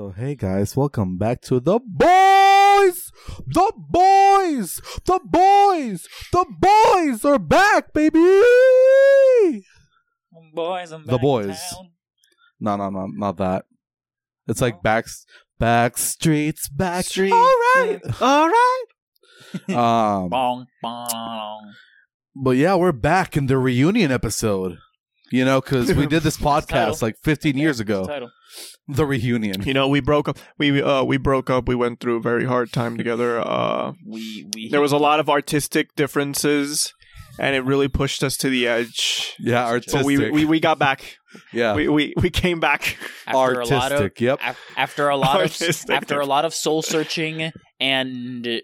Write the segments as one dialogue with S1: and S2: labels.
S1: So hey guys, welcome back to the boys. The boys. The boys. The boys are back, baby.
S2: Boys, I'm
S1: The
S2: back in
S1: boys.
S2: town.
S1: No, no, no, not that. It's like back, back streets, back
S3: streets.
S1: All right.
S3: All right.
S1: Um,
S2: Bong, bong.
S1: but yeah, we're back in the reunion episode. You know, because we did this podcast like 15 years ago.
S2: title.
S1: The reunion.
S3: You know, we broke up. We uh we broke up. We went through a very hard time together. Uh,
S2: We we
S3: there was a lot of artistic differences, and it really pushed us to the edge.
S1: Yeah, artistic.
S3: But we, we we got back.
S1: yeah,
S3: We, we we came back.
S2: after a lot of.
S1: Yep.
S2: af- after a lot of after a lot of soul searching and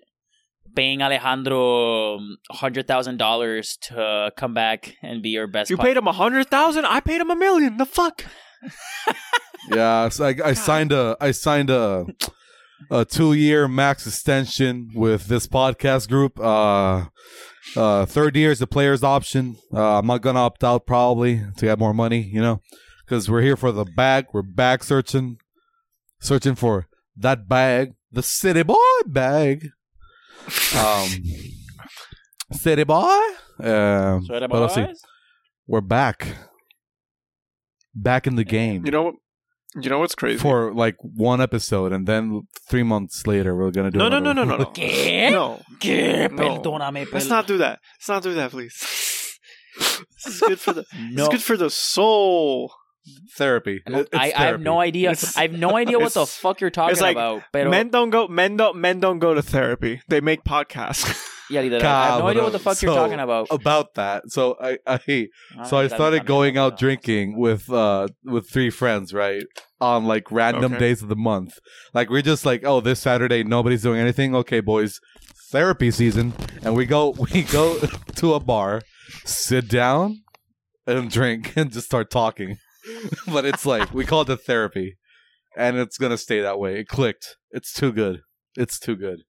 S2: paying Alejandro hundred thousand dollars to come back and be your best.
S3: You
S2: po-
S3: paid him a hundred thousand. I paid him a million. The fuck.
S1: Yeah, so I, I signed a I signed a a two year max extension with this podcast group. Uh, uh, third year is the player's option. Uh, I'm not gonna opt out probably to get more money, you know, because we're here for the bag. We're bag searching, searching for that bag, the city boy bag. Um, city boy. Um,
S2: So the
S1: but let's see.
S2: boys?
S1: we're back, back in the game.
S3: You know what? You know what's crazy?
S1: for like one episode, and then three months later we're gonna do.
S3: no, no, no,
S1: another
S3: no, no,
S1: one.
S3: no.
S2: ¿Qué?
S3: No.
S2: ¿Qué?
S3: No.
S2: Perdóname,
S3: Let's not do that. Let's not do that, please. this is good for the.
S2: No.
S3: It's good for the soul.
S1: Therapy.
S2: No,
S1: It- it's
S2: I, I have no idea.
S3: It's-
S2: I have no idea what the fuck you're talking
S3: like
S2: about. Pero,
S3: men don't go. Men don't. Men don't go to therapy. They make podcasts.
S2: yeah, literal, I have no idea what the fuck you're talking about.
S1: About that, so I, I so
S2: Ah,
S1: I started going out drinking with uh with three friends, right? On like random
S3: Okay.
S1: days of the month. Like we're just like, oh, this Saturday nobody's doing anything. Okay, boys, therapy season, and we go we go to a bar, sit down, and drink, and just start talking. but it's like we call it the therapy, and it's gonna stay that way. It clicked. It's too good. It's too good.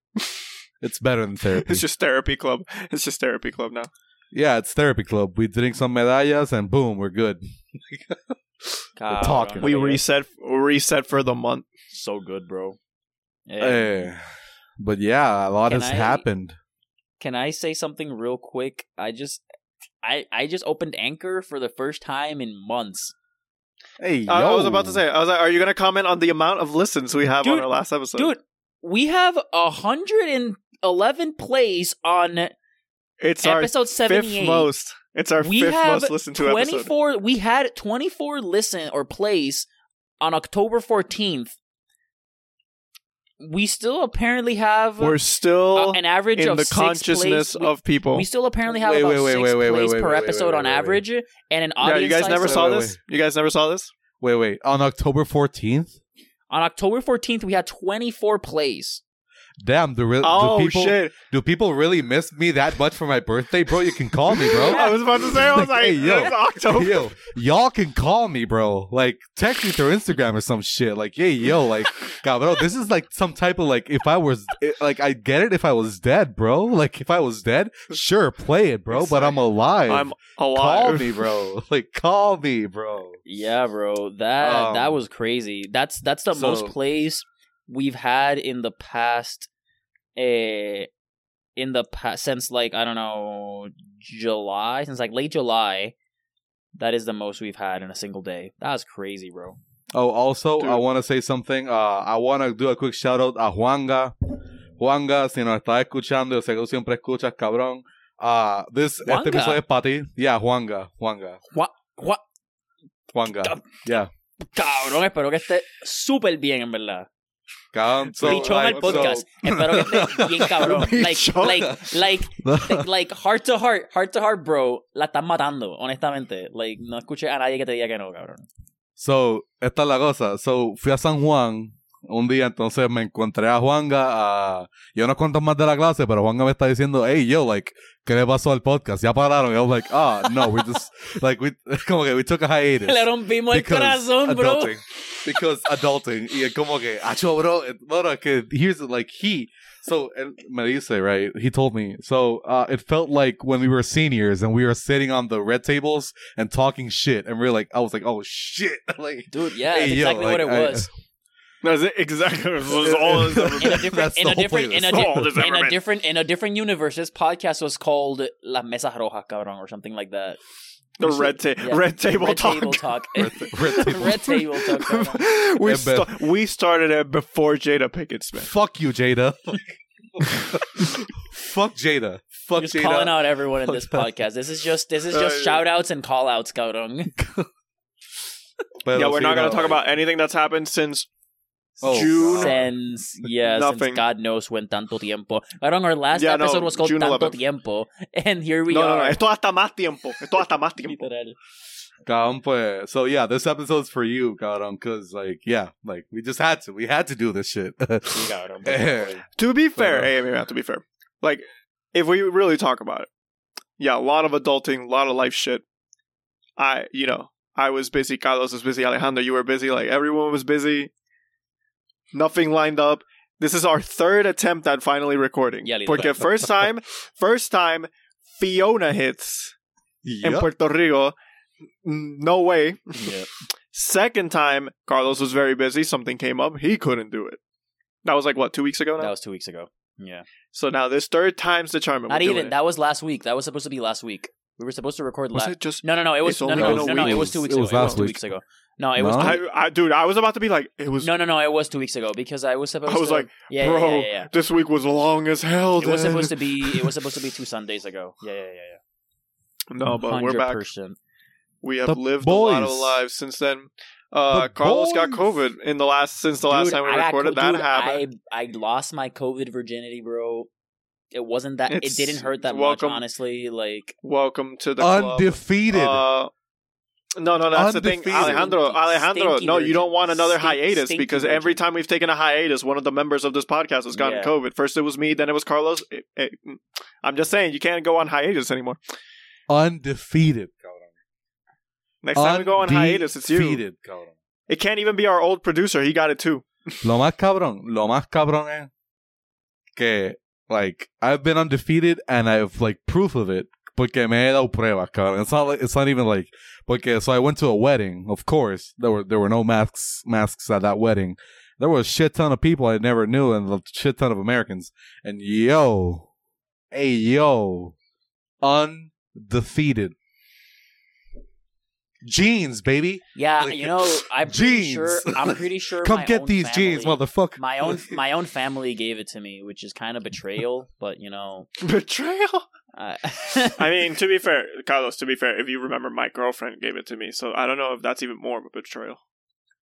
S1: It's better than therapy.
S3: it's just therapy club. It's just therapy club now.
S1: Yeah, it's therapy club. We drink some medallas and boom, we're good.
S2: Cabrón.
S1: talking.
S3: We
S2: Okay.
S3: reset. Reset for the month.
S2: So good, bro. Eh,
S1: Eh, but yeah, a lot
S2: Can
S1: has
S2: I-
S1: happened.
S2: Can I say something real quick? I just I I just opened Anchor for the first time in months.
S1: Hey,
S3: I, I was about to say. I was like, are you gonna comment on the amount of listens we have on our last episode?
S2: Dude, we have a hundred and eleven plays on
S3: it's our
S2: episode seventy
S3: fifth
S2: eight.
S3: most. It's our
S2: We
S3: fifth
S2: have
S3: most listened to episode.
S2: 24 we had 24 listen or plays on October 14th. We still apparently have
S3: We're still
S2: uh, an average
S3: in
S2: of
S3: the
S2: six
S3: consciousness
S2: plays. We-
S3: of people.
S2: We still apparently have
S1: Wait,
S2: about
S1: wait, wait,
S2: six
S1: wait, wait,
S2: plays
S1: wait,
S2: per
S1: wait, wait,
S2: episode
S1: wait,
S2: on
S1: wait, wait.
S2: average, and an audience.
S3: yeah, you guys
S2: size
S3: never saw
S1: Wait, wait,
S3: this. You guys never saw this.
S1: Wait, wait. On October 14th?
S2: On October 14th, we had 24 plays.
S1: Damn, do, re-
S3: Oh
S1: do people
S3: shit!
S1: do people really miss me that much for my birthday, bro? You can call me, bro.
S3: I was about to say. I was like,
S1: Hey, yo.
S3: it's October.
S1: yo, y'all can call me, bro. Like, text me through Instagram or some shit. Like, hey, yo, like, God, bro, this is like some type of like, if I was, like, I get it if I was dead, bro. Like, if I was dead, sure, play it, bro.
S3: It's
S1: But
S3: like,
S1: I'm alive.
S3: I'm alive.
S1: call me, bro. Like, call me, bro.
S2: Yeah, bro. That
S1: Um,
S2: that was crazy. That's that's the most
S1: so-
S2: plays we've had in the past uh, in the past since like I don't know July, since like late July. That is the most we've had in a single day. That's crazy, bro.
S1: Oh, also,
S3: Dude.
S1: I want to say something. Uh, I want to do a quick shout out a Juanga. Juanga, si nos está escuchando, yo sé que tú siempre escuchas, cabrón. Uh, this
S2: Juanga?
S1: este episodio es para ti. Yeah, Juanga, Juanga,
S2: What? What?
S1: Juanga. Yeah.
S2: Cabrón, espero que esté súper bien, en verdad.
S1: Cabrón, so,
S2: Bichón
S1: like,
S2: el podcast. Espero que esté bien, cabrón. Like,
S3: Bichón.
S2: like, like, like, heart to heart, heart to heart, bro. La están matando, honestamente. Like, no escuché a nadie que te diga que no, cabrón.
S1: So, esta es la cosa. So, fui a San Juan un día, entonces me encontré a Juanga. a yo no cuento más de la clase, pero Juanga me está diciendo, hey, yo, like, ¿qué le pasó al podcast? Ya pararon. I was like, ah, no, we just, like, we, como que we took a hiatus.
S2: Le rompimos el
S1: Because
S2: corazón, bro.
S1: adulting. Because adulting. Y como que, acho, bro, eh, bro, que here's, like, he, so, me dice, right, he told me, so, uh, it felt like when we were seniors and we were sitting on the red tables and talking shit, and we are like, I was like, oh, shit, like,
S2: Dude, yeah,
S1: Hey,
S2: that's
S1: yo,
S2: exactly
S1: like,
S2: what it
S1: I-
S2: was.
S3: That's it, exactly. This is all this ever
S2: in a different, in a different, in a,
S1: playlist.
S3: That's all
S2: di-
S3: there's ever
S2: in a different, in a different universe, this podcast was called La Mesa Roja, cabrón, or something like that.
S3: the red, ta-
S2: yeah,
S3: red table
S2: Red
S3: talk.
S2: Table Talk.
S1: Red ta- red table
S2: Red Table Talk.
S3: we sta- we started it before Jada Pinkett Smith.
S1: Fuck you, Jada. Fuck Jada. Fuck
S2: Just
S1: Jada.
S2: calling out everyone in this podcast. This is just this is
S3: Uh,
S2: just shout outs and call outs, cabrón.
S1: Pero
S3: yeah, we're not going to talk about anything that's happened since
S1: Oh,
S3: June.
S1: God.
S2: Since yeah,
S3: Nothing.
S2: since God knows when tanto tiempo. Cabrón, our last
S3: Yeah, no,
S2: episode was called
S3: June
S2: Tanto
S3: 11th.
S2: Tiempo, and here we
S3: no, no,
S2: are.
S3: no. Esto hasta más tiempo. Esto hasta más tiempo.
S2: Literal.
S1: Cabrón, pues. So yeah, this episode's for you, cabrón, because like yeah, like we just had to, we had to do this shit.
S2: Sí, cabrón, por favor.
S3: To be fair, hey, maybe not to be fair. Like, if we really talk about it, yeah, a lot of adulting, a lot of life shit. I, you know, I was busy. Carlos was busy. Alejandro, you were busy. Like everyone was busy. Nothing lined up. This is our third attempt at finally recording.
S2: Yeah, literal.
S3: Porque first time, first time, Fiona hits in Puerto Rico. No way.
S2: Yeah.
S3: Second time, Carlos was very busy. Something came up. He couldn't do it. That was like what two weeks ago now.
S2: That was two weeks ago. Yeah.
S3: So now this third time's the charm.
S2: Not even.
S3: it.
S2: That was last week. That was supposed to be last week. We were supposed to record
S3: Was
S2: last.
S3: it just?
S2: No, no, no. It was
S3: It's
S2: no,
S3: only
S2: no,
S3: been a
S2: no, no. It was two weeks
S1: It
S2: ago.
S1: was
S2: it was
S1: last
S2: two
S1: week.
S2: weeks ago. No, it was.
S1: No?
S2: Two,
S3: I, I, dude, I was about to be like, it was.
S2: no, no, no. It was two weeks ago because I was supposed.
S3: To I was
S2: to,
S3: like,
S2: yeah, yeah,
S3: bro,
S2: yeah, yeah, yeah.
S3: this week was long as hell.
S2: It was supposed to be. It was supposed to be two Sundays ago. Yeah, yeah, yeah, yeah.
S3: No, but we're back.
S2: 100%.
S3: We have
S1: The
S3: lived a lot of lives since then. Uh,
S1: The
S3: Carlos got. COVID in the last since the last time we
S2: I
S3: recorded.
S2: co-
S3: that
S2: dude,
S3: happened.
S2: I I lost my COVID virginity, bro. It wasn't that.
S3: It's-
S2: it didn't hurt that
S3: welcome.
S2: much, honestly. Like
S3: Welcome to the club.
S1: Undefeated.
S3: Uh, no, no, that's the thing, Alejandro. Alejandro,
S2: stinky
S3: no, you don't want another
S2: Stink-
S3: hiatus
S2: stinky
S3: because every time we've taken a hiatus, one of the members of this podcast has gotten
S2: Yeah.
S3: COVID. First it was me, then it was Carlos. It- it- I'm just saying you can't go on hiatus anymore.
S1: Undefeated, cabrón.
S3: Next time we go on hiatus, it's you.
S1: Undefeated.
S3: It can't even be our old producer. He got it too.
S1: Lo más cabrón, lo más cabrón es que, like, I've been undefeated and I have, like, proof of it. Porque me he dado pruebas, cabrón. It's not like, it's not even like, porque, so I went to a wedding, of course. There were, there were no masks, masks at that wedding. There was a shit ton of people I never knew and a shit ton of Americans. And yo, hey, yo, undefeated. Jeans, baby.
S2: yeah,
S1: Like,
S2: you know, I'm pretty
S1: jeans.
S2: sure. I'm pretty sure.
S1: Come get these jeans, motherfucker.
S2: My own my own family gave it to me, which is kind of betrayal. But you know,
S3: Betrayal.
S2: I,
S3: I mean, to be fair, Carlos, to be fair, if you remember, my girlfriend gave it to me, so I don't know if that's even more of a betrayal.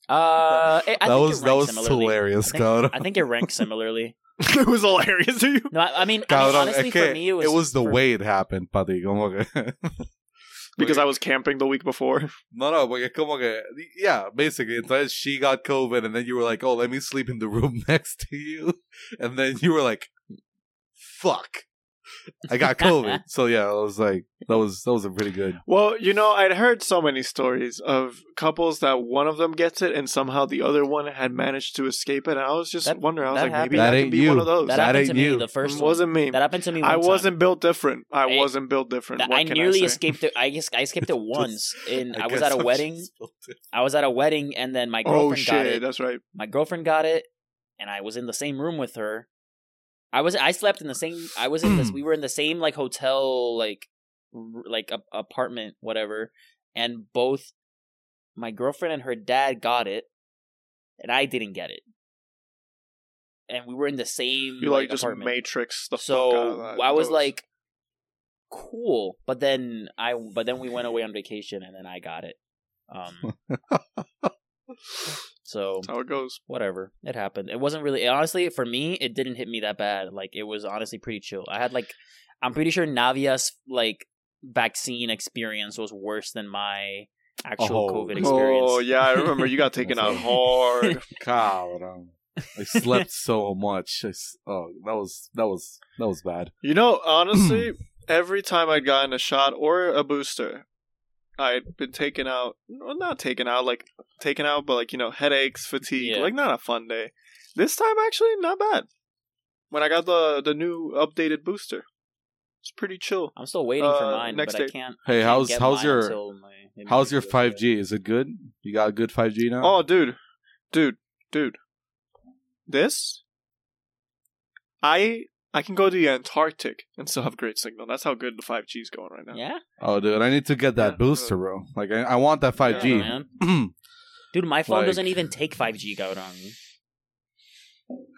S2: uh, I, I
S1: that
S2: think
S1: was
S2: it
S1: that was hilarious,
S2: I think,
S1: cabrón.
S2: I think it ranks similarly.
S3: it was hilarious to you.
S2: No, I, I mean, I mean
S1: Cabrón,
S2: honestly,
S1: es
S2: for me, it was
S1: the
S2: for-
S1: way it happened, Pati. Como que...
S3: Because I was camping the week before.
S1: No, no, porque como que... Yeah, basically. Entonces she got COVID and then you were like, oh, let me sleep in the room next to you. And then you were like, fuck. I got COVID. so yeah, I was like, that was that was a pretty good.
S3: Well, you know, I'd heard so many stories of couples that one of them gets it and somehow the other one had managed to escape it. And I was just
S2: That-
S3: wondering, I was
S2: that
S3: like, maybe
S1: happened.
S3: that,
S1: That
S3: could
S1: ain't
S3: be
S1: you.
S3: one of those.
S2: That
S1: That
S2: happened
S1: ain't
S2: to me
S1: you.
S2: the
S3: It
S2: first one.
S3: wasn't me.
S2: That happened to me. One
S3: I wasn't built different. I
S2: I-
S3: wasn't built different.
S2: That-
S3: What
S2: I
S3: can
S2: nearly
S3: I say?
S2: escaped it. I guess I escaped it once. In I, was at a
S1: I'm
S2: wedding.
S1: just built it.
S2: I was at a wedding, and then my oh, girlfriend
S3: Oh
S2: got it.
S3: that's right.
S2: My girlfriend got it, and I was in the same room with her. I was I slept in the same. I was in this. We were in the same like hotel, like r- like a, apartment, whatever. And both my girlfriend and her dad got it, and I didn't get it. And we were in the same
S3: You like just
S2: apartment.
S3: matrix the fuck out
S2: so
S3: of that.
S2: I was
S3: Those-
S2: like, cool. But then I but then we went away on vacation, and then I got it. Um. so
S3: that's how it goes.
S2: whatever it happened it wasn't really honestly for me it didn't hit me that bad like it was honestly pretty chill i had like i'm pretty sure navia's like vaccine experience was worse than my actual
S1: Oh.
S2: covid experience
S3: Oh yeah, I remember you got taken out hard.
S1: Cabrón. Um, I slept so much. I s oh, that was that was that was bad.
S3: You know, honestly, every time I'd gotten a shot or a booster, I'd been taken out. Well, not taken out, like taken out, but like you know, headaches, fatigue,
S2: Yeah.
S3: like not a fun day. This time, actually, not bad. When I got the the new updated booster, it's pretty chill.
S2: i'm still waiting for
S3: Uh,
S2: mine
S3: next
S2: but i
S3: day.
S2: can't
S1: Hey,
S2: can't
S1: how's
S2: get
S1: how's
S2: mine
S1: your
S2: until my- maybe
S1: how's your
S2: next
S1: five
S2: year.
S1: G? Is it good? You got a good five G now?
S3: Oh, dude, dude, dude. this, I I can go to the Antarctic and still have great signal. That's how good the 5G is going right now.
S2: Yeah,
S1: Oh, dude, I need to get that
S3: Yeah.
S1: booster, bro. Like, I, I want that 5G.
S2: man. Dude, my phone
S1: Like-
S2: doesn't even take 5G out on me.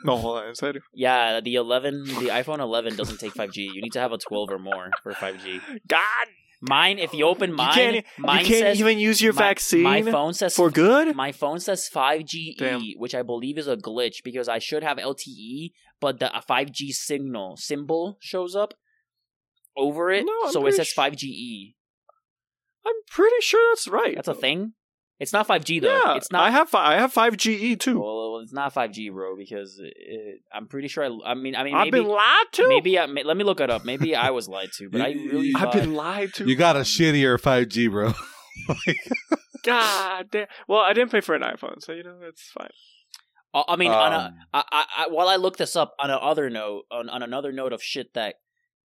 S3: No, hold on. Is that
S2: Yeah, the 11, the iPhone 11 doesn't take 5G. You need to have a 12 or more for 5G.
S3: God?
S2: Mine, if you open mine,
S3: you can't,
S2: mine
S3: you can't
S2: says
S3: even use your
S2: my,
S3: vaccine
S2: My phone says
S3: for good?
S2: My phone says 5G
S3: Damn.
S2: E, which I believe is a glitch because I should have LTE, but the uh, a 5G signal symbol shows up over it,
S3: No,
S2: so it says
S3: su-
S2: 5G E.
S3: I'm pretty sure that's right.
S2: That's a thing. It's not 5G though.
S3: Yeah,
S2: it's not.
S3: I have fi- I have 5GE too.
S2: well, it's not 5G, bro, because it, I'm pretty sure. I, I mean, I mean,
S3: I've been lied to.
S2: maybe I, may, let me look it up. Maybe I was lied to, but I really
S3: I've
S2: thought,
S3: been lied to.
S1: You got a shittier 5G, bro. like,
S3: God damn. Well, I didn't pay for an iPhone, so you know it's fine.
S2: I I mean, on a,
S1: um,
S2: I, I, I, while I look this up on another note, on, on another note of shit that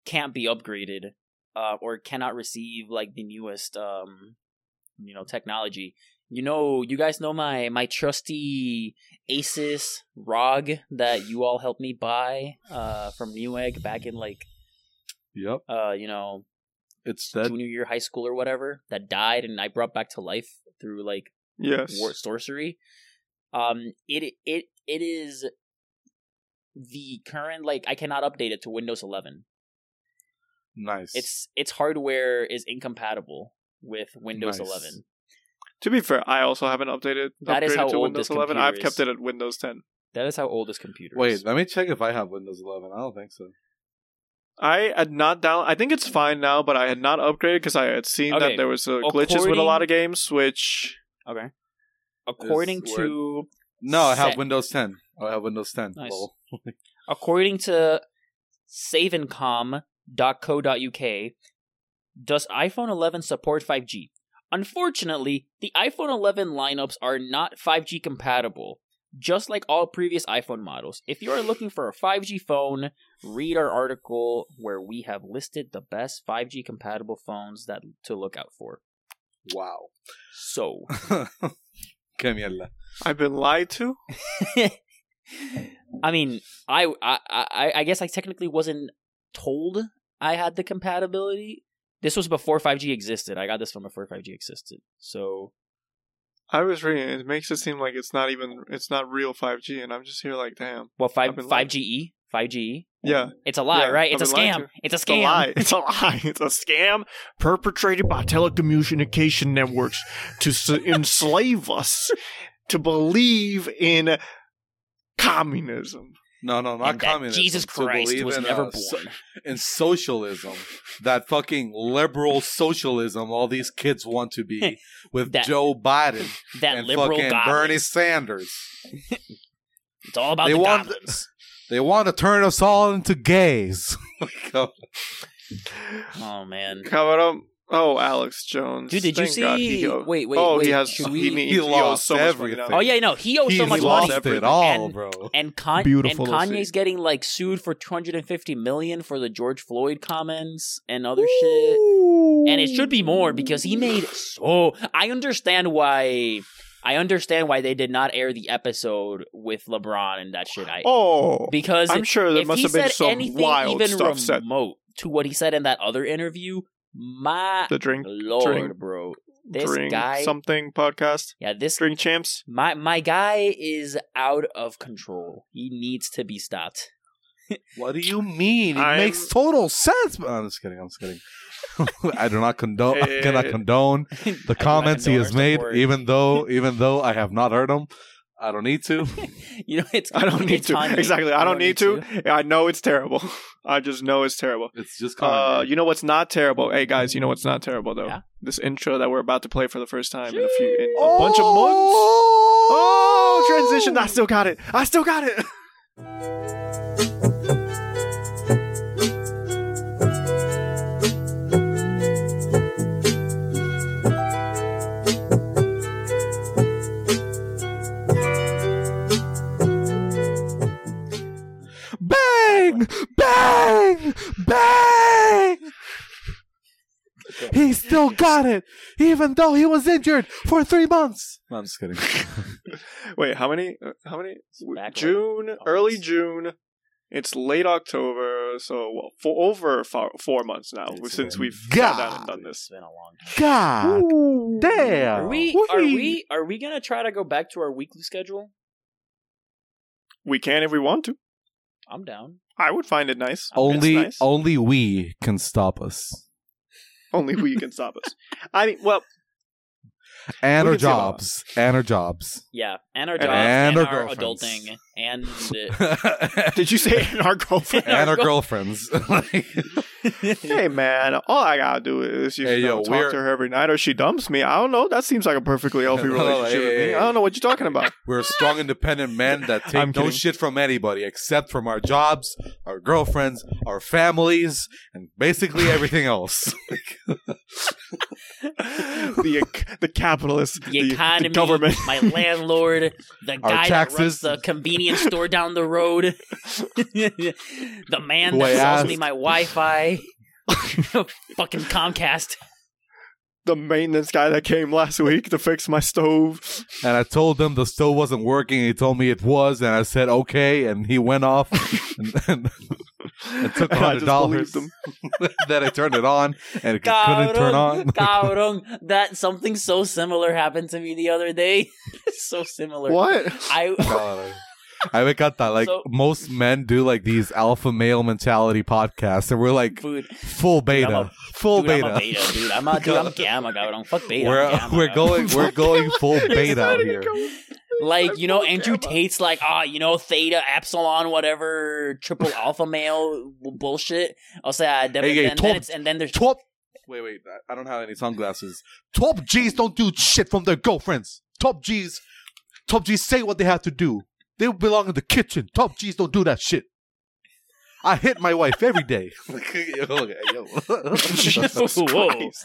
S2: can't be upgraded, uh, or cannot receive like the newest, um, you know, technology. You know, you guys know my my trusty Asus ROG that you all helped me buy, uh, from Newegg back in like,
S1: yep,
S2: uh, you know,
S1: it's dead.
S2: junior year high school or whatever that died, and I brought back to life through like
S3: Yes.
S2: war- sorcery. Um, it it it is the current like I cannot update it to Windows 11.
S1: Nice.
S2: Its its hardware is incompatible with Windows
S1: Nice.
S2: 11.
S3: To be fair, I also haven't updated
S2: That is how
S3: to
S2: old
S3: Windows
S2: this
S3: 11.
S2: computer
S3: I've
S2: is.
S3: kept it at Windows 10.
S2: That is how old this computer
S1: Wait,
S2: is.
S1: let me check if I have Windows 11. I don't think so.
S3: I had not down. I think it's fine now, but I had not upgraded because I had seen
S2: Okay.
S3: that there was uh, glitches with a
S2: According-
S3: lot of games, which
S2: Okay. According
S1: This
S2: to
S1: No, I have
S2: Set.
S1: Windows 10. Oh, I have Windows 10.
S2: Nice.
S1: Lol.
S2: according to savencom.co.uk, does iPhone 11 support 5G? Unfortunately, the iPhone 11 lineups are not 5G compatible, just like all previous iPhone models. If you are looking for a 5G phone, read our article where we have listed the best 5G compatible phones that to look out for.
S1: Wow.
S2: So,
S1: Que.
S3: I've been lied to.
S2: I mean, I, I I I guess I technically wasn't told I had the compatibility. This was before 5G existed. I got this from before 5G existed. So
S3: I was reading. It makes it seem like it's not even. It's not real 5G, and I'm just here like, damn.
S2: well, five
S3: I've been lied
S2: five GE, five GE.
S3: Yeah,
S2: It's a lie,
S3: Yeah,
S2: right? It's a scam. It's a
S3: it's a
S2: scam.
S3: lie. It's a lie. It's a scam perpetrated by telecommunication networks to s- enslave us to believe in communism.
S1: No, no, not communism.
S2: Jesus Christ was
S1: in,
S2: never
S1: uh,
S2: born.
S1: so- in socialism. that fucking liberal socialism all these kids want to be with
S2: That-
S1: Joe Biden
S2: that
S1: and
S2: liberal
S1: fucking. Bernie Sanders.
S2: It's all about
S1: They
S2: the
S1: want-
S2: goblins.
S1: They want to turn us all into gays.
S2: Oh man,
S3: Cover up. Oh, Alex Jones.
S2: dude, did you
S3: Thank God
S2: see?
S3: he owes-
S2: wait, wait.
S3: oh,
S2: wait.
S3: he has.
S2: Should
S3: he,
S2: we?
S3: he,
S1: He
S3: owes
S1: lost
S3: so much money
S1: everything.
S3: now.
S2: Oh yeah, no, he owes
S1: he
S2: so much
S1: lost
S2: money.
S1: it all,
S2: And-
S1: bro.
S2: And Con-
S3: Beautiful
S2: and Kanye's
S3: see.
S2: getting like sued for 250 million for the George Floyd comments and other shit. And it should be more because he made so I understand why I understand why they did not air the episode with LeBron and that shit. I
S3: Oh,
S2: because
S3: I'm sure there must have been
S2: said
S3: some
S2: anything
S3: wild
S2: even
S3: stuff said.
S2: remote to what he said in that other interview, my
S3: The drink,
S2: lord,
S3: drink-
S2: bro, this
S3: drink
S2: guy,
S3: something podcast.
S2: yeah, this
S3: Drink champs.
S2: my my guy is out of control. He needs to be stopped.
S1: What do you mean? It
S3: I'm-
S1: makes total sense. But I'm just kidding. I'm just kidding. I do not condone. I cannot condone the comments he has made,
S2: Even
S1: even though even though I have not heard them. I don't need to.
S2: you know, it's
S3: I don't need to.
S2: Kanye.
S3: Exactly. I
S2: You
S3: don't need to. I know it's terrible. I just know it's terrible.
S1: It's just
S3: Uh,
S1: Kanye.
S3: you know what's not terrible? Hey guys, you know what's not terrible though?
S2: Yeah?
S3: This intro that we're about to play for the first time in a few in a bunch of months. Oh, transition! I still got it. I still got it.
S1: Bang! Bang! Bang! He still got it, even though he was injured for three months. No, I'm just kidding.
S3: Wait, how many? uh, How many?
S2: back
S3: June,
S2: months.
S3: early June. It's late October, so well, for over four, four months now
S2: It's
S3: since
S2: been-
S3: we've sat down
S1: God.
S3: and done
S2: It's
S3: this.
S2: been a long time.
S1: God damn.
S2: Are we? Are we? Are we gonna try to go back to our weekly schedule?
S3: We can if we want to.
S2: I'm down.
S3: I would find it nice.
S1: Only,
S3: nice.
S1: only we can stop us,
S3: Only we can stop us. I mean, well,
S1: and
S3: We
S1: our
S3: can see about
S1: jobs, and our jobs.
S2: Yeah, and our jobs,
S1: and
S2: and,
S1: our
S2: our, adulting, and
S3: did you say our girlfriend?
S1: and our
S2: girl-
S1: girlfriends. Like,
S3: hey man, all I gotta do is you
S1: Hey,
S3: know,
S1: yo,
S3: talk to her every night, or she dumps me. I don't know. That seems like a perfectly healthy
S1: oh,
S3: relationship
S1: hey,
S3: with me.
S1: hey,
S3: I don't know what you're talking about.
S1: we're strong, independent men that take no shit from anybody except from our jobs, our girlfriends, our families, and basically everything else.
S3: the the capitalists,
S2: the economy,
S3: the government.
S2: my landlord, the guy that runs
S1: taxes.
S2: the convenience store down the road, the man
S1: Who I
S2: that sells
S1: asked-
S2: me my Wi-Fi, fucking Comcast.
S3: the maintenance guy that came last week to fix my stove.
S1: and I told him the stove wasn't working. He told me it was, and I said okay, and he went off and, and, and took
S3: And
S1: hundred
S3: just
S1: dollars.
S3: believed
S1: then I turned it on, and it couldn't turn on.
S2: Cabrón, that something so similar happened to me the other day. so similar.
S3: What?
S2: I
S1: God. I me encanta. Like
S2: So-
S1: most men do, like these alpha male mentality podcasts, and we're like
S2: food.
S1: full beta,
S2: I'm a-
S1: full
S2: Dude, I'm
S1: beta.
S2: a beta, dude. I'm a dude. I'm gamma, cabrón. Fuck beta.
S1: We're
S2: gamma,
S1: we're going we're going full beta out here.
S2: like you know Andrew
S3: gamma.
S2: Tate's like ah you know theta epsilon whatever triple alpha male bullshit. I'll say uh, then,
S1: Hey, hey,
S2: then,
S1: top-
S2: then it's and then there's
S1: Top. Wait, wait. I- I don't have any sunglasses. Top G's don't do shit from their girlfriends. Top G's, top G's say what they have to do. They belong in the kitchen. Top G's don't do that shit. I hit my wife every day. yo, yo.
S3: Jesus
S2: Whoa.
S3: Christ.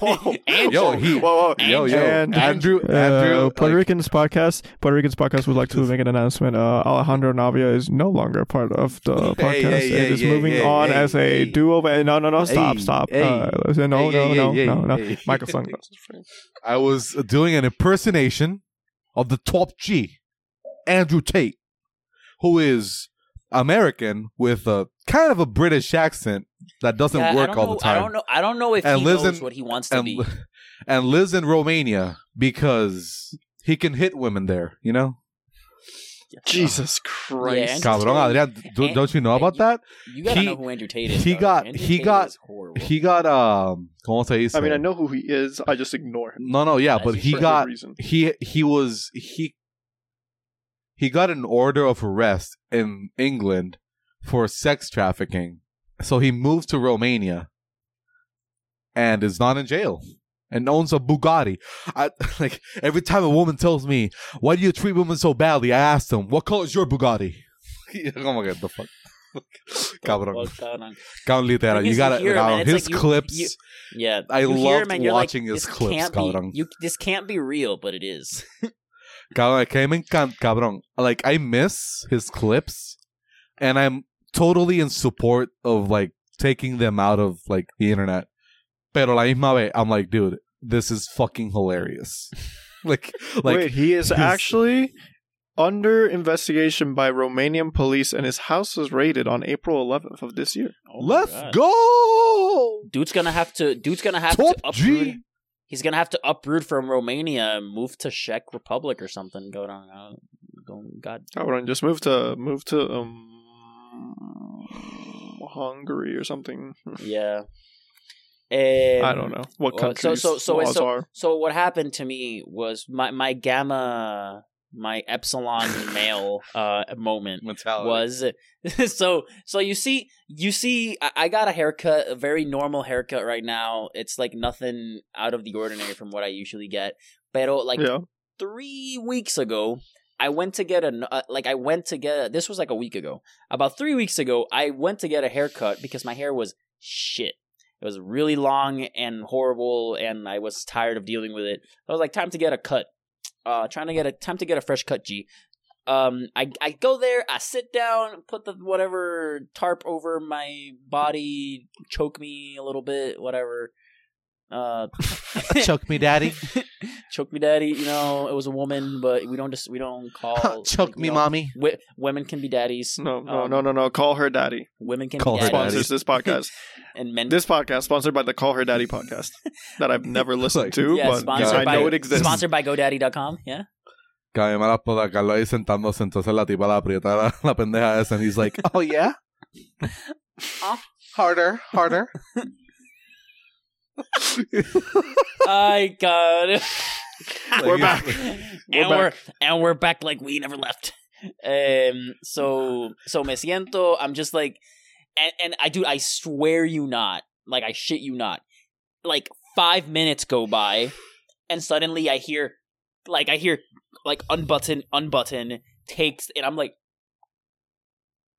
S3: Whoa.
S1: Yo, he-
S3: Whoa, whoa.
S1: yo, yo,
S3: And-
S1: Andrew,
S4: Uh,
S1: Andrew,
S4: Puerto
S1: like,
S4: Ricans podcast. Puerto Ricans podcast would like to make an announcement. Uh, Alejandro Navia is no longer part of the podcast.
S1: Hey, hey,
S4: it is
S1: hey,
S4: moving
S1: hey,
S4: on
S1: hey,
S4: as a
S1: hey.
S4: duo. but- No, no, no. Stop,
S1: Hey,
S4: stop.
S1: hey,
S4: uh, no,
S1: hey,
S4: no,
S1: hey,
S4: no,
S1: hey,
S4: no, no.
S1: hey.
S4: Michael sunglasses.
S1: I was doing an impersonation of the top G, Andrew Tate, who is American with a kind of a British accent that doesn't
S2: Yeah,
S1: work all
S2: know,
S1: the time.
S2: I don't know. I don't know if
S1: And
S2: he
S1: lives
S2: knows
S1: in-
S2: what he wants to
S1: and,
S2: be.
S1: and lives in Romania because he can hit women there, you know?
S3: Jesus Christ.
S2: Andrew
S1: Cabrón,
S2: Tate-
S1: Adrian, do,
S2: and-
S1: don't you know about
S2: you-
S1: that?
S2: You gotta
S1: he-
S2: know who Andrew Tate is.
S1: he
S2: dog.
S1: got-
S2: Andrew
S1: he
S2: Tate
S1: got-
S2: is.
S1: He got um ¿cómo se dice?
S3: I mean, I know who he is. I just ignore him.
S1: No, no, yeah,
S2: That's
S1: but he got
S3: reason.
S1: he he was he he got an order of arrest in England for sex trafficking. So he moved to Romania and is not in jail and owns a Bugatti. I like every time a woman tells me, "Why do you treat women so badly?" I ask them, "What color is your Bugatti?" oh my god, the fuck. Cabrón.
S2: Cabrón.
S1: Literal. You gotta,
S2: you hear,
S1: cabrón,
S2: man,
S1: his
S2: like
S1: clips.
S2: you- Yeah,
S1: I
S2: you
S1: loved
S2: him and like,
S1: watching his
S2: this
S1: clips,
S2: Can't be, you, this can't be real, but it is.
S1: Cabrón, que me encanta, cabrón. Like I miss his clips, and I'm totally in support of like taking them out of like the internet. Pero la misma vez, I'm like, dude, this is fucking hilarious. like, like
S3: Wait, he is
S1: his-
S3: actually under investigation by Romanian police, and his house was raided on April 11th of this year.
S2: Oh
S1: let's
S2: God.
S1: go.
S2: Dude's gonna have to. Dude's gonna have
S1: Top
S2: to uproot.
S1: G.
S2: He's gonna have to uproot from Romania and move to Czech Republic or something. Go down. Uh, go, God.
S3: I would just move to move to um Hungary or something.
S2: Yeah. Um,
S3: I don't know what
S2: so-
S3: countries
S2: so- so
S3: laws
S2: so-
S3: are.
S2: So what happened to me was my my gamma, my epsilon male uh moment
S1: Mentality.
S2: was so so you see you see I, I got a haircut a very normal haircut right now. It's like nothing out of the ordinary from what i usually get. Pero like
S3: yeah,
S2: three weeks ago i went to get a uh, like i went to get a, this was like a week ago. About three weeks ago i went to get a haircut because my hair was shit. It was really long and horrible and i was tired of dealing with it. I was like time to get a cut uh trying to get a time to get a fresh cut g. Um i i go there i sit down put the whatever tarp over my body choke me a little bit whatever Uh,
S1: Choke me, daddy.
S2: choke me, daddy. You know, it was a woman, but we don't just we don't call
S1: Choke
S2: you
S1: me,
S2: know,
S1: mommy.
S2: wi- women can be daddies.
S3: No, no,
S2: Um,
S3: no, no, no. Call her daddy.
S2: Women can
S1: Call
S2: be
S1: her
S2: daddies,
S3: Sponsors this podcast.
S2: and men.
S3: this podcast sponsored by the Call Her Daddy podcast that I've never listened
S1: Like-
S3: to,
S2: yeah,
S3: but
S2: sponsored
S3: I
S2: by
S3: know it exists.
S2: sponsored by GoDaddy.com. Yeah.
S1: Cabe mala poda, Carlos ahí sentándose, entonces la tipa la aprieta la, la pendeja esa, and he's like, oh yeah? harder, harder.
S2: I God.
S3: We're back.
S2: and
S3: We're
S2: we're
S3: back.
S2: and we're back like we never left. Um. So so me siento. I'm just like, and and I do. I swear you not. Like I shit you not. Like five minutes go by, and suddenly I hear, like I hear, like unbutton, unbutton takes, and I'm like,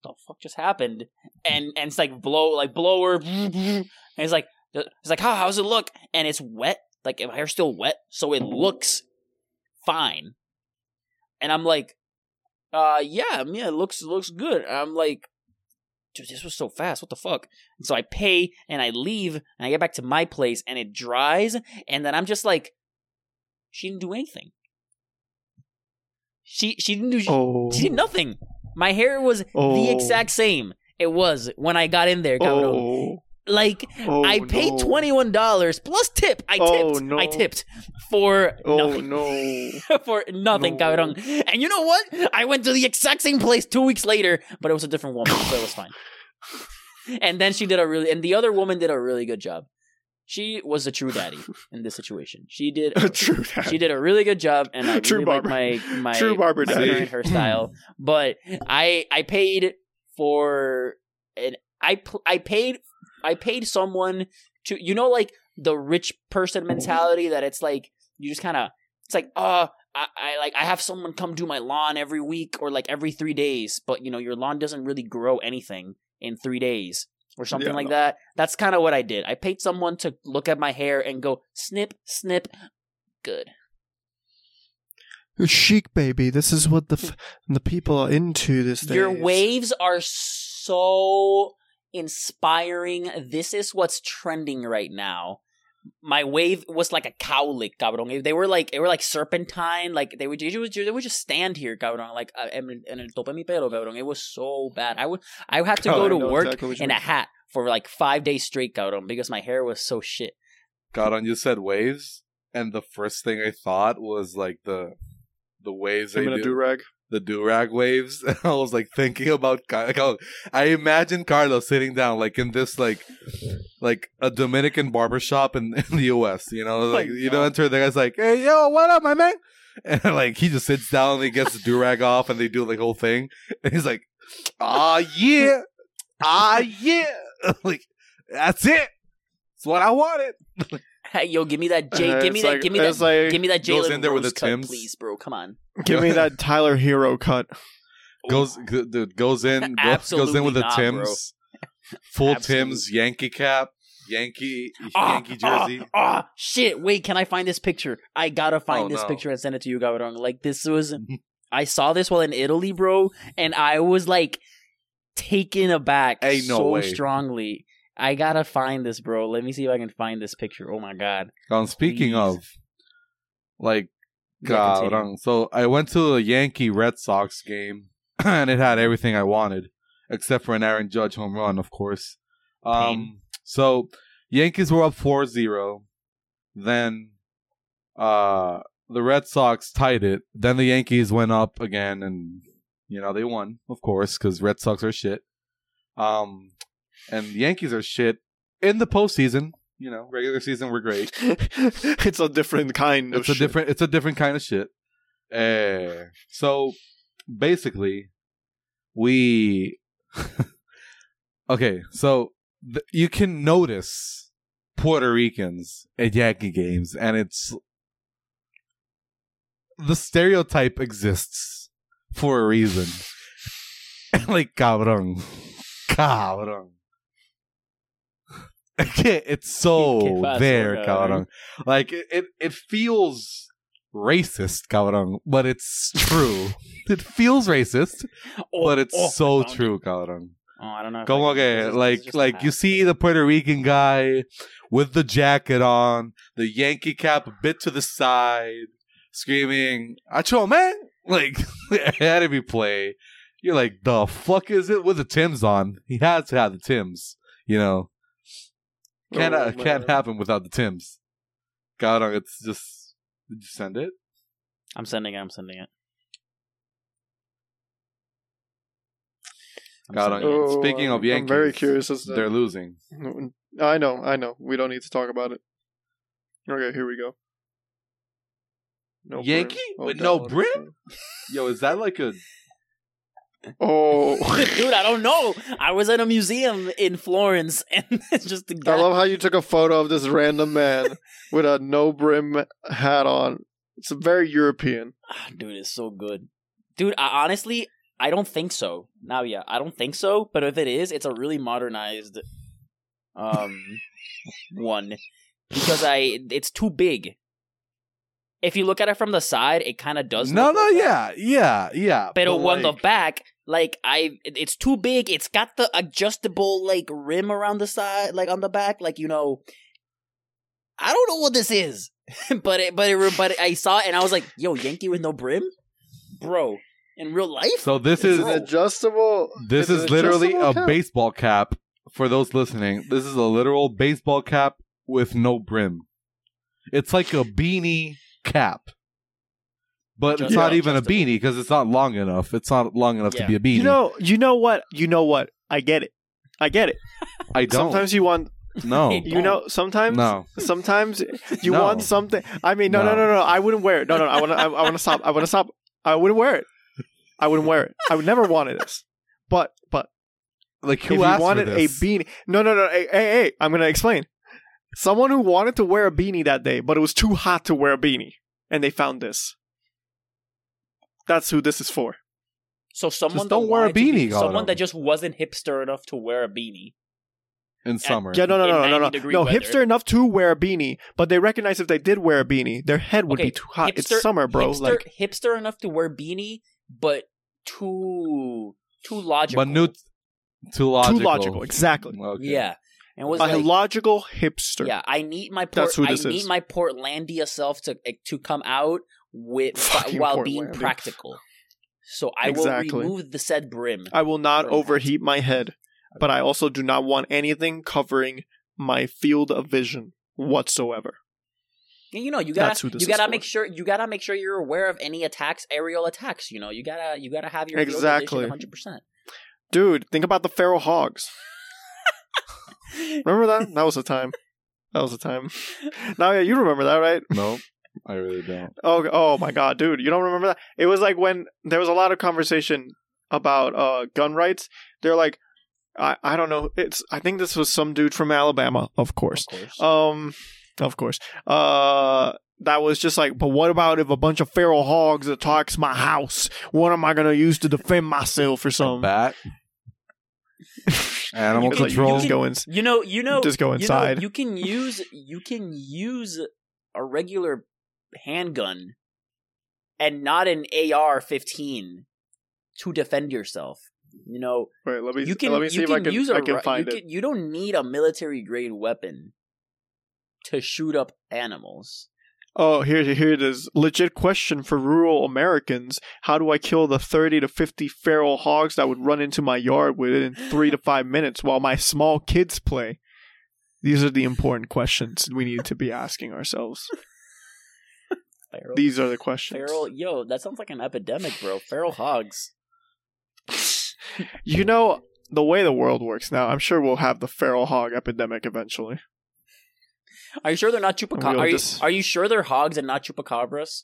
S2: the fuck just happened? And and it's like blow, like blower, and it's like it's like how how's it look? And it's wet. Like my hair's still wet, so it looks fine. And I'm like, uh, yeah, yeah, it looks looks good. And I'm like, dude, this was so fast. What the fuck? And so I pay and I leave and I get back to my place and it dries. And then I'm just like, she didn't do anything. She she didn't do
S3: Oh,
S2: she did nothing. My hair was
S3: oh,
S2: the exact same it was when I got in there.
S3: Oh,
S2: Like
S3: oh,
S2: I paid
S3: no.
S2: twenty one dollars plus tip. I
S3: Oh,
S2: tipped.
S3: no.
S2: I tipped for
S3: Oh
S2: nothing.
S3: no!
S2: for nothing,
S3: No.
S2: cabrón. And you know what? I went to the exact same place two weeks later, but it was a different woman, so it was fine. And then she did a really, and the other woman did a really good job. She was a true daddy in this situation. She did.
S3: A true dad.
S2: She did a really good job, and I
S3: True
S2: really like
S3: barber.
S2: my my
S3: True barber
S2: my
S3: daddy.
S2: hairstyle. but I I paid for an I I paid I paid someone to you know like the rich person mentality that it's like you just kind of it's like uh I, I like I have someone come do my lawn every week or like every three days, but you know your lawn doesn't really grow anything in three days or something
S3: Yeah,
S2: like
S3: no.
S2: that. That's kind of what I did. I paid someone to look at my hair and go snip snip, good.
S4: Chic, baby. This is what the f- the people are into this days.
S2: Your waves are so inspiring. This is what's trending right now. My wave was like a cowlick, cabrón. They were like they were like serpentine, like they would they would, they would just stand here, cabrón, like uh, en, en el tope mi pelo, cabrón. It was so bad. I would I had to go
S3: I
S2: to work
S3: exactly what you
S2: in a hat for like five days straight, cabrón, because my hair was so shit.
S1: God, on you said waves, and the first thing I thought was like the the waves they
S3: Him in a
S1: do,
S3: do rag.
S1: The do rag waves. And I was like thinking about like, how- I imagine Carlos sitting down like in this like like a Dominican barbershop in, in the US, you know, like
S3: my
S1: you know, enter the guy's like, Hey yo, what up, my man? And like he just sits down and he gets the do rag off and they do like whole thing. And he's like, Ah yeah. Ah yeah. like that's it. It's what I wanted.
S2: Hey, yo, give me that J,
S3: Uh,
S2: give me that,
S3: like-
S2: give me that,
S3: like-
S2: give me that
S1: Goes
S2: Jalen
S1: in there with
S2: Rose
S1: the
S2: cut,
S1: Timbs.
S2: please, bro. Come on.
S3: Give me that Tyler Herro cut.
S1: goes g- dude goes in go- goes in with the
S2: not, bro.
S1: Tims, full Tims Yankee cap, Yankee
S2: Ah,
S1: Yankee jersey.
S2: Ah, ah, shit! Wait, can I find this picture? I gotta find
S1: Oh,
S2: this
S1: no.
S2: picture and send it to you, Gavrong. Like this was, I saw this while in Italy, bro, and I was like taken aback
S1: Ain't no
S2: so
S1: way.
S2: strongly. I gotta find this, bro. Let me see if I can find this picture. Oh my god!
S1: Um, speaking
S2: Please.
S1: of, like,
S2: Yeah.
S1: God, so I went to a Yankee Red Sox game, and it had everything I wanted, except for an Aaron Judge home run, of course. Um,
S2: Pain.
S1: so Yankees were up 4-0. Then, uh, the Red Sox tied it. Then the Yankees went up again, and you know they won, of course, because Red Sox are shit. Um, and the Yankees are shit in the postseason. You know, regular season we're great.
S3: it's a different kind of
S1: It's a
S3: shit.
S1: different. It's a different kind of shit. Uh, so basically, we. okay, so th- you can notice Puerto Ricans at Yankee games, and it's the stereotype exists for a reason. like cabrón, cabrón. It's so there,
S2: cabrón?
S1: cabrón. Like it, it, it feels racist, cabrón, but it's true. it feels racist,
S2: Oh,
S1: but it's
S2: oh,
S1: so
S2: found
S1: true,
S2: it.
S1: cabrón.
S2: Oh, I don't know. if I
S1: Come
S2: can-
S1: okay,
S2: this is- this is
S1: like like you see the Puerto Rican guy with the jacket on, the Yankee cap a bit to the side, screaming "Acho man!" Like had to be play. You're like, the fuck is it with the Tims on? He has to have the Tims, you know. Can't
S3: Oh,
S1: can't happen without the Tims. God, uh, it's just. Did you send it?
S2: I'm sending it. I'm sending it. I'm
S1: Got
S2: sending
S1: on-
S2: it.
S3: Oh,
S1: Speaking of
S3: I'm- I'm very
S1: Yankees,
S3: curious as to
S1: They're losing.
S3: Mm, I know, I know. We don't need to talk about it. Okay, here we go. No
S1: Yankee oh,
S3: brim.
S1: with
S3: Oh,
S1: no
S3: down.
S1: brim? Yo, is that like a
S3: Oh,
S2: Dude, I don't know. I was at a museum in Florence, and it's just the
S3: I love how you took a photo of this random man with a no brim hat on. It's very European.
S2: Ah, Dude, it's so good. Dude, I, honestly, I don't think so. Now, yeah, I don't think so. But if it is, it's a really modernized um one because I it's too big. If you look at it from the side, it kind of does.
S1: No,
S2: look
S1: no,
S2: like that.
S1: yeah, yeah, yeah.
S2: But
S1: but
S2: on the back, like I, it's too big. It's got the adjustable like rim around the side, like on the back, like you know. I don't know what this is, but it, but it, but I saw it and I was like, "Yo, Yankee with no brim, bro." In real life,
S1: So this is
S3: an adjustable.
S1: this
S3: it's an
S1: is literally a
S3: cap.
S1: baseball cap for those listening. This is a literal baseball cap with no brim. It's like a beanie cap. But it's not
S2: yeah,
S1: even a beanie because it's not long enough. It's not long enough
S2: Yeah.
S1: to be a beanie.
S3: You know, you know what? You know what? I get it. I get it.
S1: I don't.
S3: Sometimes you want,
S1: no,
S3: you know, sometimes,
S1: no.
S3: sometimes you
S1: No.
S3: want something. I mean, no, no,
S1: No.
S3: no, no. I wouldn't wear it. No, no. I want to. I, I want to stop. I want to stop. I wouldn't wear it. I wouldn't wear it. I would never wanted this. But, but
S1: Like
S3: if
S1: who
S3: you wanted
S1: for
S3: a beanie, no, no, no. Hey, hey, hey, I'm gonna explain. Someone who wanted to wear a beanie that day, but it was too hot to wear a beanie, and they found this. That's who this is for.
S2: so someone
S1: don't wear a
S2: wanted be-
S1: beanie, Gautam.
S2: someone that just wasn't hipster enough to wear a beanie.
S1: in summer.
S3: Yeah, no, no,
S2: In
S3: no, no, no, no.
S2: weather.
S3: Hipster enough to wear a beanie, but they recognize if they did wear a beanie, their head would
S2: Okay,
S3: be too hot.
S2: hipster-
S3: it's summer, bro.
S2: Hipster,
S3: Like,
S2: hipster enough to wear beanie, but too too logical.
S1: but new, too logical.
S3: too logical. Exactly.
S1: Okay.
S2: Yeah, and was
S3: A
S2: like,
S3: logical hipster.
S2: yeah, I need my port,
S3: That's who this I
S2: need
S3: is.
S2: my Portlandia self to eh, to come out with
S3: Fucking
S2: while being
S3: Portlandia.
S2: practical. So I
S3: Exactly.
S2: will remove the said brim.
S3: I will not
S2: Brim hat.
S3: overheat my head, but I also do not want anything covering my field of vision whatsoever.
S2: You know, you gotta
S3: That's who this
S2: you gotta
S3: is for.
S2: make sure you gotta make sure you're aware of any attacks, aerial attacks. You know, you gotta you gotta have your
S3: Exactly.
S2: hundred percent.
S3: Dude, think about the feral hogs. Remember that? That was a time. That was a time. Now, yeah, you remember that, right?
S1: No, I really don't.
S3: Oh, oh my god, dude, you don't remember that? It was like when there was a lot of conversation about uh gun rights. They're like, I I don't know. It's I think this was some dude from Alabama, of course.
S2: Of course.
S3: Um, of course. Uh, that was just like, but what about if a bunch of feral hogs attacks my house? What am I gonna use to defend myself or
S1: A
S3: something?
S1: bat. Animal
S3: It's like, you
S1: control.
S3: just go in.
S2: You know, you know,
S3: Just go
S2: you know,
S3: inside.
S2: You, can use you can use a regular handgun and not an AR-15 to defend yourself. You know,
S3: Wait, let me
S2: you can
S3: let me see
S2: you
S3: if I can
S2: use a
S3: I can find
S2: you
S3: it.
S2: Can, you don't need a military grade weapon to shoot up animals.
S3: Oh, here here it is. Legit question for rural Americans: How do I kill the thirty to fifty feral hogs that would run into my yard within three to five minutes while my small kids play? These are the important questions we need to be asking ourselves.
S2: Feral,
S3: These are the questions.
S2: feral, yo, that sounds like an epidemic, bro. Feral hogs.
S3: You know, the way the world works now, I'm sure we'll have the feral hog epidemic eventually.
S2: Are you sure they're not chupacabras?
S3: We'll
S2: Are you,
S3: just-
S2: are you sure they're hogs and not chupacabras?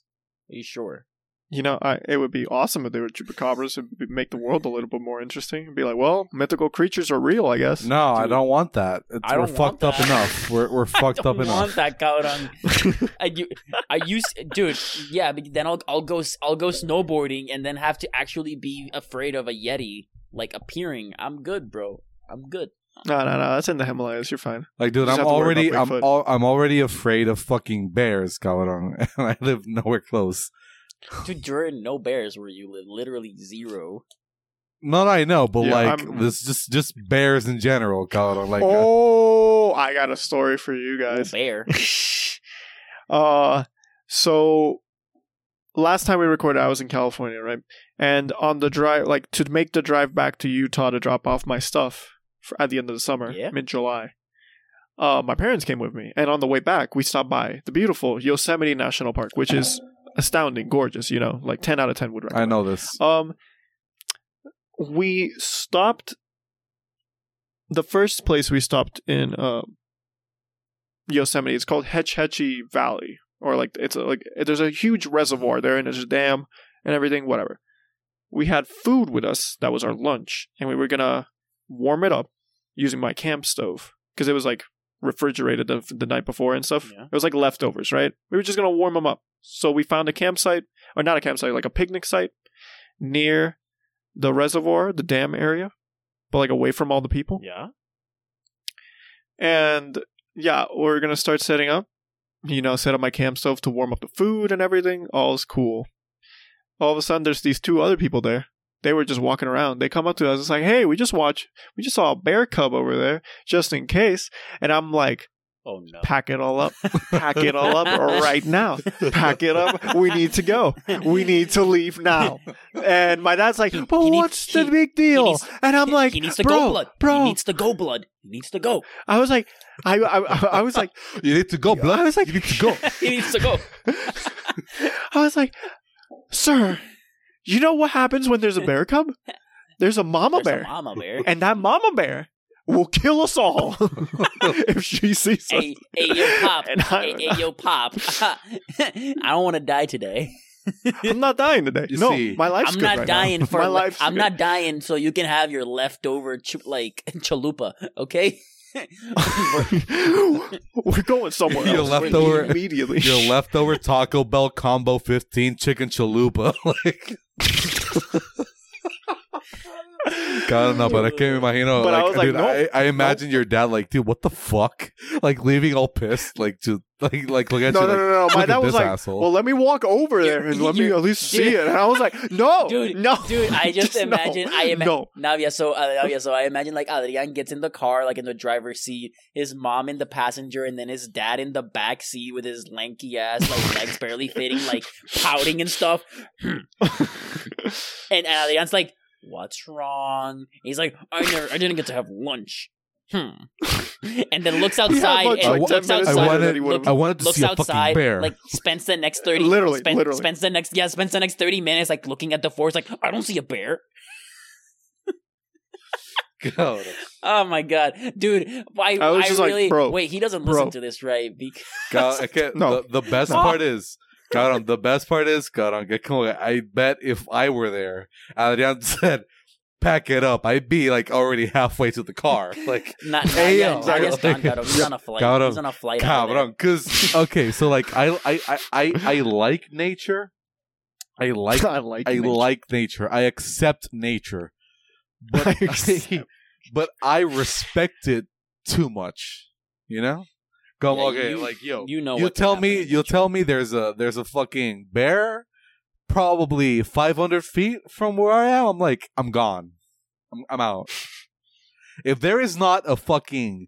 S2: Are you sure?
S3: You know, I, it would be awesome if they were chupacabras. It would make the world a little bit more interesting. It'd be like, well, mythical creatures are real, I guess.
S1: No, I don't want that. It's,
S2: I
S1: we're
S2: don't want
S1: fucked up enough. We're we're fucked
S2: I
S1: up
S2: don't
S1: enough.
S2: want that Gautam. I, you, I used, dude. Yeah, but then I'll I'll go I'll go snowboarding and then have to actually be afraid of a yeti like appearing. I'm good, bro. I'm good.
S3: no, no, no. That's in the Himalayas. You're fine.
S1: Like, dude, I'm
S3: have to worry
S1: already I'm
S3: Bigfoot.
S1: al- I'm already afraid of fucking bears, Galadon, and I live nowhere close.
S2: Dude, you're no bears where you live. Literally zero.
S1: No, no, I know, but
S3: Yeah,
S1: like
S3: I'm-
S1: this, just just bears in general, Colin. Like, uh,
S3: oh, I got a story for you
S2: Little
S3: guys.
S2: bear.
S3: uh, so last time we recorded, I was in California, right? And on the drive, like to make the drive back to Utah to drop off my stuff for, at the end of the summer,
S2: Yeah.
S3: mid July. Uh, my parents came with me, and on the way back, we stopped by the beautiful Yosemite National Park, which is astounding, gorgeous. You know, like ten out of ten would recommend.
S1: I know this.
S3: Um, we stopped. The first place we stopped in uh, Yosemite It's called Hetch Hetchy Valley, or like it's a, like there's a huge reservoir there, and there's a dam and everything. Whatever. We had food with us. That was our lunch, and we were gonna warm it up using my camp stove because it was like refrigerated the, the night before and stuff.
S2: Yeah.
S3: It was like leftovers, right? We were just gonna warm them up. So we found a campsite, or not a campsite, like a picnic site near the reservoir, the dam area, but like away from all the people.
S2: Yeah.
S3: And yeah, we're gonna start setting up. You know, set up my camp stove to warm up the food and everything. All's cool. All of a sudden, there's these two other people there. They were just walking around. They come up to us. It's like, hey, we just watched. We just saw a bear cub over there, just in case. And I'm like,
S2: Oh no.
S3: pack it all up, pack it all up right now. Pack it up. We need to go. We need to leave now. And my dad's like, but
S2: he needs-
S3: what's the
S2: he-
S3: big deal?
S2: needs-
S3: and I'm like,
S2: he needs to
S3: bro,
S2: go blood.
S3: bro.
S2: He needs to go blood. He needs to go.
S3: I was like, I, I, I was like,
S1: You need to go, blood.
S3: I was like,
S1: you need to go.
S2: he needs to go.
S3: I was like, sir, you know what happens when there's a bear cub? There's a mama
S2: There's a
S3: bear,
S2: mama bear.
S3: and that mama bear will kill us all if she sees us.
S2: Hey, hey, yo, pop.
S3: And I-
S2: hey, hey, yo, pop. I don't want to die today.
S3: I'm not dying today.
S1: You
S3: no,
S1: see,
S3: my life's
S2: I'm
S3: good
S2: not
S3: right
S2: dying
S3: now.
S2: for.
S3: my
S2: le-
S3: life's
S2: I'm
S3: good.
S2: not dying so you can have your leftover ch- like chalupa. Okay.
S3: We're going somewhere
S1: Your
S3: else
S1: leftover-
S3: immediately.
S1: Your leftover Taco Bell combo 15 chicken chalupa. like, God, no, but I can't imagine.
S3: But I was like,
S1: dude,
S3: nope,
S1: I, I imagine your dad, like, dude, what the fuck? Like, leaving all pissed, like, to, like, like look at
S3: no,
S1: you,
S3: no,
S1: like,
S3: no, no. My
S1: look
S3: dad was like,
S1: asshole.
S3: "Well, let me walk over there
S2: You're-
S3: and let me at least see it." And I was like, "No,
S2: dude,
S3: no,
S2: dude. I just,
S3: no,
S2: imagine. I imagine.
S3: no."
S2: Now, yeah. So, uh, yeah. So I imagine like Adrian gets in the car, like in the driver's seat, his mom in the passenger, and then his dad in the back seat with his lanky ass, like legs barely fitting, like pouting and stuff. And Adrian's like, "What's wrong?" He's like, "I never, I didn't get to have lunch." Hmm. And then looks outside
S3: lunch
S2: and
S3: like
S2: looks
S3: minutes
S1: I
S2: outside.
S3: later
S1: wanted,
S3: than
S1: I wanted to
S2: looks
S1: see a
S2: outside,
S1: fucking bear.
S2: like spends the next thirty,
S3: Literally,
S2: spend-
S3: literally.
S2: spends the next, yeah, spends the next thirty minutes like looking at the forest, like I don't see a bear.
S1: God.
S2: Oh my god, dude! I,
S3: I was
S2: I
S3: just like, bro,
S2: wait. He doesn't
S3: bro.
S2: listen to this, right? Because
S1: God, I can't,
S3: No.
S1: the, the best
S2: No.
S1: part is, God, the best part is, God, I bet if I were there, Adrian said, pack it up, I'd be like already halfway to the car. Like,
S2: not, not
S1: Hey,
S2: yet.
S1: yo.
S2: Not yet, Don Gato. He's on a flight.
S1: Gato.
S2: He's on a flight. out of there.
S1: Cabron. Because, okay, so like, I, I, I, I, I like nature. I like
S3: I like.
S1: I
S3: nature.
S1: like nature. I accept nature. But
S3: I accept.
S1: but I respect it too much. You know? Come
S2: Yeah,
S1: okay,
S2: you-
S1: like yo.
S2: you know
S1: you
S2: what can
S1: tell me you'll tell me there's a there's a fucking bear probably 500 feet from where I am. I'm like I'm gone. I'm, I'm out. If there is not a fucking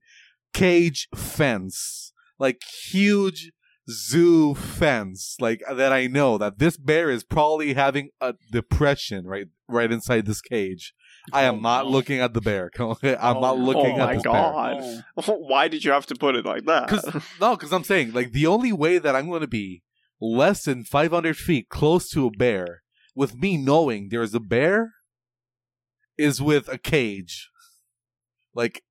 S1: cage fence, like huge zoo fence, like that I know that this bear is probably having a depression right right inside this cage. I am
S2: Oh,
S1: not
S2: no.
S1: looking at the bear. I'm
S2: Oh,
S1: not looking
S3: Oh
S1: at
S3: my
S1: this bear.
S3: God.
S2: Oh.
S3: Why did you have to put it like that?
S1: Cause no, because I'm saying like the only way that I'm going to be less than 500 feet close to a bear with me knowing there's a bear is with a cage, like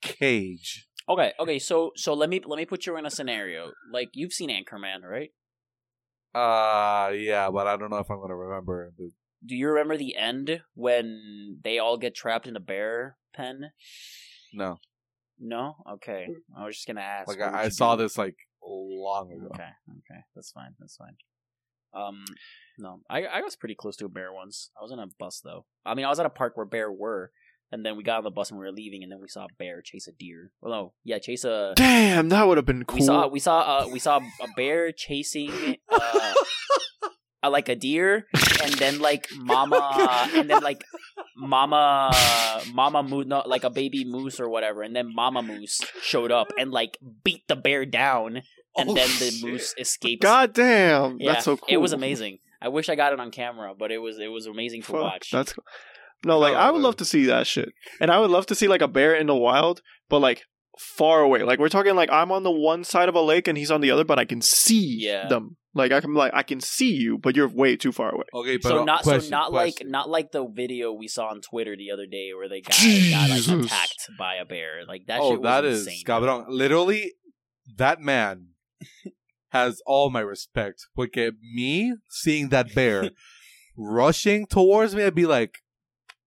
S1: cage.
S2: Okay, okay. So, so let me let me put you in a scenario. Like you've seen Anchorman, right?
S1: Uh yeah, but I don't know if I'm going to remember. The,
S2: Do you remember the end when they all get trapped in a bear pen?
S1: no,
S2: No. Okay. I was just gonna ask.
S1: like I, I saw
S2: do?
S1: this like long ago.
S2: Okay. Okay. That's fine. That's fine. Um, no, I I was pretty close to a bear once. I was in a bus though. I mean, I was at a park where bear were, and then we got on the bus and we were leaving, and then we saw a bear chase a deer. Well, no, yeah, chase a.
S3: Damn, that would have been cool.
S2: We saw we saw uh, we saw a bear chasing uh, uh, like a deer, and then like mama, oh uh, and then like Mama, uh, Mama Moose, no, like a baby moose or whatever, and then Mama Moose showed up and like beat the bear down, and
S1: Oh,
S2: then the
S1: shit.
S2: moose escaped
S3: God damn,
S2: Yeah,
S3: that's so cool.
S2: It was amazing. I wish I got it on camera, but it was it was amazing to
S3: Fuck,
S2: watch.
S3: That's cool. no, like I would
S1: Oh.
S3: love to see that shit, and I would love to see like a bear in the wild, but like far away. Like we're talking like I'm on the one side of a lake and he's on the other, but I can see
S2: Yeah.
S3: them. Like I can like I can see you, but you're way too far away.
S1: Okay, but
S2: so
S1: uh,
S2: not
S1: question,
S2: so not
S1: question.
S2: like not like the video we saw on Twitter the other day where they guy got like attacked by a bear. Like that
S1: oh,
S2: shit was
S1: that is
S2: insane.
S1: cabrón. Literally, that man has all my respect. Porque me seeing that bear rushing towards me, I'd be like,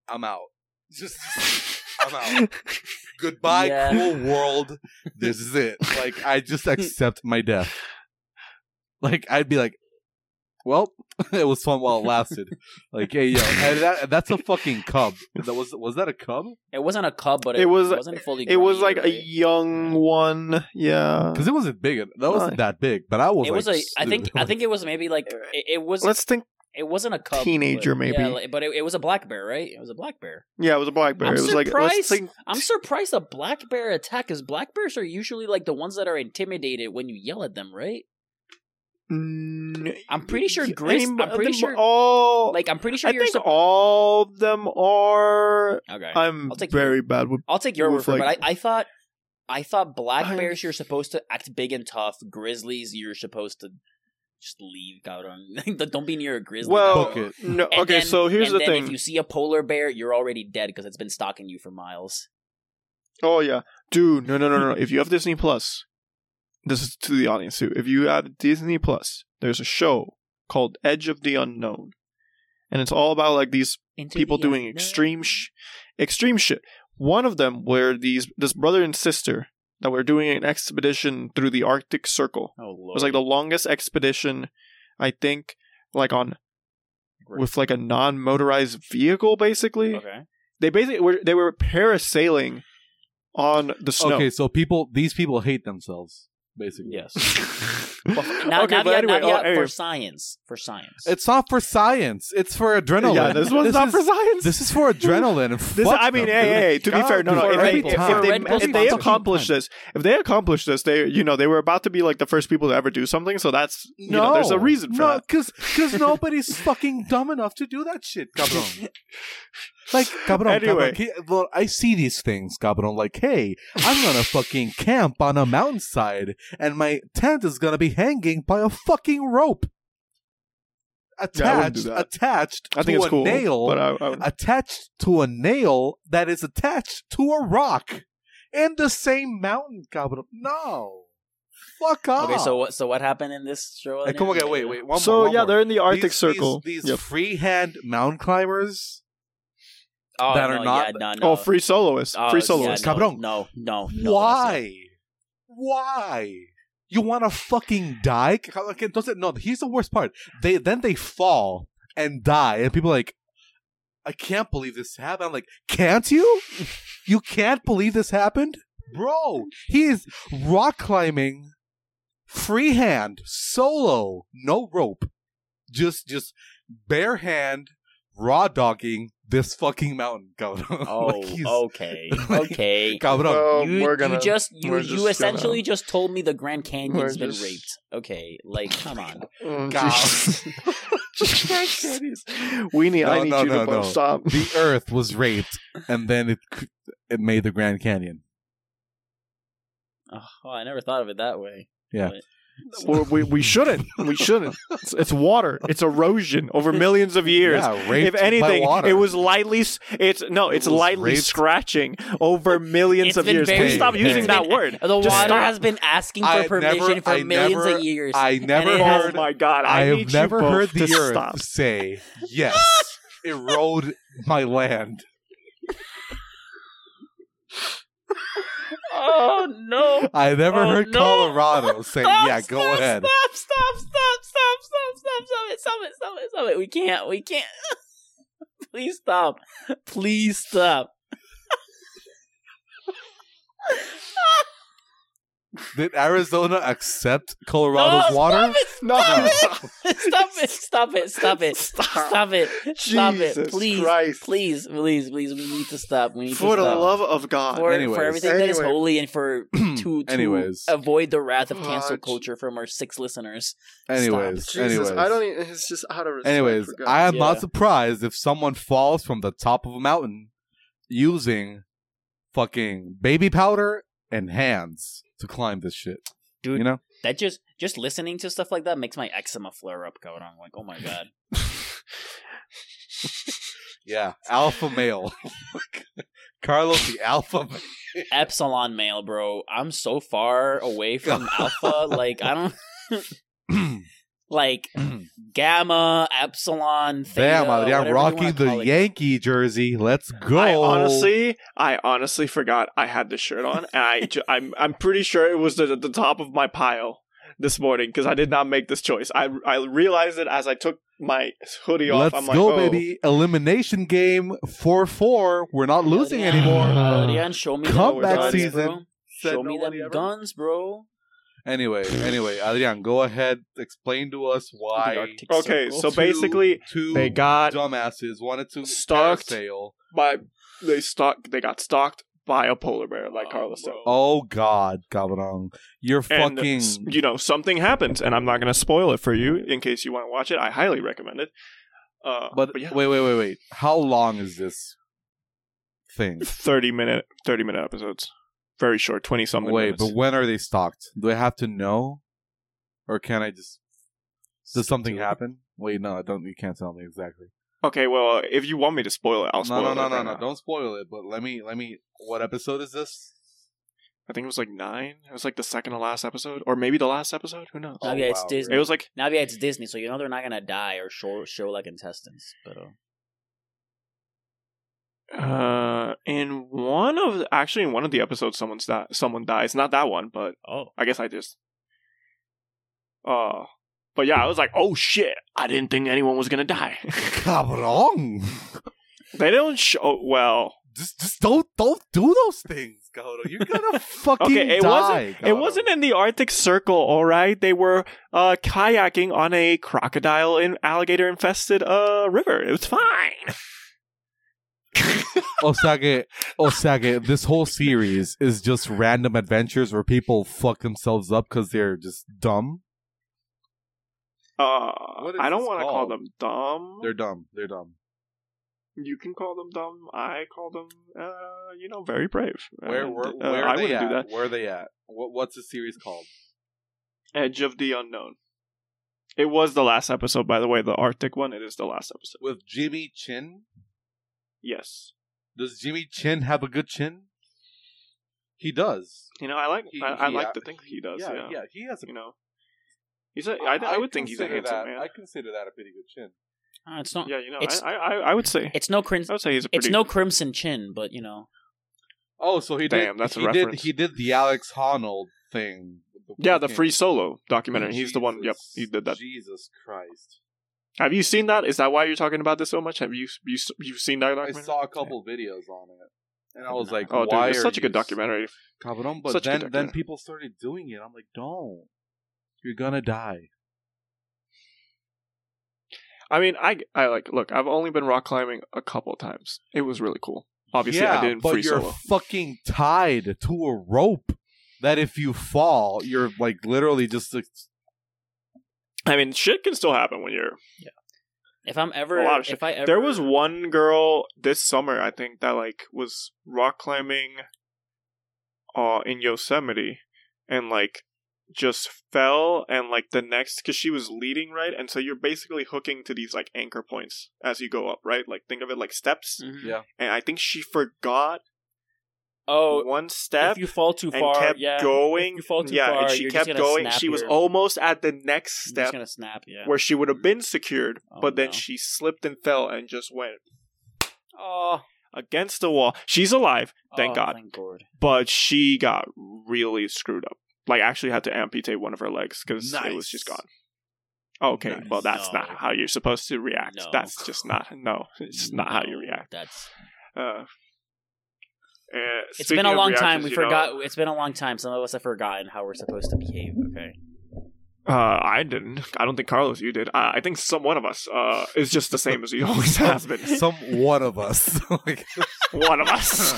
S1: I'm out. Just, I'm out. Goodbye,
S2: Yeah.
S1: cool world. This is it. Like, I just accept my death. Like, I'd be like, well, it was fun while it lasted. Like, hey, yo, and that, that's a fucking cub. That was was that a cub?
S2: It wasn't a cub, but it,
S3: It was-
S2: wasn't fully.
S3: It was like
S2: either,
S3: a
S2: right?
S3: young one, yeah.
S1: Because it wasn't big. That wasn't that big. But I was.
S2: It was a. I think. I think it was maybe like it, it was.
S3: Let's think.
S2: It wasn't a cub.
S3: Teenager,
S2: but,
S3: maybe.
S2: Yeah, like- but it, it was a black bear, right? It was a black bear.
S3: Yeah, it was a black bear.
S2: I'm
S3: it was like let's
S2: surprised-
S3: think.
S2: I'm surprised a black bear attack because black bears are usually like the ones that are intimidated when you yell at them, right?
S3: Mm,
S2: I'm pretty sure
S3: yeah,
S2: Gris-
S3: I mean,
S2: I'm pretty sure-
S3: All
S2: Like I'm pretty sure
S3: I think all of them are.
S2: okay,
S3: I'm
S2: I'll take
S3: very bad with.
S2: I'll take your word for it.
S3: like-
S2: But I, I thought, I thought black bears you're supposed to act big and tough. Grizzlies you're supposed to just leave, cabrón. Don't be near a grizzly.
S3: Well, no. Okay,
S2: then-
S3: so here's
S2: and
S3: the
S2: then
S3: thing.
S2: If you see a polar bear, you're already dead because it's been stalking you for miles.
S3: Oh yeah, dude. No, no, no, no. if you have Disney Plus, this is to the audience too. If you have Disney Plus, there's a show called Edge of the Unknown, and it's all about like these
S2: Into
S3: people
S2: the
S3: doing
S2: unknown.
S3: extreme, sh- extreme shit. One of them where these this brother and sister that we're doing an expedition through the Arctic Circle.
S2: Oh lord,
S3: It was like the longest expedition, I think, like on with like a non-motorized vehicle. Basically,
S2: okay.
S3: they basically were they were parasailing on the snow.
S1: Okay, so people, these people hate themselves, basically.
S2: Yes. Well, now,
S3: okay,
S2: now,
S3: but anyway,
S2: now,
S3: oh, anyway.
S2: for science, for science.
S1: It's not for science. It's for adrenaline.
S3: yeah, this one's not
S1: is,
S3: for science.
S1: This is for adrenaline.
S3: This- I mean,
S1: them,
S3: hey, hey, hey, to be fair, no, no.
S1: for
S3: If they,
S1: every
S3: if,
S1: time.
S3: if they, if they accomplish
S1: time.
S3: this, if they accomplish this, they, you know, they were about to be like the first people to ever do something. So that's, you know, there's a reason for
S1: no,
S3: that.
S1: because nobody's fucking dumb enough to do that shit, cabrón. Like, cabrón,
S3: Anyway.
S1: cabrón, well, I see these things, cabrón. Like, hey, I'm gonna fucking camp on a mountainside, and my tent is gonna be hanging by a fucking rope.
S3: Yeah, I
S1: Attached,
S3: that.
S1: attached
S3: I think
S1: to
S3: it's
S1: a
S3: cool,
S1: nail,
S3: but I, I would-
S1: attached to a nail that is attached to a rock in the same mountain, cabrón. No, fuck off.
S2: okay, so what? So what happened in this show?
S1: Hey, come on,
S2: again?
S1: wait, wait, one
S3: so
S1: more. one
S3: yeah,
S1: more.
S3: they're in the Arctic
S1: These-
S3: Circle.
S1: These, these
S3: Yep.
S1: freehand mountain climbers.
S2: Oh,
S1: that
S2: no,
S1: are not-
S2: Yeah, no, oh, no.
S3: Oh, free soloists,
S2: Oh,
S3: free
S2: yeah,
S3: soloists.
S2: no, No, no, no.
S1: Why? Why? You want to fucking die? Okay, Entonces, no, here's the worst part. They then they fall and die, and people are like, I can't believe this happened. I'm like, can't you? You can't believe this happened, bro. He is rock climbing, freehand, solo, no rope, just just bare hand, raw dogging this fucking mountain. Cabrón.
S2: Oh,
S1: Like,
S2: okay,
S1: like-
S2: okay.
S1: Cabrón.
S3: Well,
S2: you,
S3: we're gonna.
S2: you just you,
S3: we're
S2: you
S3: just
S2: essentially just told me the Grand Canyon's
S3: We're
S2: been
S3: just-
S2: raped. Okay, like come on.
S3: Oh,
S1: God.
S3: Jesus. we need. I need
S1: no,
S3: you
S1: no,
S3: to
S1: no.
S3: stop.
S1: the Earth was raped, and then it it made the Grand Canyon.
S2: Oh, I never thought of it that way.
S1: Yeah.
S2: But-
S3: Well, we we shouldn't. We shouldn't. It's, it's water. It's erosion over millions of years.
S1: Yeah, raped
S3: if anything,
S1: by water.
S3: it was lightly. It's no. It's
S1: It was
S3: lightly
S1: raped.
S3: scratching over millions
S2: It's
S3: of years.
S2: very-
S3: Please stop
S1: Hey,
S3: using that word.
S2: The
S3: Just
S2: water
S3: stop.
S2: has been asking for
S1: I
S2: permission
S1: never-
S2: for
S1: I
S2: millions
S1: never-
S2: of years.
S1: I never
S2: it
S3: Oh
S2: has-
S1: heard.
S3: Oh my god! I,
S1: I have never heard the
S3: to
S1: Earth
S3: stop.
S1: say yes. erode my land.
S2: Oh no!
S1: I never
S2: Oh,
S1: heard
S2: no.
S1: Colorado say,
S2: Stop,
S1: "Yeah, go
S2: stop,
S1: ahead."
S2: Stop! Stop! Stop! Stop! Stop! Stop! Stop it! Stop it! Stop it! Stop it! We can't! We can't! Please stop! Please stop!
S1: Did Arizona accept Colorado's
S2: No,
S1: water?
S3: No.
S2: Stop it! Stop it! Stop it!
S3: Stop.
S2: Stop it! Stop it!
S3: Jesus
S2: Please,
S3: Christ.
S2: please, please, please. We need to stop. We need
S3: For
S2: to
S3: the love of God.
S2: for,
S1: Anyways.
S2: for everything that is holy and for to, to
S1: Anyways.
S2: avoid the wrath of cancel culture from our six listeners.
S1: Anyways,
S3: Jesus,
S1: anyways,
S3: I don't even. It's just out of respect.
S1: anyways,
S3: for God.
S1: I am
S2: Yeah.
S1: not surprised if someone falls from the top of a mountain using fucking baby powder and hands to climb this shit.
S2: Dude,
S1: You know?
S2: that just just listening to stuff like that makes my eczema flare up. Going on, like, oh my god.
S1: Yeah, alpha male. Carlos the alpha.
S2: Epsilon male, bro. I'm so far away from alpha. Like I don't like mm. gamma, epsilon. Theta,
S1: Damn, Adrian,
S2: whatever you
S1: rocking the
S2: it.
S1: Yankee jersey. Let's go.
S3: I honestly, I honestly forgot I had this shirt on, and I, I'm, I'm pretty sure it was the, the top of my pile this morning because I did not make this choice. I, I realized it as I took my hoodie off.
S1: Let's
S3: I'm like,
S1: go,
S3: oh.
S1: baby. Elimination game 4 4. We're not losing
S2: Adrian,
S1: anymore.
S2: Adrian, show me
S1: Comeback
S2: them guns,
S1: season.
S2: Bro. Show me them guns, bro.
S1: Anyway, anyway, Adrian, go ahead. Explain to us why
S3: Okay,
S2: Circle.
S3: so
S1: two-
S3: basically,
S1: two
S3: they got
S1: dumbasses wanted to
S3: stalked
S1: parasail.
S3: by they stalked. They got stalked by a polar bear, like
S2: Oh,
S3: Carlos said.
S1: Oh God, Cabrón. You're
S3: And
S1: fucking
S3: s- you know something happens, and I'm not gonna spoil it for you in case you want to watch it. I highly recommend it. Uh,
S1: but,
S3: yeah,
S1: wait, wait, wait, wait. How long is this thing?
S3: thirty minute, thirty minute episodes, very short, twenty something.
S1: Wait,
S3: minutes.
S1: but when are they stalked? Do I have to know? Or can I just does something happen? Wait, no, I don't you can't tell me exactly.
S3: Okay, well, if you want me to spoil it, I'll
S1: No,
S3: spoil
S1: no,
S3: it.
S1: no,
S3: right
S1: no, no.
S3: now.
S1: Don't spoil it, but let me let me what episode is this?
S3: I think it was like nine. It was like the second to last episode, or maybe the last episode. Who knows?
S2: Oh,
S1: Oh,
S2: yeah, it's
S1: wow,
S2: Disney.
S3: It was like
S2: Now, yeah, it's Disney, so you know they're not gonna die or show show like intestines. But uh,
S3: uh, in one of the, actually in one of the episodes, someone's di- someone dies. Not that one, but
S2: oh,
S3: I guess I just. Uh, but yeah, I was like, oh shit! I didn't think anyone was gonna die.
S1: Cabrón.
S3: they don't show well.
S1: Just just don't don't do those things, Gauro. You're gonna fucking
S3: Okay, it
S1: die.
S3: wasn't. It wasn't in the Arctic Circle, all right. They were uh kayaking on a crocodile and alligator infested uh river. It was fine.
S1: Osage, Osage, this whole series is just random adventures where people fuck themselves up because they're just dumb.
S3: Uh, I don't want to call them dumb.
S1: They're dumb. They're dumb.
S3: you can call them dumb. I call them, uh, you know, very brave.
S1: Where
S3: And,
S1: where,
S3: uh,
S1: are
S3: I
S1: they at?
S3: do that.
S1: Where are they at? What, what's the series called?
S3: Edge of the unknown. It was the last episode, by the way. The Arctic one. It is the last episode.
S1: With Jimmy Chin.
S3: Yes.
S1: Does Jimmy Chin have a good chin? He does.
S3: You know, I like.
S1: He-
S3: I, I
S1: he-
S3: like to think he does. Yeah.
S1: yeah, he has a.
S3: You know. He's a. I, I would think he's a
S1: consider
S3: handsome
S1: that,
S3: man.
S1: I consider that a pretty good chin.
S2: Uh, it's not.
S3: yeah, you know,
S2: It's-
S3: I, I, I would say.
S2: It's no crimson.
S3: I would say he's a pretty.
S2: It's no crimson chin, but you know.
S1: Oh, so he
S3: Damn,
S1: did.
S3: that's a
S1: he did.
S3: reference.
S1: He did the Alex Honnold thing.
S3: Yeah, the free solo documentary. He's the one. Yep, he did that.
S1: Jesus Christ!
S3: Have you seen that? Is that why you're talking about this so much? Have you you you've seen that
S1: I saw a couple videos on it, and I was like,
S3: Oh, dude, it's such a good documentary.
S1: Cabrón, but
S3: Such
S1: then then people started doing it. I'm like, don't. You're gonna die.
S3: I mean, I I like look. I've only been rock climbing a couple of times. It was really cool. Obviously,
S1: yeah,
S3: I didn't
S1: but
S3: free
S1: you're
S3: solo.
S1: fucking tied to a rope. That if you fall, you're like literally just. Like,
S3: I mean, shit can still happen when you're. Yeah.
S2: If I'm ever,
S3: A lot of shit.
S2: if I ever,
S3: There was one girl this summer, I think, that like was rock climbing, uh, in Yosemite, and like just fell and like the next because she was leading right and so you're basically hooking to these like anchor points as you go up right like think of it like steps
S2: Mhm.
S1: Yeah.
S3: and i think she forgot
S2: Oh,
S3: one step
S2: if you fall too far,
S3: kept
S2: yeah.
S3: going.
S2: If you fall too
S3: yeah,
S2: far,
S3: and she kept going. She was
S2: your-
S3: almost at the next step
S2: gonna snap. Yeah.
S3: where she would have been secured,
S2: Oh,
S3: but then
S2: no.
S3: she slipped and fell and just went
S2: Oh,
S3: against the wall. She's alive, thank
S2: oh,
S3: God,
S2: Thank God.
S3: but she got really screwed up. Like, actually had to amputate one of her legs because it was just gone. Okay,
S1: Nice.
S3: well, that's
S2: No.
S3: not how you're supposed to react.
S2: No.
S3: That's just not. No, it's not how you react.
S2: That's
S3: Uh, Uh,
S2: It's
S3: speaking
S2: been a long time. We
S3: you know,
S2: forgot. It's been a long time. Some of us have forgotten how we're supposed to behave. Okay.
S3: Uh, I didn't. I don't think Carlos, you did. I, I think some one of us uh, is just the same as he always has been.
S1: Some one of us.
S3: one of us.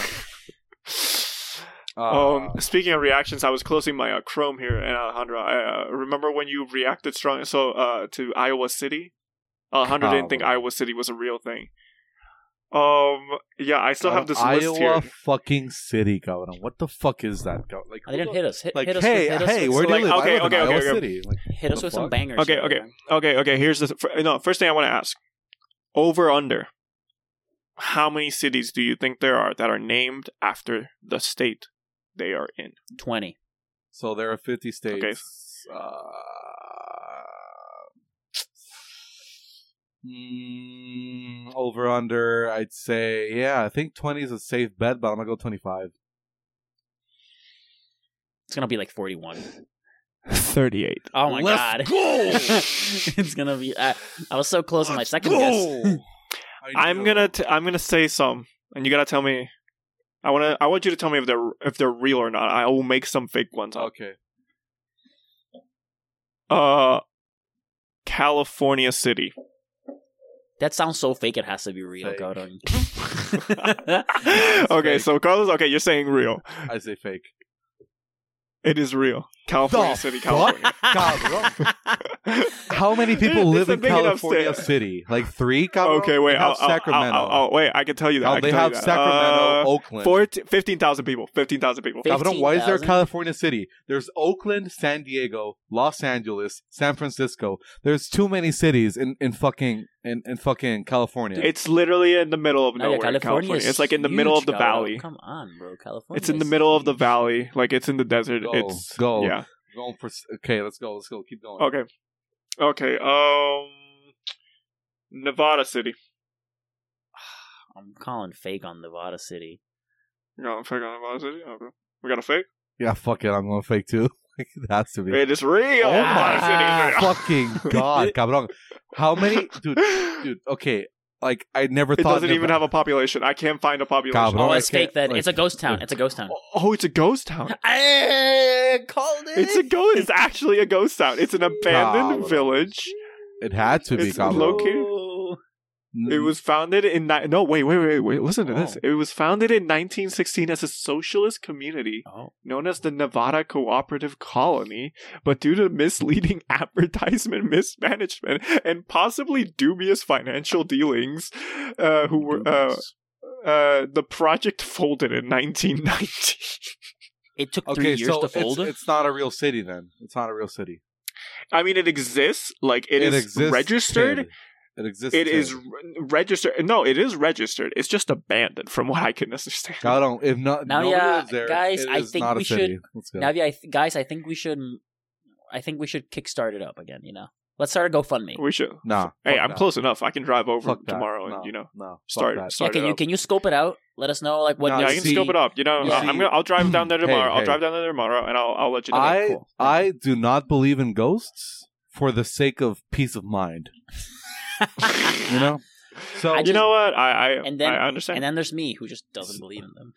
S1: uh,
S3: um, speaking of reactions, I was closing my uh, Chrome here, and Alejandro, I uh, remember when you reacted strong so uh, to Iowa City. Alejandro didn't think Iowa City was a real thing. Um, yeah, I still have this
S1: Iowa
S3: list here.
S1: fucking city, cabrón. What the fuck is that? Go- Like,
S2: They didn't hit us. Hit,
S1: Like,
S2: hit us.
S1: hey,
S2: with, hit us
S1: hey,
S2: with,
S1: where do you
S3: like,
S1: live?
S3: okay,
S1: I live
S3: okay,
S1: in
S3: okay,
S1: Iowa
S3: okay.
S1: City. Like,
S2: hit us
S1: the
S2: with some
S1: fuck?
S2: bangers.
S3: Okay, okay, okay, okay. Here's the fir- no. First thing I want to ask: over under. How many cities do you think there are that are named after the state they are in?
S2: Twenty.
S1: So there are 50 states.
S3: Okay.
S1: Uh, mm, over under, I'd say, yeah, I think 20 is a safe bet, but I'm going to go 25.
S2: It's gonna be like forty-one.
S3: Thirty-eight.
S2: Oh my
S1: Let's
S2: god.
S1: go!
S2: it's gonna be. I, I was so close on my second guess.
S3: I'm gonna t- I'm gonna say some, and you gotta tell me. I wanna I want you to tell me if they're if they're real or not. I will make some fake ones up.
S1: Okay.
S3: Uh, California City.
S2: That sounds so fake. It has to be real.
S1: Fake.
S2: God,
S3: okay,
S1: fake.
S3: so Carlos, okay, you're saying real.
S1: I say fake.
S3: It is real. California
S1: The
S3: City,
S1: fuck?
S3: California.
S1: How many people
S3: It's
S1: live in California. City? Like three? cabrón?
S3: Okay, wait.
S1: They
S3: I'll, I'll-
S1: Sacramento.
S3: I'll, I'll- wait, I can tell you that.
S1: Oh,
S3: I can
S1: they
S3: tell
S1: have
S3: you that.
S1: Sacramento,
S3: Uh,
S1: Oakland.
S3: 14 15,000 people. 15,000 people.
S2: Fif-
S1: Cabrón, why is there
S2: 15,000?
S1: California City? There's Oakland, San Diego, Los Angeles, San Francisco. There's too many cities in, in fucking in, in fucking California.
S3: It's literally in the middle of
S2: No, yeah,
S3: nowhere. in
S2: California.
S3: California. It's like in the middle of the
S2: huge,
S3: valley.
S2: Come on, bro. California.
S3: It's in the
S2: is
S3: middle of the valley. Like it's in the desert.
S1: Go,
S3: it's
S1: go.
S3: Yeah.
S1: Going for okay. Let's go. Let's go. Keep going.
S3: Okay. Okay. Um, Nevada City.
S2: I'm calling fake on Nevada City.
S3: You got a fake on Nevada City. Okay. We got a fake.
S1: Yeah, fuck it. I'm going to fake too. it has to be.
S3: It is real.
S1: oh my
S3: is real.
S1: fucking god, cabrón! How many, dude? Dude, okay. Like I never thought
S3: It
S1: thought.
S3: doesn't even have a population. I can't find a population.
S1: Cabrón.
S2: Oh,
S1: I
S2: it's fake.
S1: can't,
S2: Then
S1: like-
S2: it's a ghost town. It's a ghost town.
S3: Oh, it's a ghost town.
S2: I called it.
S3: It's a ghost. It's actually a ghost town. It's an abandoned
S1: Cabrón.
S3: village.
S1: It had to be
S3: It's
S1: cabrón.
S3: located-. It was founded in ni- no wait wait wait wait listen to this.
S2: Oh.
S3: It was founded in 1916 as a socialist community
S2: Oh.
S3: known as the Nevada Cooperative Colony, but due to misleading advertisement mismanagement and possibly dubious financial dealings, uh, who were uh, uh, the project folded in 1990.
S2: It took three
S1: Okay,
S2: years
S1: so
S2: to
S1: it's,
S2: fold.
S1: it's not a real city then. It's not a real city.
S3: I mean, it exists. Like it is
S1: exists.
S3: registered.
S1: Ted. It exists.
S3: It is
S1: Ted.
S3: re- registered. No, it is registered. It's just abandoned, from what I can understand.
S1: Cabrón, if not,
S2: Now,
S1: nobody
S2: yeah,
S1: there,
S2: guys, I think we should- Now, yeah, I th- guys, I think we should. I think we should kickstart it up again. You know, let's start a GoFundMe.
S3: We should.
S1: Nah.
S3: Hey, I'm
S1: that.
S3: close enough. I can drive over
S1: Fuck that.
S3: tomorrow
S1: no,
S3: and you know
S1: no, fuck
S3: start
S1: that.
S2: Yeah,
S3: start
S2: can
S3: it
S2: you
S3: up.
S2: can you scope it out? Let us know like what.
S1: No,
S3: yeah, I can
S1: see-
S3: scope it up. You know,
S2: you
S3: I'm
S1: see-
S3: gonna. I'll drive down there
S1: Hey,
S3: tomorrow. I'll
S1: hey.
S3: drive down there tomorrow, and I'll I'll let you know.
S1: I
S2: cool.
S1: I do not believe in ghosts for the sake of peace of mind. You know. So
S2: I
S3: you know what? I I,
S2: and then-
S3: I understand.
S2: and then there's me who just doesn't believe in them.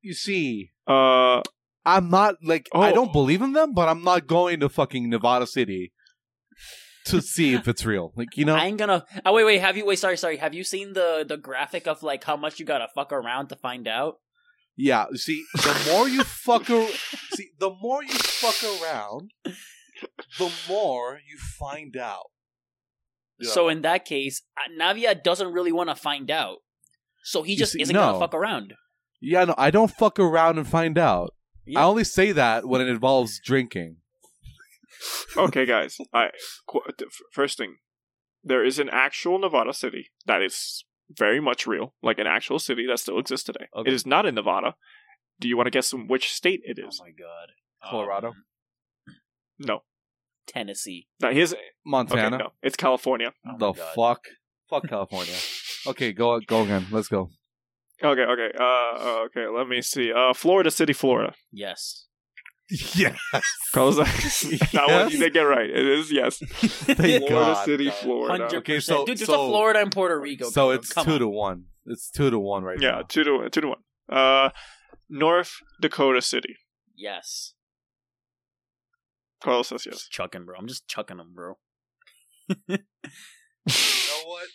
S1: you see,
S3: uh,
S1: I'm not like I
S3: Oh.
S1: don't believe in them, but I'm not going to fucking Nevada City to see if it's real. Like you know,
S2: I ain't gonna. Oh wait, wait. Have you? Wait, sorry, sorry. Have you seen the the graphic of like how much you gotta fuck around to find out?
S1: yeah. See, the more you fuck, ar- see, the more you fuck around, the more you find out. Yeah.
S2: So in that case, uh, Navia doesn't really want to find out. So he just
S1: see,
S2: isn't
S1: no.
S2: gonna fuck around.
S1: Yeah, no, I don't fuck around and find out.
S2: Yeah.
S1: I only say that when it involves drinking.
S3: okay, guys. I qu- th- first thing, there is an actual Nevada city that is very much real, like an actual city that still exists today.
S1: Okay.
S3: It is not in Nevada. Do you want to guess in which state it is?
S2: Oh my god.
S1: Colorado?
S2: Um,
S3: No.
S2: Tennessee.
S3: No, here's okay.
S1: Montana.
S3: No, it's California.
S2: Oh
S1: the
S2: god.
S1: fuck? Fuck California. okay, go go again. Let's go.
S3: Okay, okay. Uh, uh, okay. Let me see. Uh, Florida City, Florida.
S2: Yes.
S1: yeah.
S3: Cause that one you did get right. It is yes.
S1: Thank
S3: Florida
S1: God.
S3: City,
S1: God.
S3: Florida.
S2: Hundred
S1: Okay,
S2: percent.
S1: so-
S2: Dude, there's
S1: so-
S2: a Florida and Puerto Rico.
S1: So
S2: bro.
S1: it's
S2: Come
S1: two
S2: on.
S1: to one. It's two to one right
S3: Yeah,
S1: now.
S3: two to two to one. Uh, North Dakota City.
S2: Yes.
S3: Carlos says yes.
S2: Just chucking, bro. I'm just chucking them, bro.
S1: You know what?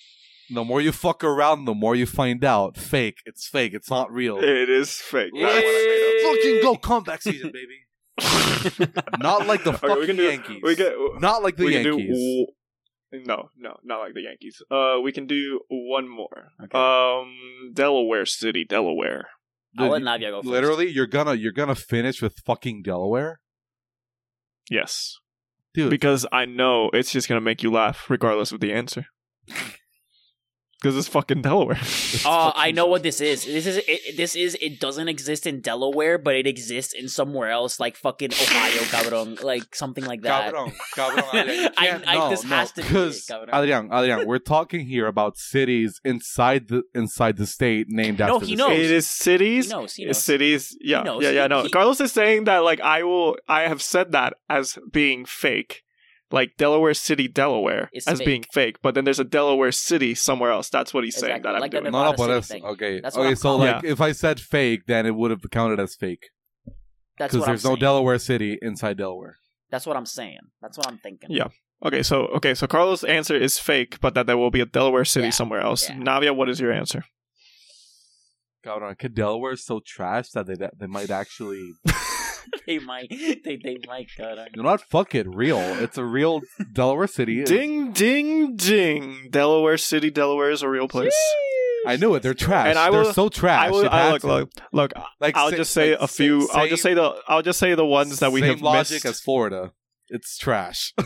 S1: The more you fuck around, the more you find out. Fake. It's fake. It's not real.
S3: It is fake.
S1: Let's
S3: That's what I made up.
S1: fucking go comeback season, baby. Not like the
S3: Okay,
S1: fucking
S3: we can do,
S1: Yankees.
S3: We can,
S1: Not like the
S3: we
S1: Yankees.
S3: can do. No, no, not like the Yankees. Uh, we can do one more.
S2: Okay.
S3: Um, Delaware City, Delaware.
S2: I'll let Navia go first.
S1: Literally, you're gonna you're gonna finish with fucking Delaware,
S3: Yes,
S1: dude.
S3: because I know it's just gonna make you laugh regardless of the answer. Because it's fucking Delaware.
S2: Oh, I know what this is. This is it, this is it doesn't exist in Delaware, but it exists in somewhere else, like fucking Ohio, cabrón, like something like that.
S1: Cabrón, cabrón, Adrian,
S2: I-
S1: can't-
S2: I-
S1: no,
S2: this
S1: no,
S2: has to be it,
S1: because
S2: cabrón.
S1: Adrian, Adrian, we're talking here about cities inside the inside the state named
S2: No,
S1: after
S2: he
S1: the
S2: knows.
S1: state.
S3: It is cities.
S2: He knows, he knows.
S3: cities. Yeah,
S2: knows.
S3: yeah, yeah. No,
S2: he-
S3: Carlos is saying that like I will. I have said that as being fake, like Delaware City, Delaware,
S2: It's
S3: as
S2: fake.
S3: being fake. But then there's a Delaware City somewhere else. That's what he's saying
S2: Exactly,
S3: that I'm
S2: like the
S3: doing.
S1: No, no, but that's
S2: thing.
S1: okay.
S2: That's
S1: okay, so
S2: calling
S1: like if I said fake, then it would have counted as fake
S2: That's
S1: because there's
S2: I'm
S1: no
S2: saying.
S1: Delaware City inside Delaware.
S2: That's what I'm saying. That's what I'm thinking.
S3: Yeah. Okay, so okay, so Carlos' answer is fake, but that there will be a Delaware City
S2: Yeah,
S3: somewhere else.
S2: yeah.
S3: Navia, what is your answer?
S1: God, kid, Delaware is so trash that they they might actually.
S2: they might. They they might. God, I-
S1: Do not fuck it real. It's a real Delaware City.
S3: Ding, ding, ding! Delaware City, Delaware is a real place.
S1: I knew it. They're trash.
S3: And I
S1: They're so trash.
S3: I will. I, look,
S1: to.
S3: look, look.
S1: Like
S3: I'll
S1: sa-
S3: just say
S1: like
S3: a few.
S1: sa-
S3: I'll just say the. I'll just say the ones that we
S1: same
S3: have
S1: logic
S3: missed.
S1: as Florida. It's trash.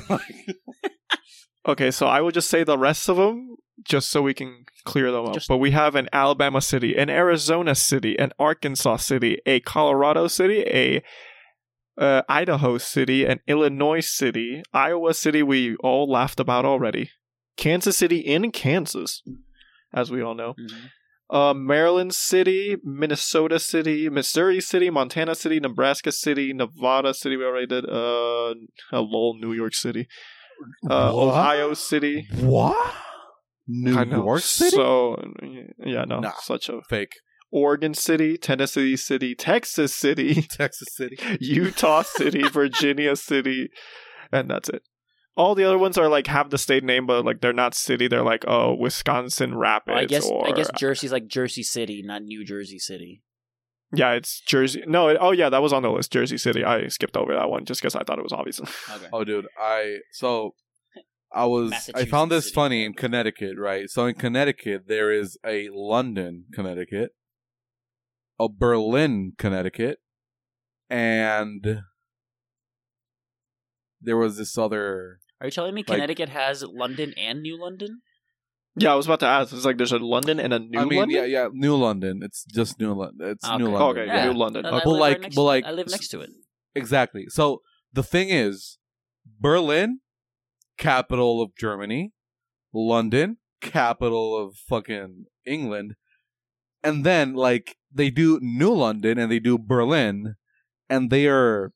S3: Okay, so I will just say the rest of them just so we can clear them up.
S2: Just-
S3: but we have an Alabama city, an Arizona city, an Arkansas city, a Colorado city, a uh, Idaho city, and Illinois city, Iowa city. We all laughed about already. Kansas City in Kansas, as we all know.
S2: Mhm.
S3: Uh, Maryland City, Minnesota City, Missouri City, Montana City, Nebraska City, Nevada City. We already did. Uh, hello, New York City. Uh? Ohio City.
S1: what? New York City?
S3: So yeah, no,
S1: Nah.
S3: such a
S1: Fake.
S3: Oregon City, Tennessee City, Texas City,
S1: Texas City.
S3: Utah City, Virginia City, and that's it. All the other ones are like have the state name, but like they're not city. They're like oh Wisconsin Rapids.
S2: I guess
S3: or
S2: I guess Jersey's like Jersey City, not New Jersey City.
S3: yeah, it's Jersey. No, it, oh yeah, that was on the list. Jersey City. I skipped over that one just because I thought it was obvious.
S2: Okay.
S1: Oh, dude, I so I was I found this
S2: City.
S1: funny in Connecticut, right? So in Connecticut, there is a London, Connecticut, a Berlin, Connecticut, and there was this other.
S2: Are you telling me
S1: Like-
S2: Connecticut has London and New London?
S3: yeah, I was about to ask. It's like there's a London and a New London.
S1: I mean,
S3: London.
S1: yeah, yeah, New London. It's just New London. It's New
S2: Okay.
S1: London.
S3: Okay,
S2: Yeah.
S3: New London.
S2: And
S1: Uh, but like-
S2: right
S1: but like-
S2: I live next to it.
S1: Exactly. So the thing is, Berlin, capital of Germany, London, capital of fucking England, and then like they do New London and they do Berlin, and they are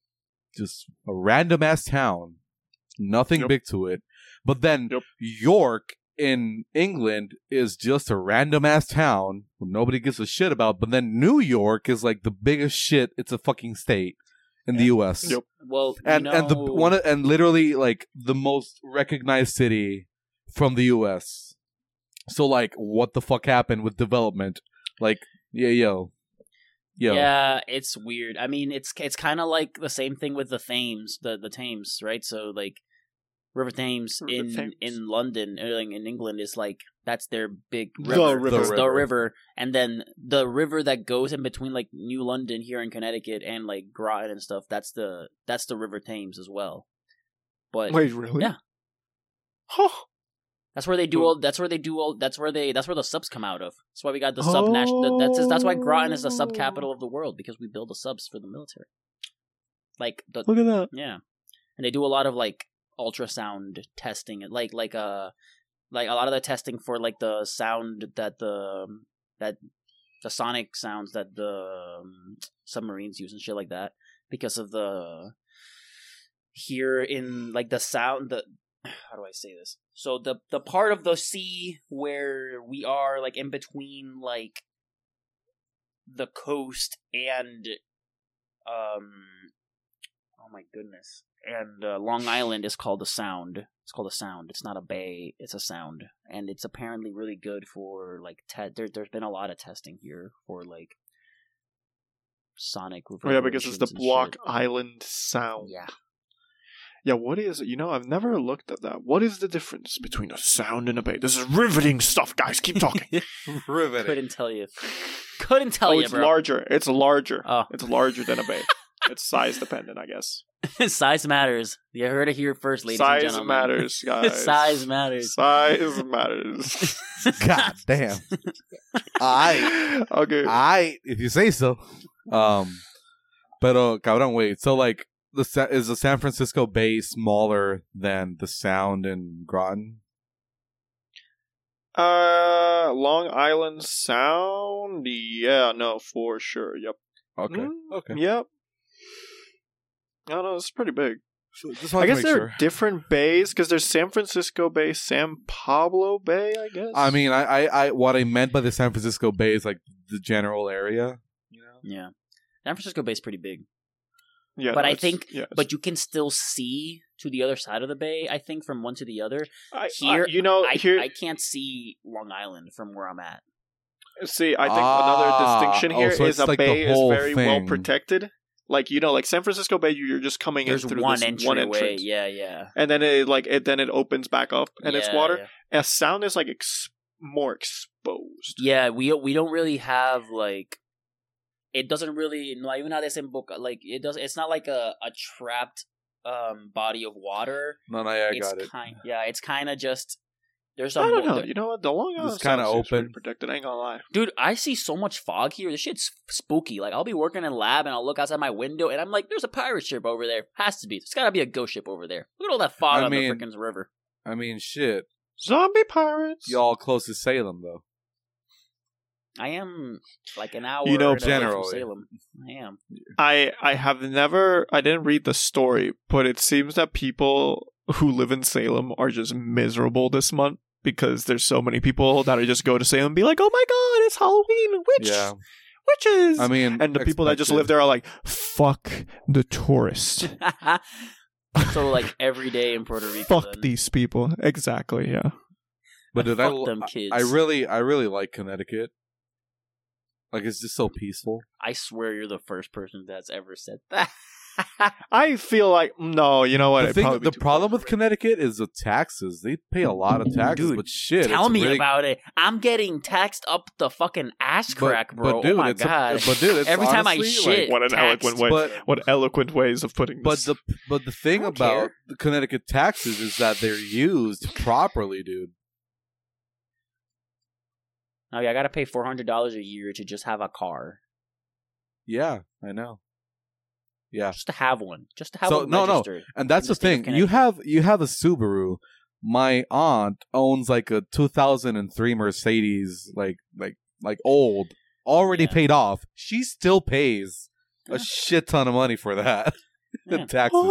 S1: just a random ass town, nothing
S3: Yep.
S1: big to it. But then
S3: Yep.
S1: York in England is just a random ass town nobody gives a shit about. But then New York is like the biggest shit. It's a fucking state in the U.S.
S3: Yep.
S2: Well,
S1: And
S2: you
S1: and the one and literally like the most recognized city from the U.S. So like, what the fuck happened with development? Like, yeah, yo, yo,
S2: Yeah, it's weird. I mean, it's it's kind of like the same thing with the Thames, the the Thames, right? So like River Thames
S3: River
S2: in
S3: Thames.
S2: in London, uh, in England, is like that's their big river,
S3: The
S2: river,
S3: river.
S1: The
S2: the
S1: river.
S2: river, and then the river that goes in between like New London here in Connecticut and like Groton and stuff. That's the that's the River Thames as well. But
S3: Wait, really?
S2: Yeah.
S3: Huh.
S2: That's where they do all. That's where they do all. That's where they. That's where the subs come out of. That's why we got the sub national. That's that's why Groton is the sub capital of the world because we build the subs for the military. Like the
S3: Look at that.
S2: yeah, and they do a lot of like ultrasound testing, like like uh like a lot of the testing for like the sound that the that the sonic sounds that the um, submarines use and shit like that because of the here in like the sound the how do I say this? So the the part of the sea where we are like in between like the coast and um oh my goodness and uh, Long Island is called a sound. It's called a sound. It's not a bay. It's a sound, and it's apparently really good for like te- there. There's been a lot of testing here for like sonic.
S3: Oh yeah, because it's the Block
S2: shit.
S3: Island sound.
S2: Yeah,
S3: Yeah, what is it? You know, I've never looked at that. What is the difference between a sound and a bay? This is riveting stuff, guys. Keep talking.
S1: Riveting.
S2: couldn't tell you. Couldn't tell
S3: oh,
S2: you,
S3: it's
S2: bro.
S3: larger. It's larger.
S2: Oh.
S3: It's larger than a bay. it's size dependent, I guess.
S2: Size matters. You heard it here first, ladies and
S3: size
S2: gentlemen.
S3: matters, guys.
S2: Size matters.
S3: Size matters.
S1: God damn. I,
S3: okay.
S1: I, if you say so. Um, pero cabrón, wait. So like, the Sa- is the San Francisco Bay smaller than the Sound in Groton?
S3: Uh, Long Island Sound. Yeah, no, for sure. Yep.
S1: Okay.
S3: Mm,
S1: Okay.
S3: Yep. I don't know. It's pretty big.
S1: So just
S3: I guess
S1: make
S3: there
S1: sure.
S3: are different bays because there's San Francisco Bay, San Pablo Bay. I guess.
S1: I mean, I, I, I, what I meant by the San Francisco Bay is like the general area. You know.
S2: Yeah. San Francisco Bay is pretty big.
S3: Yeah,
S2: but I think-
S3: yeah,
S2: But you can still see to the other side of the bay, I think, from one to the other.
S3: I,
S2: here-
S3: I- you know,
S2: I,
S3: here,
S2: I can't see Long Island from where I'm at.
S3: see, I think
S1: Ah,
S3: another distinction
S1: oh, so
S3: is a
S1: like
S3: bay is
S1: whole
S3: very well protected. Like you know, like San Francisco Bay, you- you're just coming
S2: There's
S3: in through
S2: one
S3: this
S2: entryway.
S3: one entrance,
S2: Yeah, yeah.
S3: and then it like it then it opens back up and it's water.
S2: Yeah.
S3: And sound is like ex- more exposed.
S2: Yeah, we we don't really have like it doesn't really no even how they say book like it does it's not like a, a trapped um body of water.
S1: No, no, yeah, I
S2: it's
S1: got it.
S2: kind yeah, it's kind of just there's
S3: I don't know.
S2: there-
S3: You know what? The Long Island
S1: It's kinda
S3: Sound seems pretty
S1: open.
S3: protected. I ain't gonna lie.
S2: Dude, I see so much fog here. This shit's spooky. Like I'll be working in lab and I'll look outside my window and I'm like, there's a pirate ship over there. Has to be. There's gotta be a ghost ship over there. Look at all that fog
S1: I
S2: on
S1: mean-
S2: the freaking river.
S1: I mean, shit.
S3: Zombie pirates.
S1: Y'all close to Salem though.
S2: I am like an hour
S3: You know,
S2: and from
S1: generally.
S2: Salem. I am.
S3: I I have never I didn't read the story, but it seems that people who live in Salem are just miserable this month because there's so many people that are just go to Salem and be like, "Oh my god, it's Halloween, witch,
S1: Yeah.
S3: witches."
S1: I mean,
S3: and the people that just live there are like, "Fuck the tourists.
S2: so like every day in Puerto Rico.
S3: Fuck
S2: then.
S3: these people." Exactly. Yeah.
S1: But dude, I,
S2: Fuck them kids.
S1: I really, I really like Connecticut. Like it's just so peaceful.
S2: I swear you're the first person that's ever said that.
S3: I feel like no. You know what?
S1: the
S3: It'd
S1: thing, the problem with
S3: for.
S1: Connecticut is the taxes. They pay a lot of taxes,
S2: Dude,
S1: but shit,
S2: Tell
S1: it's
S2: me
S1: really-
S2: about it. I'm getting taxed up the fucking ass
S1: but-
S2: crack, bro.
S1: But dude,
S2: oh my
S1: it's a-
S2: god.
S1: but dude, it's
S2: Every time I
S1: honestly,
S2: shit,
S1: like,
S3: What an
S2: taxed.
S3: eloquent way.
S1: but
S3: What eloquent ways of putting
S1: but the but the thing about
S2: care.
S1: the Connecticut taxes is that they're used properly, dude.
S2: Oh yeah, I gotta pay four hundred dollars a year to just have a car,
S1: Yeah, I know. Yeah,
S2: just to have one, just to have
S1: So,
S2: one
S1: no, no. and that's the
S2: the
S1: thing. You have you have a Subaru. My aunt owns like a 2003 Mercedes, like like like old, already
S2: Yeah.
S1: paid off. She still pays a shit ton of money for that. The
S2: Yeah.
S1: taxes.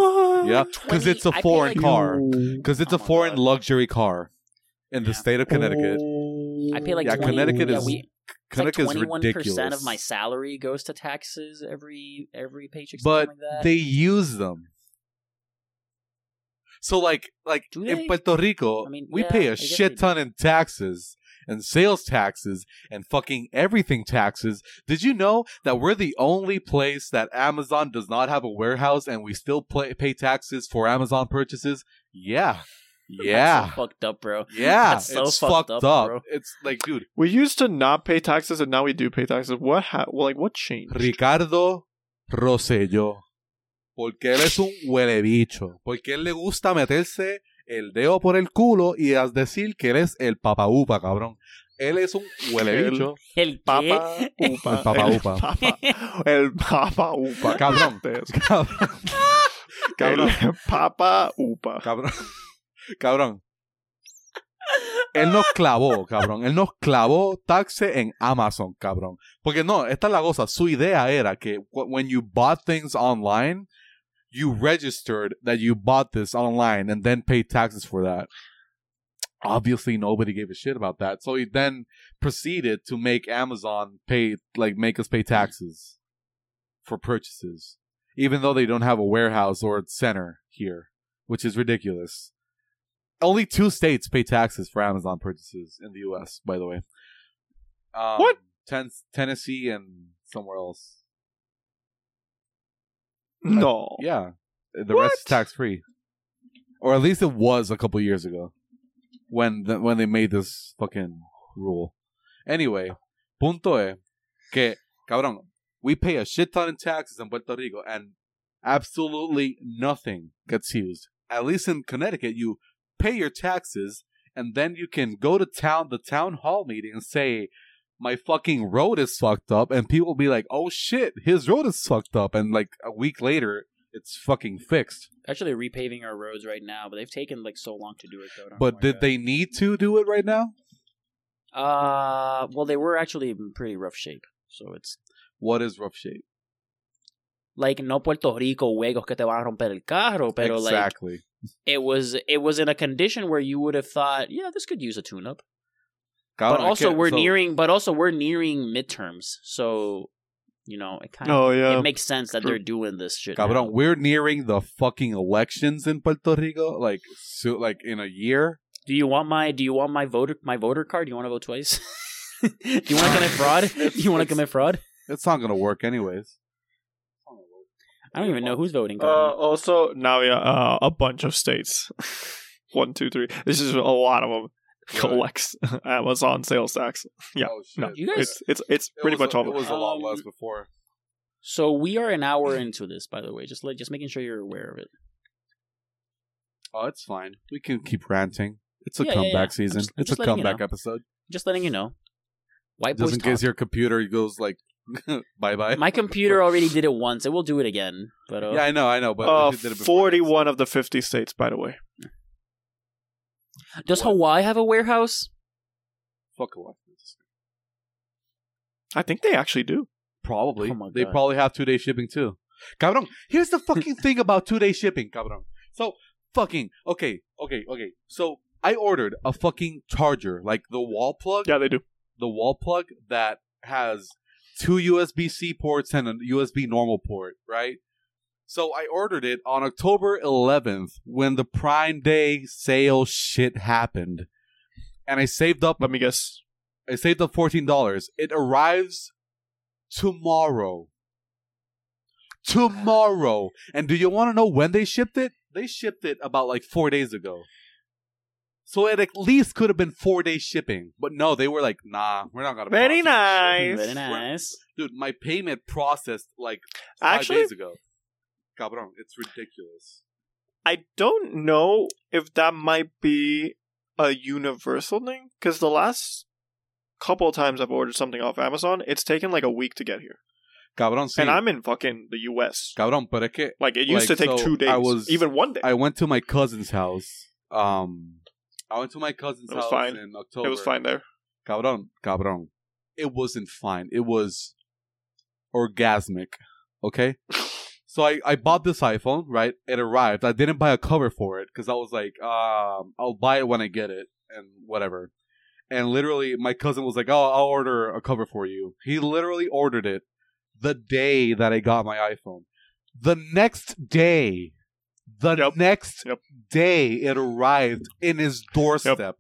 S1: Yeah, because it's a foreign
S2: like-
S1: car. Because it's
S2: Oh
S1: a foreign luxury car in the
S2: Yeah.
S1: state of Connecticut.
S2: I pay like
S1: Yeah,
S2: 20,
S1: Connecticut
S2: yeah,
S1: is
S2: we,
S1: Connecticut is
S2: twenty one
S1: ridiculous.
S2: percent of my salary goes to taxes every every paycheck.
S1: but
S2: like that.
S1: they use them. So like like in? Puerto Rico,
S2: I mean,
S1: we
S2: yeah,
S1: pay a shit ton in taxes and sales taxes and fucking everything taxes. Did you know that we're the only place that Amazon does not have a warehouse and we still play, pay taxes for Amazon purchases? Yeah.
S2: That's
S1: Yeah.
S2: so fucked up, bro.
S1: yeah,
S2: That's so
S1: it's
S2: fucked
S1: fucked
S2: up,
S1: up.
S2: bro.
S1: It's like, dude,
S3: We used to not pay taxes, and now we do pay taxes. What? Ha- well, like what changed?
S1: Ricardo Rosselló. Porque él es un huele bicho. Porque él le gusta meterse el dedo por el culo y decir que él es el papaupa, cabrón. Él es un huele
S3: El-
S1: bicho.
S2: El
S3: Papa
S2: qué?
S3: Upa.
S1: El Papa
S3: El
S1: Upa.
S3: Papa, el Papa Upa.
S1: Cabrón.
S3: Cabrón.
S1: Cabrón.
S3: El Papa Upa.
S1: Cabrón. Cabrón. Él nos clavó, cabrón. Él nos clavó taxe en Amazon, cabrón. Porque no, esta es la cosa. Su idea era que when you bought things online, you registered that you bought this online and then paid taxes for that. Obviously, nobody gave a shit about that. So he then proceeded to make Amazon pay, like, make us pay taxes for purchases, even though they don't have a warehouse or center here, which is ridiculous. Only two states pay taxes for Amazon purchases in the U.S. By the way, um,
S3: What?
S1: Ten- Tennessee and somewhere else.
S3: No.
S1: Yeah, the
S3: What?
S1: rest is tax free, or at least it was a couple years ago when the, when they made this fucking rule. Anyway, punto es que cabrón, we pay a shit ton in taxes in Puerto Rico, and absolutely nothing gets used. At least in Connecticut, you pay your taxes, and then you can go to town, the town hall meeting, and say. My fucking road is fucked up, and people will be like, "Oh shit, his road is fucked up," and like a week later, it's fucking fixed.
S2: Actually, repaving our roads right now, but they've taken like so long to do it. Though. I don't know
S1: But did they need to do it right now?
S2: Uh, well, they were actually in pretty rough shape. So it's
S1: What is rough shape?
S2: like no Puerto Rico huecos que te van a romper el carro, pero like
S1: exactly.
S2: It was it was in a condition where you would have thought, yeah, this could use a tune up. But also
S1: can't-
S2: we're
S1: so-
S2: nearing but also we're nearing midterms. So, you know, it kind of
S3: Oh yeah.
S2: it makes sense that
S3: True.
S2: they're doing this shit.
S1: Cabrón,
S2: now.
S1: we're nearing the fucking elections in Puerto Rico, like so, like in a year.
S2: Do you want my do you want my voter my voter card? Do you want to vote twice? do you want to commit fraud? do you want to commit fraud?
S1: It's not gonna work anyways.
S2: I don't even know who's voting.
S3: Uh, also, now yeah, uh, a bunch of states. One, two, three. This is a lot of them. Collects Amazon sales tax. Yeah.
S1: Oh, shit.
S3: No,
S2: You guys-
S3: it's it's it's
S1: It
S3: pretty
S1: was
S3: much
S1: a,
S3: all.
S1: It was a lot
S2: Um,
S1: less before.
S2: So we are an hour into this, by the way. Just like just making sure you're aware of it.
S1: Oh, it's fine. We can keep ranting. It's a
S2: Yeah, yeah,
S1: comeback
S2: yeah. I'm
S1: season.
S2: just- I'm
S1: it's a
S2: just letting you
S1: comeback
S2: know.
S1: episode.
S2: Just letting you know. White boys
S1: Just in case
S2: talk.
S1: your computer goes like bye bye.
S2: My computer already did it once. It will do it again. But uh,
S1: Yeah, I know, I know, but
S3: Uh,
S1: did it
S3: forty-one of the fifty states, by the way.
S2: does
S1: what?
S2: Hawaii have a warehouse?
S1: Fuck Hawaii.
S3: I think they actually do.
S1: Probably.
S2: Oh my
S1: they probably have two day shipping too. Cabrón, here's the fucking thing about two day shipping, cabrón. So, fucking, okay, okay, okay. So, I ordered a fucking charger, like the wall plug,
S3: Yeah, they do.
S1: the wall plug that has two USB C ports and a USB normal port, right? So, I ordered it on October 11th when the Prime Day sale shit happened. And I saved up
S3: Let me guess.
S1: I saved up fourteen dollars. It arrives tomorrow. Tomorrow. And do you want to know when they shipped it? They shipped it about like four days ago. So it at least could have been four days shipping. But no, they were like, nah, we're not gonna
S3: Very
S1: process this shit."
S3: nice.
S2: Very nice.
S1: Dude, my payment processed like five
S3: Actually-
S1: days ago. Cabron, it's ridiculous.
S3: I don't know if that might be a universal thing because the last couple of times I've ordered something off Amazon, it's taken like a week to get here,
S1: Cabron, sí.
S3: and I'm in fucking the U.S.
S1: Cabron, pero es que
S3: Like it used
S1: Like,
S3: to take
S1: so
S3: two days,
S1: I was-
S3: even one day.
S1: I went to my cousin's house. Um, I went to my cousin's
S3: It was
S1: house
S3: fine.
S1: in October.
S3: it was fine there.
S1: Cabron, cabron. It wasn't fine. It was orgasmic. Okay? so I, I bought this iPhone, right? It arrived. I didn't buy a cover for it because I was like, um, I'll buy it when I get it and whatever. And literally, my cousin was like, oh, I'll order a cover for you. He literally ordered it the day that I got my iPhone. The next day, the
S3: Yep.
S1: next
S3: Yep.
S1: day, it arrived in his doorstep.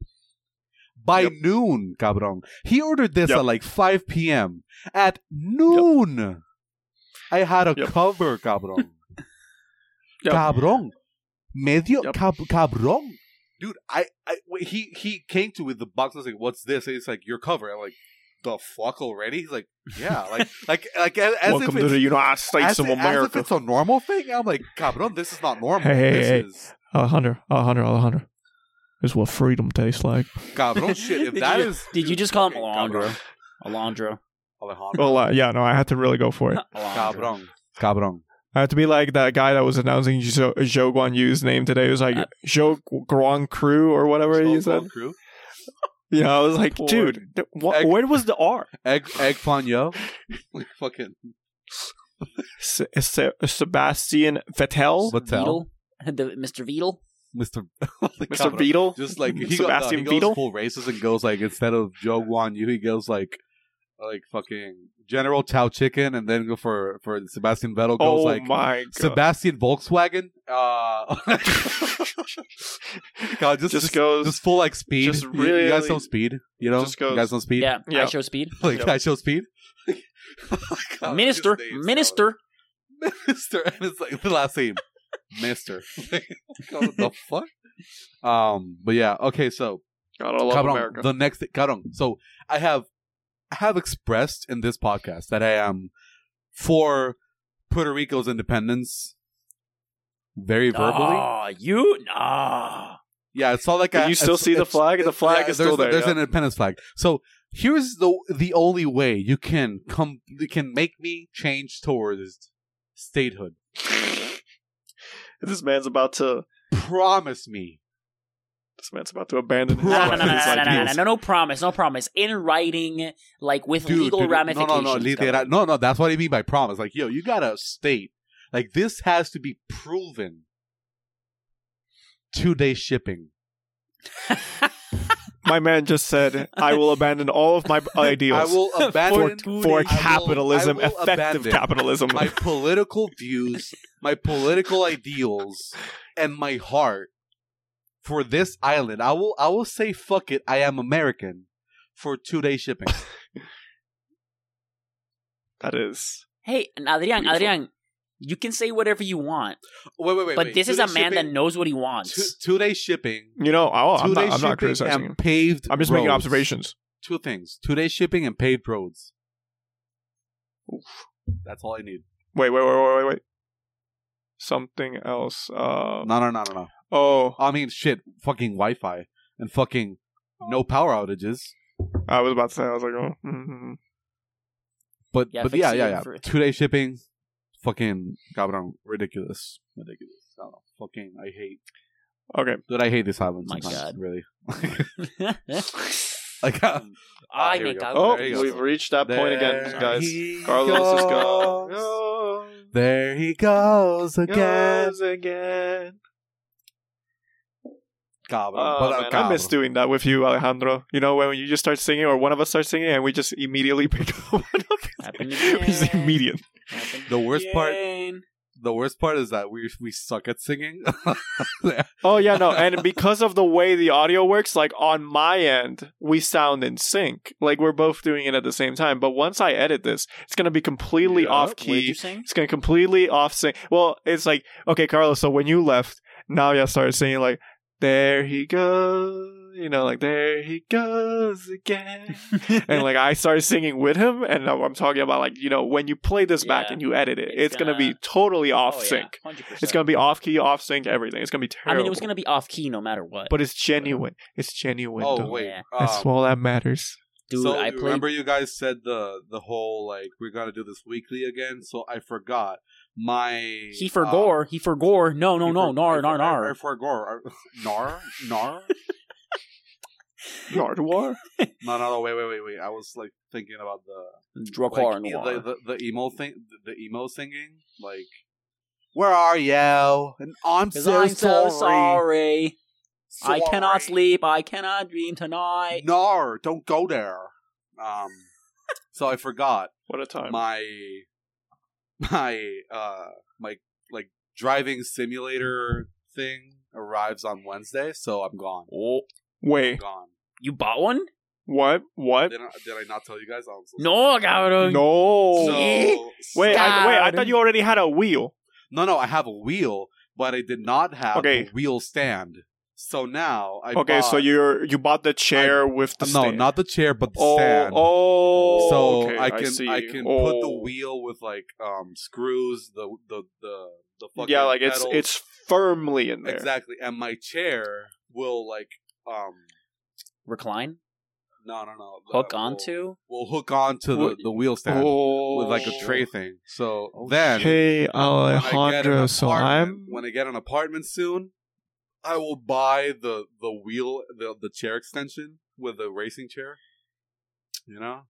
S1: By
S3: Yep.
S1: noon, cabron. He ordered this at like 5 p.m. At noon, I had a cover, cabron.
S3: Yep.
S1: Cabron. Medio cab- cabron. Dude, I, I he he came to with the box. I was like, "What's this?" And he's like, "Your cover." I'm like, "The fuck already?" He's like, "Yeah, like like like as, as
S3: Welcome
S1: if
S3: to
S1: it's
S3: the United States
S1: as,
S3: of
S1: as if it's a normal thing." I'm like, "Cabron, this is not normal.
S4: Hey, hey,
S1: this
S4: hey.
S1: is
S4: Alejandro, Alejandro, Alejandro. This is what freedom tastes like.
S1: cabron shit." If
S2: Did
S1: that
S2: you-
S1: is
S2: Did you just call him
S1: fucking
S2: Alondra? Alondra.
S1: Alejandro,
S4: Well, uh, yeah, no, I had to really go for it.
S2: Alondra.
S1: cabron, cabron.
S4: I had to be like that guy that was announcing Zhou, Zhou Guan Yu's name today. It was like
S2: Uh,
S4: Zhou Guan Crew or whatever he said.
S1: Gold Crew.
S4: Yeah, I was like,
S3: Poor-
S4: dude, th- wha-
S1: Egg-
S3: Where was the R?
S1: Egg Egg Fon Yo, Like fucking
S3: Se- Se- Sebastian Vettel,
S1: Vettel,
S2: Beetle? The Mr. Beetle?
S1: Mr.
S3: Mr. Beetle.
S1: Just like he,
S3: Sebastian
S1: go, no, he
S3: Vettel?
S1: goes full races and goes like instead of Joe Guan Yu, he goes like like fucking General Chow Chicken, and then go for for Sebastian Vettel goes
S3: Oh
S1: like
S3: my god!
S1: Sebastian Volkswagen. Uh, God, just,
S3: Just
S1: just
S3: goes-
S1: just full like speed.
S3: just
S1: You- you, guys
S3: really-
S1: know speed. You know,
S3: just goes-
S1: you guys know speed.
S2: Yeah,
S3: Yeah.
S2: IShowSpeed.
S1: like
S3: Yep.
S1: IShowSpeed. God,
S2: Minister,
S1: his name's
S2: minister.
S1: and it's like the last name, Mister. what the fuck? Um, but yeah, okay, so
S3: God, I love
S1: Cabrón,
S3: America.
S1: the next Cabrón. So I have I have expressed in this podcast that I am for Puerto Rico's independence very verbally.
S2: Oh, you? No.
S1: Yeah, it's not like
S3: Can
S1: I,
S3: you still see the flag? The flag
S1: yeah,
S3: is still there.
S1: There's
S3: yeah.
S1: an independence flag. So here's the the only way you can come you can make me change towards statehood.
S3: this man's about to.
S1: Promise me.
S3: This man's about to abandon his,
S2: No, no, no, no, no,
S3: his
S2: no, no, no, no,
S3: ideals.
S2: no, no promise, no promise. In writing, like with
S1: Dude,
S2: legal
S1: dude,
S2: ramifications.
S1: No, no, no, literal, no, no. That's what I mean by promise. Like, yo, you gotta state. Like, this has to be proven. Two day shipping.
S3: My man just said, "I will abandon all of my ideals
S1: I will abandon
S3: for, for
S1: I will-
S3: capitalism,
S1: I will
S3: effective capitalism."
S1: my political views, my political ideals, and my heart for this island. I will I will say fuck it, I am American for two day shipping.
S3: that is.
S2: Hey, and Adrian,
S3: Beautiful.
S2: Adrian, you can say whatever you want,
S1: wait, wait, wait.
S2: but
S1: wait.
S2: this is a
S1: Two-day
S2: man that knows what he wants.
S1: two day shipping.
S3: You know, oh, I'm,
S1: two day
S3: not, I'm
S1: shipping
S3: not criticizing.
S1: and paved.
S3: I'm just making observations.
S1: Two things: two day shipping and paved roads. That's all I need.
S3: Wait, wait, wait, wait, wait, wait. Something else. Uh,
S1: No, no, no, no, no.
S3: Oh,
S1: I mean, shit, fucking Wi-Fi and fucking no power outages.
S3: I was about to say. I was like, oh, mm
S1: But
S2: Yeah,
S1: but yeah, yeah, yeah.
S2: for-
S1: Two day shipping, fucking cabrón, ridiculous, ridiculous. I don't know. Fucking, I hate.
S3: okay.
S1: Dude, I hate this island.
S2: My
S1: sometimes,
S2: God.
S1: really. like, uh,
S2: Ay,
S1: here
S2: me
S1: go.
S2: cago.
S3: Oh,
S1: There
S3: we've reached that point again, guys.
S1: he
S3: Carlos is gone.
S1: There he goes again.
S3: Goes again.
S1: Cabrón.
S3: Oh,
S1: But, uh,
S3: man, I miss doing that with you, Alejandro. You know, when you just start singing, or one of us starts singing, and we just immediately pick up.
S2: Happened
S3: it's immediate.
S2: Happened
S1: The worst part- The worst part is that we we suck at singing.
S3: Oh yeah, no, and because of the way the audio works, like on my end, we sound in sync. Like we're both doing it at the same time. But once I edit this, it's gonna be completely
S1: Yeah.
S3: off
S2: What did you
S3: key.
S2: sing?
S3: It's gonna completely off sync. Well, it's like okay, Carlos. So when you left, now you started singing like "There he goes," you know, like "There he goes again," and like I started singing with him. And I'm talking about like you know when you play this back and you edit it,
S2: It's
S3: it's, gonna, be
S2: gonna-
S3: totally off
S2: Oh, yeah,
S3: sync.
S2: 100%.
S3: It's gonna be off key, off sync, everything. It's gonna be terrible.
S2: I mean, it was gonna be off key no matter what.
S3: but it's genuine. It's genuine.
S1: oh
S3: though.
S1: wait,
S2: Yeah.
S3: That's
S1: um,
S3: all that matters.
S2: dude,
S1: so
S2: I played.
S1: remember you guys said the the whole like we're gonna do this weekly again. So I forgot my.
S2: He forgore. he forgore. No, no, no, nar, nar, nar.
S1: I
S2: nar.
S1: forgore. Nar, nar.
S3: Nardwuar?
S1: No, no, no. Wait, wait, wait, wait. I was like thinking about the
S2: Dracar
S1: like,
S2: noir.
S1: the, the the emo thing, the, the emo singing. Like, where are you? And I'm
S2: 'Cause
S1: so
S2: I'm so
S1: sorry.
S2: sorry. I cannot sleep. I cannot dream tonight.
S1: Nar, don't go there. Um, so I forgot
S3: What a time.
S1: my my uh my like driving simulator thing arrives on Wednesday, so I'm gone.
S2: Oh,
S1: I'm
S3: Wait,
S1: gone.
S2: you bought one?
S3: what? What?
S1: Did I, did I not tell you guys? I'm so
S2: No, cabrón.
S3: No.
S1: So,
S3: wait, I, wait. I thought you already had a wheel.
S1: no, no. I have a wheel, but I did not have
S3: Okay.
S1: a wheel stand. So now I
S3: okay,
S1: bought,
S3: so you're you bought the chair with the
S1: no,
S3: stand.
S1: not the chair, but the
S3: oh,
S1: stand.
S3: oh.
S1: so
S3: okay,
S1: I can
S3: see.
S1: I, can put the
S3: Oh.
S1: wheel with like um screws, the the the the fucking
S3: Yeah, like it's
S1: pedals.
S3: it's firmly in there.
S1: exactly, and my chair will like um
S2: Recline?
S1: no no no
S2: Hook
S1: will-
S2: onto?
S1: will hook onto the, the wheel stand
S3: Oh.
S1: with like a tray thing. So then
S3: Hey,
S1: when I
S3: Alejandro. So I'm.
S1: when I get an apartment soon, I will buy the the wheel the the chair extension with the racing chair. You know,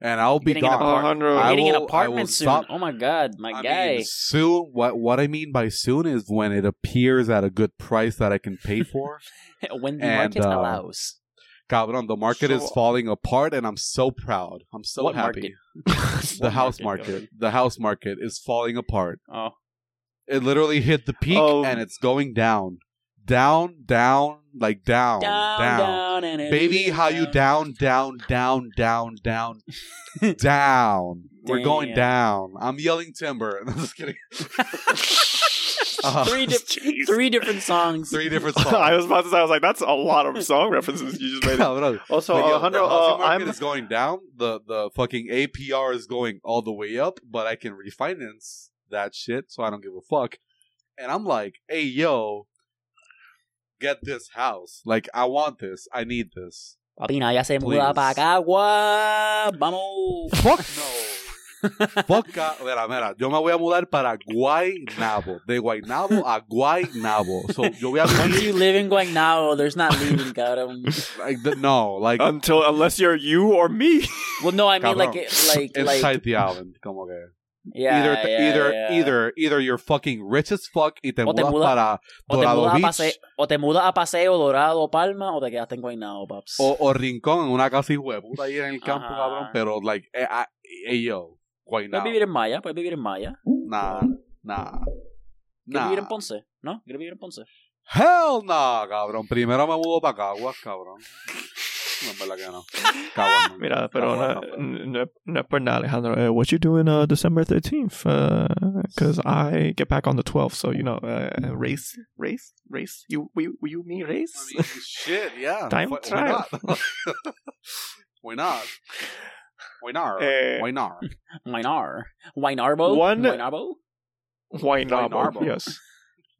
S1: and I'll be
S2: Getting an apart-
S1: I
S2: Getting an
S1: will- I will
S2: apartment soon.
S1: stop-
S2: Oh my god, my
S1: I
S2: guy.
S1: mean, soon. What what I mean by soon is when it appears at a good price that I can pay for.
S2: when the
S1: and,
S2: market
S1: uh,
S2: allows.
S1: Cabron, the market is falling apart, and I'm so proud. I'm so happy. The house
S2: market,
S1: market, the house market is falling apart.
S2: Oh,
S1: It literally hit the peak,
S3: Oh.
S1: and it's going down, down, down, like down,
S2: down,
S1: down.
S2: down, and
S1: Baby,
S2: is
S1: how you down, down, down, down, down, down. We're going down. I'm yelling timber. I'm just kidding. Uh,
S2: three, di- three different songs.
S1: three different songs.
S3: I was about to say, I was like, that's a lot of song references you just made.
S1: Cabron.
S3: Also,
S1: But yo,
S3: Alejandro,
S1: the housing
S3: uh,
S1: market
S3: I'm
S1: is going down. The the fucking APR is going all the way up, but I can refinance that shit, so I don't give a fuck. And I'm like, hey yo, get this house. Like I want this. I need this.
S2: Papi, ya se
S1: Please.
S2: muda pa Cagua. Vamos.
S1: Fuck no. Fuck God. Mira, mira, yo me voy a mudar para Guaynabo. De Guaynabo a Guaynabo. So yo voy a
S2: Once
S1: vivir
S2: you live in Guaynabo, there's not leaving, cabrón.
S1: like the, no, like
S3: until unless you're you or me.
S2: Well, no, I mean like
S1: Cabrón.
S2: it- like
S1: inside
S2: like
S1: the island. Como que.
S2: Yeah,
S1: either
S2: yeah,
S1: either
S2: yeah.
S1: either either you're fucking rich as fuck y te
S2: O te
S1: mudas- para
S2: o te,
S1: Dorado
S2: a
S1: Beach
S2: pase- o te mudas a Paseo, Dorado, Palma, o te quedaste en Guaynabo, paps.
S1: o, o Rincón en una casa de puta ahí en el campo,
S2: Ajá.
S1: cabrón. Pero, like, eh, eh, yo,
S2: Puedes
S1: Guaynabo.
S2: vivir en Maya, puedes vivir en Maya.
S1: Nah, nah,
S2: ¿Quieres
S1: nah.
S2: vivir en Ponce? ¿No? ¿Quieres vivir en Ponce?
S1: Hell no, cabrón. Primero me mudo para Caguas, cabrón. No, en verdad que no. Caguas.
S4: Mira, pero
S1: Caguas
S4: no,
S1: no,
S4: no, no es por nada, Alejandro. Uh, what you doing uh, December 13th? Because I get back on the 12th, so, you know, uh, race, race, race. You, you, you, me, race?
S1: I mean, shit, yeah.
S4: Time
S1: Why,
S4: to
S1: why
S4: try.
S1: not? why not? Why not?
S3: Eh,
S1: Why not?
S2: Wainar. Wainarbo?
S3: One-
S2: Wainarbo?
S3: Guaynabo.
S1: Guaynabo.
S3: Yes.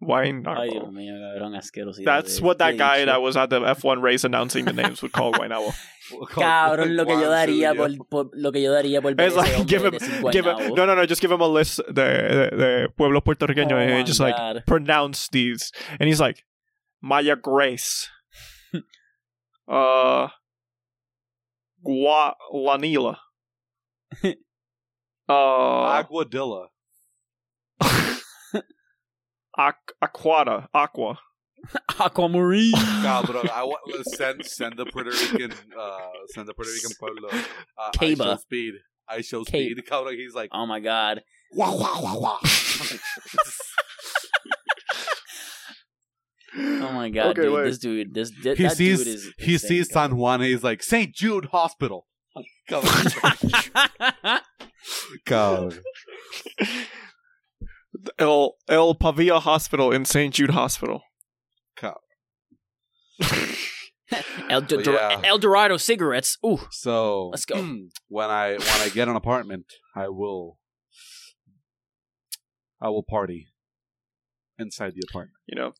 S2: Ay, Dios mío, cabrón, asquerosidad.
S3: That's what that guy that was at the F1 race announcing the names would call Guaynabo.
S2: Cabrón, lo que yo daría por, por- lo que yo daría por ver
S3: It's
S2: ese
S3: like
S2: hombre
S3: give him,
S2: decir
S3: give him,
S2: Guaynabo.
S3: no, no, no, just give him a list de, de, de pueblos puertorriqueños
S2: Oh
S3: and
S2: my
S3: just like
S2: God.
S3: pronounce these, and he's like Maya Grace, uh, Gua Lanila, uh,
S1: Aguadilla.
S3: Aqu- Aquata, Aqua.
S2: Aquamarine.
S1: Cabrón, I want let's send send the Puerto Rican uh send the Puerto Rican pueblo uh, I
S2: Caba.
S1: show speed. I show
S2: Cabe.
S1: speed. Cabrón, he's like
S2: Oh my god.
S1: wah wah wah wah.
S2: Oh my god,
S3: Okay,
S2: dude.
S3: wait.
S2: This dude, this that
S1: he
S2: dude
S1: sees
S2: is
S1: he
S2: insane,
S1: sees San Juan and he's like St. Jude Hospital. Cabrón. Cabrón.
S3: El El Pavia Hospital in St. Jude Hospital.
S2: El,
S1: But
S2: Dor-
S1: yeah.
S2: El Dorado cigarettes. Ooh.
S1: So
S2: Let's go.
S1: when I when I get an apartment, I will I will party inside the apartment.
S3: You know,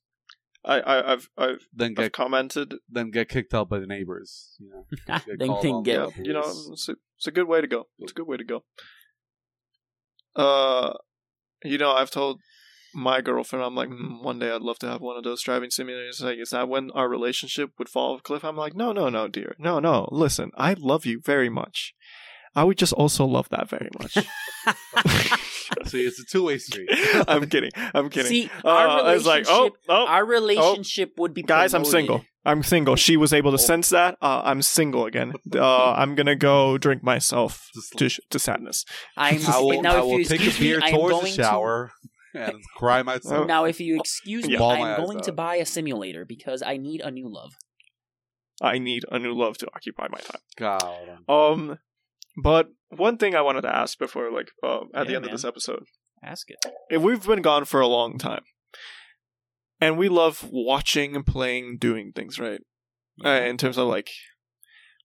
S3: I, I I've I've,
S1: Then
S3: I've
S1: get
S3: commented.
S1: then get kicked out by the neighbors. You know. Get
S2: then,
S1: called on
S2: get
S3: Yeah,
S1: the
S3: you know,
S1: police.
S3: it's a, it's a good way to go. It's a good way to go. Uh, you know, I've told my girlfriend, I'm like, "Mm, one day I'd love to have one of those driving simulators. Like, is that when our relationship would fall off a cliff? I'm like, no, no, no, dear, no, no. Listen, I love you very much. I would just also love that very much.
S1: See, it's a two way street.
S3: I'm kidding. I'm kidding.
S2: See,
S3: uh, I was like, oh, oh,
S2: our relationship would be
S3: guys, I'm single. I'm single. She was able to
S1: Oh.
S3: sense that. Uh, I'm single again. Uh, I'm gonna go drink myself
S1: Just-
S3: to, to sadness.
S2: I'm
S1: I will,
S2: now
S1: I
S2: if
S1: will
S2: you
S1: take a
S2: excuse me,
S1: beer
S2: I'm
S1: towards
S2: going
S1: the shower and cry
S3: Oh.
S1: myself.
S2: To, now if you excuse me,
S3: Yeah.
S2: I'm
S1: eyes
S2: going to buy a simulator because I need a new love.
S3: I need a new love to occupy my time.
S1: God.
S3: Um, but one thing I wanted to ask before, like, um, at the end
S2: man.
S3: of this episode,
S2: Ask it.
S3: if we've been gone for a long time, and we love watching and playing, doing things, right? Uh, in terms of like,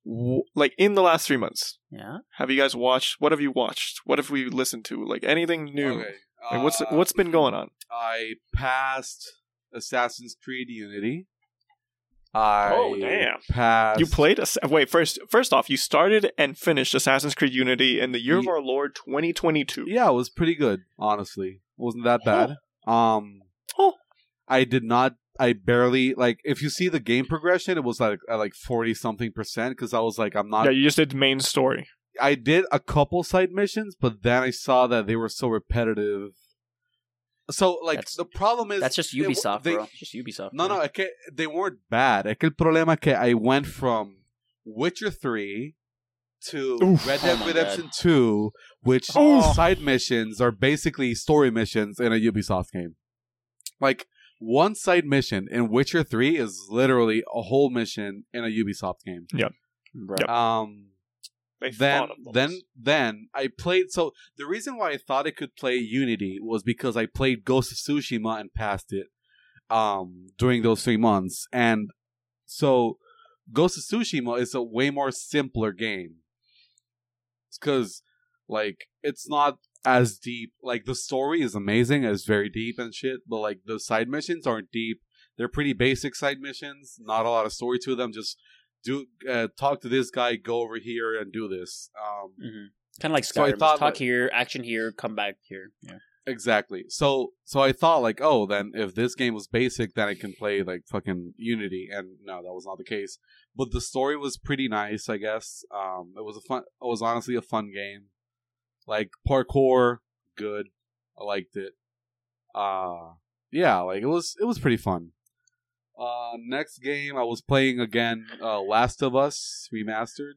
S3: w- like in the last three months,
S2: Yeah.
S3: have you guys watched? What have you watched? What have we listened to? Like anything new?
S1: Okay.
S3: Like, what's
S1: uh,
S3: what's been going on?
S1: I passed Assassin's Creed Unity. I
S3: Oh, damn.
S1: Passed.
S3: You played? Ass- Wait, first, first off, you started and finished Assassin's Creed Unity in the year of our Lord 2022.
S1: Yeah, it was pretty good. Honestly, it wasn't that bad. Um,
S3: Oh.
S1: I did not. I barely like. If you see the game progression, it was like at like forty something percent because I was like, I'm not.
S3: Yeah, you just did main story.
S1: I did a couple side missions, but then I saw that they were so repetitive. So like
S2: That's-
S1: the problem is
S2: That's just Ubisoft,
S1: they-
S2: bro. It's just Ubisoft.
S1: No,
S2: bro.
S1: no, es que they weren't bad. Es que el problema que I went from Witcher 3 to
S3: Oof.
S1: Red
S2: Oh
S1: Dead
S2: my
S1: Redemption 2, which
S3: Oof.
S1: side missions are basically story missions in a Ubisoft game. Like one side mission in Witcher 3 is literally a whole mission in a Ubisoft game.
S2: Bro.
S3: Yep.
S1: Um Then
S5: thought of those.
S1: then then I played so the reason why I thought I could play Unity was because I played Ghost of Tsushima and passed it um during those 3 months and so Ghost of Tsushima is a way more simpler game. It's cuz like it's not as deep like the story is amazing it's very deep and shit but like the side missions aren't deep they're pretty basic side missions not a lot of story to them just do uh, talk to this guy go over here and do this. Um
S2: hmm Kind of like
S1: So
S2: Skyrim.
S1: thought
S2: talk
S1: that-
S2: here, action here, come back here. Yeah.
S1: exactly. So so i thought like oh then if this game was basic then i can play like fucking unity. And no that was not the case. But the story was pretty nice i guess. Um it was a fun it was honestly a fun game. Like parkour good. I liked it. Uh yeah like it was it was pretty fun uh next game i was playing again uh last of us remastered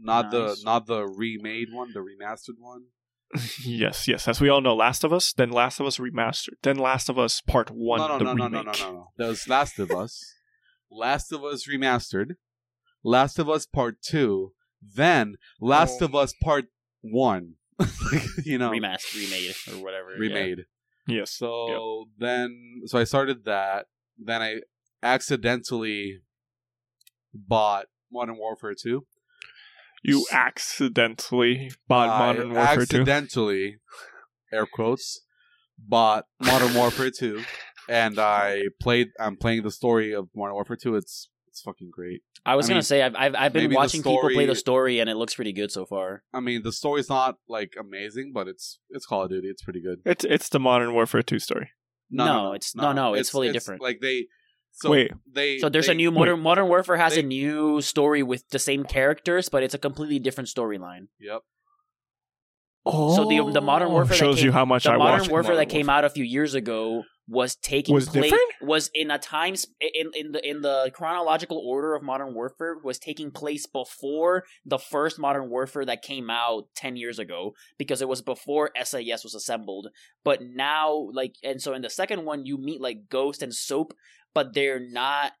S1: not the not the remade one the remastered one
S3: yes, yes. As we all know, Last of Us, then Last of Us Remastered, then Last of Us Part One,
S1: no, no,
S3: the
S1: no, no,
S3: remake.
S1: no, no, no, no. That was Last of Us, Last of Us Remastered, Last of Us Part Two, then Last
S5: Oh.
S1: of Us Part One. you know,
S2: Remastered, remade, or whatever. yeah.
S1: remade.
S3: Yes.
S1: So then, so I started that. Then I accidentally bought Modern Warfare Two.
S3: You accidentally bought
S1: I
S3: Modern Warfare 2.
S1: accidentally, air quotes, bought Modern Warfare 2, and I played. I'm playing the story of Modern Warfare 2. It's it's fucking great.
S2: I was
S1: I
S2: gonna
S1: mean,
S2: say I've I've, I've been
S1: maybe the
S2: watching people play the
S1: story-
S2: story and it looks pretty good so far.
S1: I mean, the story's not like amazing, but it's it's Call of Duty. It's pretty good.
S3: It's it's the Modern Warfare 2 story.
S2: No, it's- no, no, it's fully different.
S1: Like they. So
S3: Wait.
S1: they.
S2: So there's
S1: they-
S2: a new modern Modern Warfare has
S1: they-
S2: a new story with the same characters, but it's a completely different storyline.
S1: Yep.
S3: Oh,
S2: So the- the Modern oh. Warfare that
S3: shows
S2: came-
S3: you how much
S2: the
S3: I
S2: Modern
S3: watched
S2: Warfare that
S3: Modern
S2: came out a few years ago was taking
S3: Was
S2: place
S3: different?
S2: was in a time sp- in in the in the chronological order of Modern Warfare was taking place before the first Modern Warfare that came out 10 years ago because it was before SAS was assembled but now like and so in the second one you meet like Ghost and Soap but they're not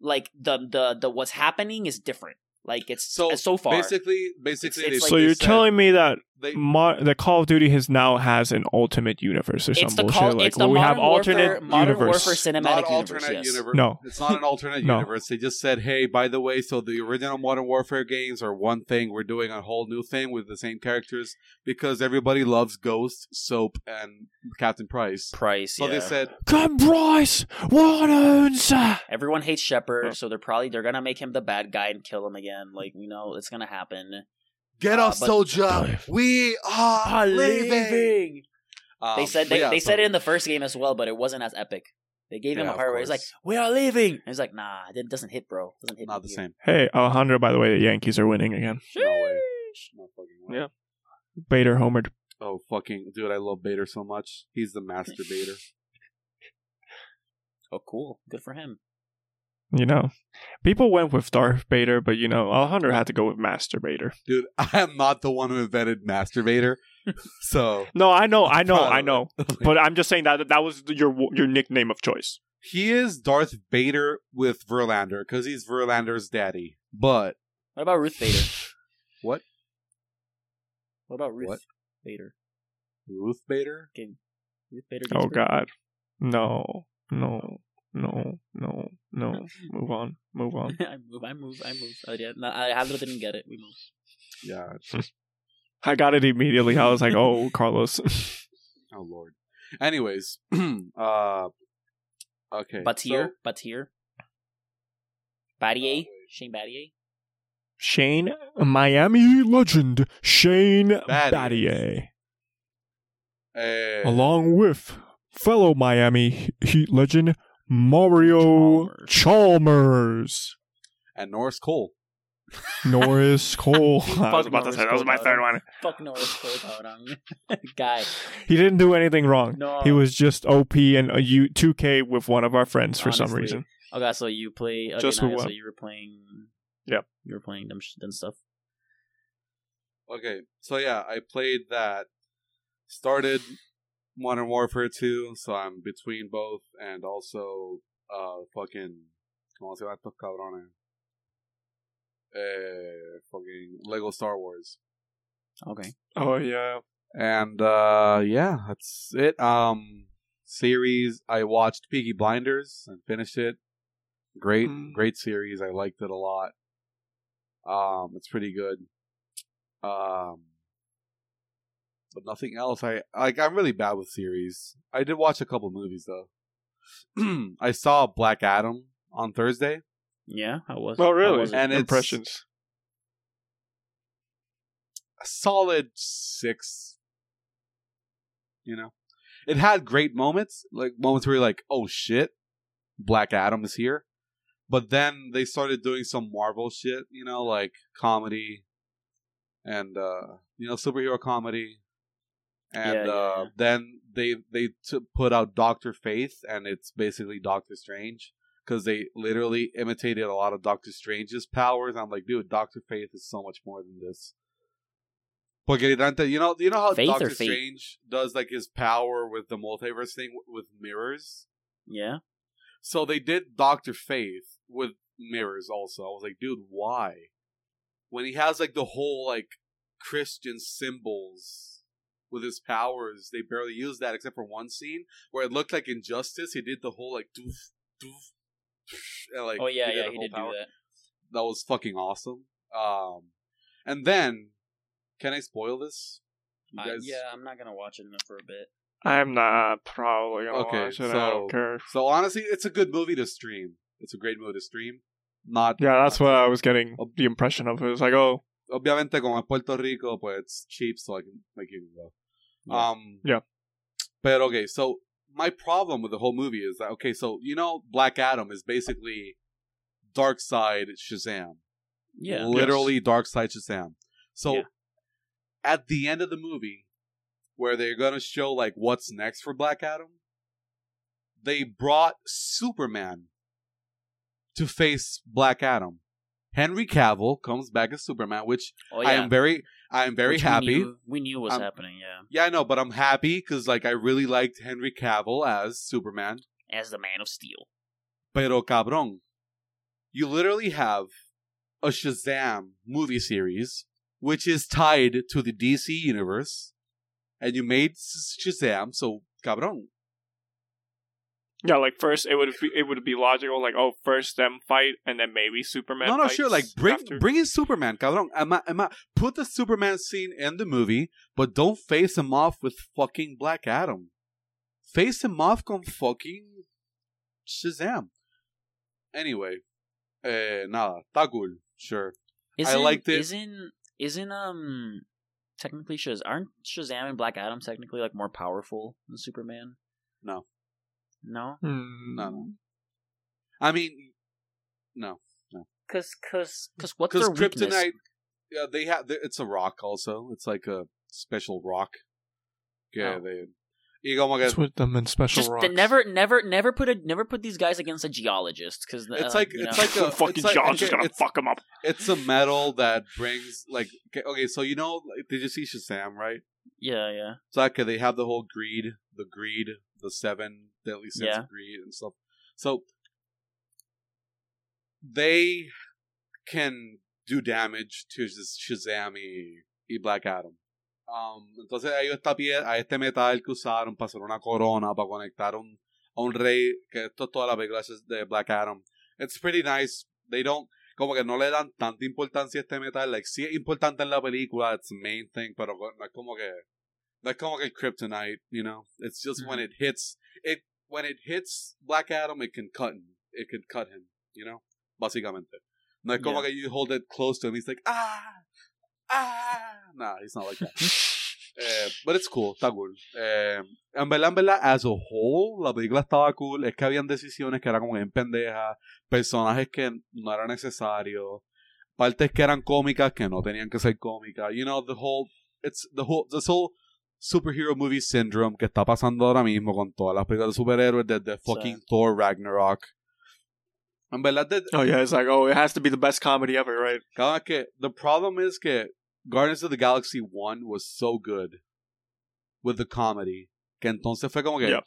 S2: like the the the what's happening is different. Like it's
S1: So,
S2: so so far.
S1: Basically, basically,
S2: It's- it's
S1: they-
S2: like-
S3: So
S1: they
S3: you're
S1: said
S3: telling me that
S1: they
S3: Mo- the Call of Duty has now has an ultimate universe or some
S2: it's
S3: bullshit
S2: call,
S3: like
S2: it's the
S3: where we have
S2: Modern Warfare,
S3: alternate
S2: Modern
S3: universe.
S2: Warfare cinematic
S1: not
S2: universe
S1: alternate
S2: yes.
S1: universe.
S3: No.
S1: it's not an alternate
S3: No.
S1: universe. They just said, "Hey, by the way, so the original Modern Warfare games are one thing. We're doing a whole new thing with the same characters because everybody loves Ghost, Soap, and Captain Price."
S2: price
S1: So
S2: yeah.
S1: they said,
S3: Come Bryce, what owns?
S2: Everyone hates Shepherd,
S3: Oh.
S2: so they're probably they're gonna make him the bad guy and kill him again. Like we know it's gonna happen.
S1: "Get
S2: Uh,
S1: up, soldier! We are leaving." Um,
S2: they said they,
S1: yeah,
S2: they
S1: so-
S2: said it in the first game as well, but it wasn't as epic. They gave him a
S1: of
S2: part where he's like, "We are leaving." And he's like, "Nah, it doesn't hit, bro. It doesn't hit."
S1: not the
S2: here."
S1: same.
S3: Hey, Alejandro, by the way, the Yankees are winning again.
S1: No way. No fucking way.
S3: Yeah. Bader homered.
S1: Oh fucking dude! I love Bader so much. He's the master Bader.
S2: Oh, cool. Good for him.
S3: You know, people went with Darth Bader, but you know, Alejandro had to go with Masturbator.
S1: Dude, I am not the one who invented masturbator. so
S3: No, I know, I know, I know. But I'm just saying that that was your your nickname of choice.
S1: he is Darth Vader with Verlander because he's Verlander's daddy. But
S2: What about Ruth Bader?
S1: What?
S2: What about Ruth
S1: What?
S2: Bader?
S1: Ruth Bader?
S2: Ruth Bader.
S3: Oh God, no, no, no, no, no. Move on, move on.
S2: I move. I move. I move. Uh, yeah, no, Alejandro didn't get it. We move.
S1: Yeah.
S3: I got it immediately. I was like, oh, Carlos.
S1: Oh Lord. Anyways, uh, okay.
S2: But
S1: so-
S2: here, but here, Battier,
S1: Oh.
S2: Shane Battier.
S3: Shane, Miami legend Shane
S1: Battier.
S3: Battier,
S1: uh,
S3: along with fellow Miami Heat legend Mario
S2: Chalmers.
S3: Chalmers.
S1: and Norris Cole.
S4: Norris Cole. I was about to
S2: Norris
S4: say that was
S2: Cole,
S4: my third one.
S2: Fuck Norris Cole, cabrón. Guy.
S4: He didn't do anything wrong.
S2: No.
S4: He was just OP and a U- 2K with one of our friends for some
S2: Honestly.
S4: reason.
S2: Okay, so you play. Okay,
S4: Just
S2: now,
S4: with
S2: so
S4: one.
S2: you were playing.
S4: Yep.
S2: You were playing them, sh- them stuff.
S1: Okay, so yeah, I played that. Started Modern Warfare 2, so I'm between both, and also uh fucking ¿Cómo se llama estos cabrones? Eh, fucking Lego Star Wars.
S2: Okay.
S4: Oh yeah.
S1: And uh yeah, that's it. Um series I watched Peaky Blinders and finished it. Great,
S4: Mm.
S1: great series. I liked it a lot. Um it's pretty good. Um but nothing else. I like I'm really bad with series. I did watch a couple movies though. I saw Black Adam on Thursday.
S2: Yeah, how was?
S4: Oh
S2: how
S4: really?
S2: was it?
S1: And it's-
S4: impressions.
S1: a solid six. You know, it had great moments, like moments where you're like, "Oh shit, Black Adam is here," but then they started doing some Marvel shit, you know, like comedy and uh, you know superhero comedy, and
S2: Yeah,
S1: uh,
S2: yeah.
S1: then they they t- put out Doctor Fate, and it's basically Doctor Strange. Because they literally imitated a lot of Doctor Strange's powers. I'm like, dude, Doctor Fate is so much more than this. Porque you know, you know how
S2: Faith
S1: Doctor Strange does like his power with the multiverse thing with mirrors.
S2: Yeah.
S1: So they did Doctor Fate with mirrors also. I was like, dude, why? When he has like the whole like Christian symbols with his powers, they barely use that except for one scene where it looked like Injustice. He did the whole like doof doof. And, like,
S2: oh yeah,
S1: did
S2: yeah, he did
S1: power
S2: do that.
S1: that was fucking awesome. Um, and then, can I spoil this? You
S2: Uh,
S1: guys-
S2: yeah, I'm not gonna watch it for a bit.
S4: I'm not probably gonna
S1: Okay,
S4: watch it. I
S1: so-
S4: don't care.
S1: So honestly, it's a good movie to stream. It's a great movie to stream. Not
S4: Yeah, that's
S1: not-
S4: what I was getting the impression of. It was like, oh,
S1: Obviamente, como es Puerto Rico, pues it's cheap, so I can make you go.
S2: Yeah.
S1: Um,
S4: Yeah.
S1: But okay, so my problem with the whole movie is that okay, so you know, Black Adam is basically Dark Side Shazam.
S2: Yeah.
S1: literally Dark Side Shazam. So
S2: Yeah.
S1: at the end of the movie, where they're gonna show like what's next for Black Adam, they brought Superman to face Black Adam. Henry Cavill comes back as Superman, which
S2: Oh yeah.
S1: I am very, I am very
S2: Which we
S1: happy.
S2: knew- We knew, was
S1: I'm-
S2: happening. Yeah.
S1: Yeah, I know, but I'm happy because like I really liked Henry Cavill as Superman.
S2: As the Man of Steel.
S1: Pero cabrón, you literally have a Shazam movie series which is tied to the DC universe, and you made Shazam. So cabrón,
S4: yeah, like first it would be it would be logical, like oh, first them fight and then maybe Superman.
S1: no, no, sure, like bring
S4: after.
S1: bring in Superman, cabrón. Ama, ama, put the Superman scene in the movie, but don't face him off with fucking Black Adam. Face him off con fucking Shazam. Anyway, eh, nada, está cool, sure.
S2: Isn't,
S1: liked it.
S2: Isn't isn't um technically Shaz aren't Shazam and Black Adam technically like more powerful than Superman?
S1: No.
S2: No,
S4: Hmm.
S1: No, no. I mean, no, no.
S2: because because because what's
S1: because
S2: their weakness?
S1: kryptonite. Yeah, they have. It's a rock. Also, it's like a special rock. Yeah,
S2: Oh.
S1: they. Y como que
S4: Let's put them in special
S2: Just
S4: rocks.
S2: never, never, never put a never put these guys against a geologist because
S1: It's like- it's like a-
S4: fucking
S1: it's like-
S4: John's
S1: okay,
S4: just gonna
S1: it's-
S4: fuck them up.
S1: it's a metal that brings like. okay- Okay, so you know, like, did you see Shazam? Right.
S2: yeah, yeah,
S1: So like, they have the whole greed, the greed, the seven deadly sins
S2: Yeah.
S1: of greed and stuff. So they can do damage to Shaz- Shazam y, y Black Adam. Um, entonces hay esta pie- a este metal que usaron para hacer una corona para conectar un, a un rey que esto es toda la película de Black Adam. It's pretty nice. They don't como que no le dan tanta importancia a este metal. Like sí es importante en la película, it's the main thing, pero no es como que like como que kryptonite, you know. It's just when
S2: Mhm.
S1: it hits it when it hits Black Adam, it can cut him. It can cut him, you know. Básicamente. No es como que you hold it close to him. He's like ah ah. Nah, he's not like that. Eh, but it's cool, está cool. Eh, en verdad, en verdad, as a whole, la película estaba cool. Es que habían decisiones que eran como bien pendejas, personajes que no eran necesarios, partes que eran cómicas que no tenían que ser cómicas. You know, the whole, it's the whole, this whole superhero movie syndrome que está pasando ahora mismo con todas las películas de superhéroes desde fucking Thor Ragnarok. En verdad, de-
S3: Oh yeah, it's like oh, it has to be the best comedy ever, right?
S1: cada que, the problem is que Guardians of the Galaxy 1 was so good with the comedy que entonces fue como que
S3: Yep.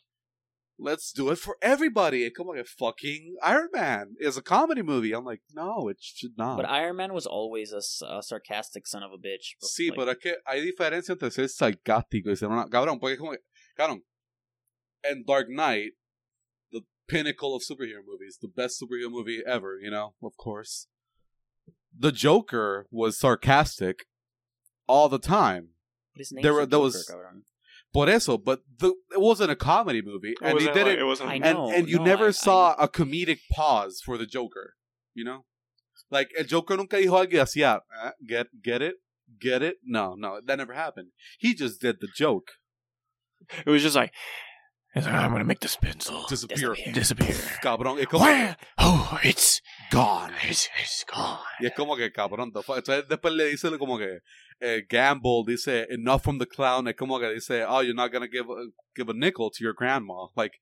S1: Let's do it for everybody. Como que fucking Iron Man is a comedy movie. I'm like, no, it should not.
S2: But Iron Man was always a sarcastic son of a bitch.
S1: Sí,
S2: Like,
S1: pero es que hay diferencia entre ser sarcástico y ser una... Cabrón, porque es como. Cabrón, en Dark Knight, the pinnacle of superhero movies, the best superhero movie ever, you know, of course. The Joker was sarcastic all the time.
S2: but his name's
S1: there
S2: the
S1: were- there
S2: Joker,
S1: was-
S2: cabrón.
S1: Por eso, but the, it wasn't a comedy movie.
S3: It
S1: And he
S3: wasn't
S1: did
S3: like-
S1: it...
S3: It wasn't.
S2: I
S1: and,
S2: know,
S1: and you
S2: no,
S1: never
S2: I-
S1: saw a comedic pause for the Joker, you know? Like, el Joker nunca dijo algo y hacía, "Ah, get, get it? Get it? No, no, that never happened. He just did the joke.
S3: It was just like, it's like, I'm gonna make this pencil
S1: Disappear.
S3: disappear.
S1: Cabrón, es como,
S3: Oh, it's
S1: gone.
S3: it's, it's gone.
S1: Y es como que, cabrón, the fuck. Entonces después le dice como que, eh, Gamble dice, enough from the clown. Es como que dice, oh, you're not gonna give a, give a nickel to your grandma. Like,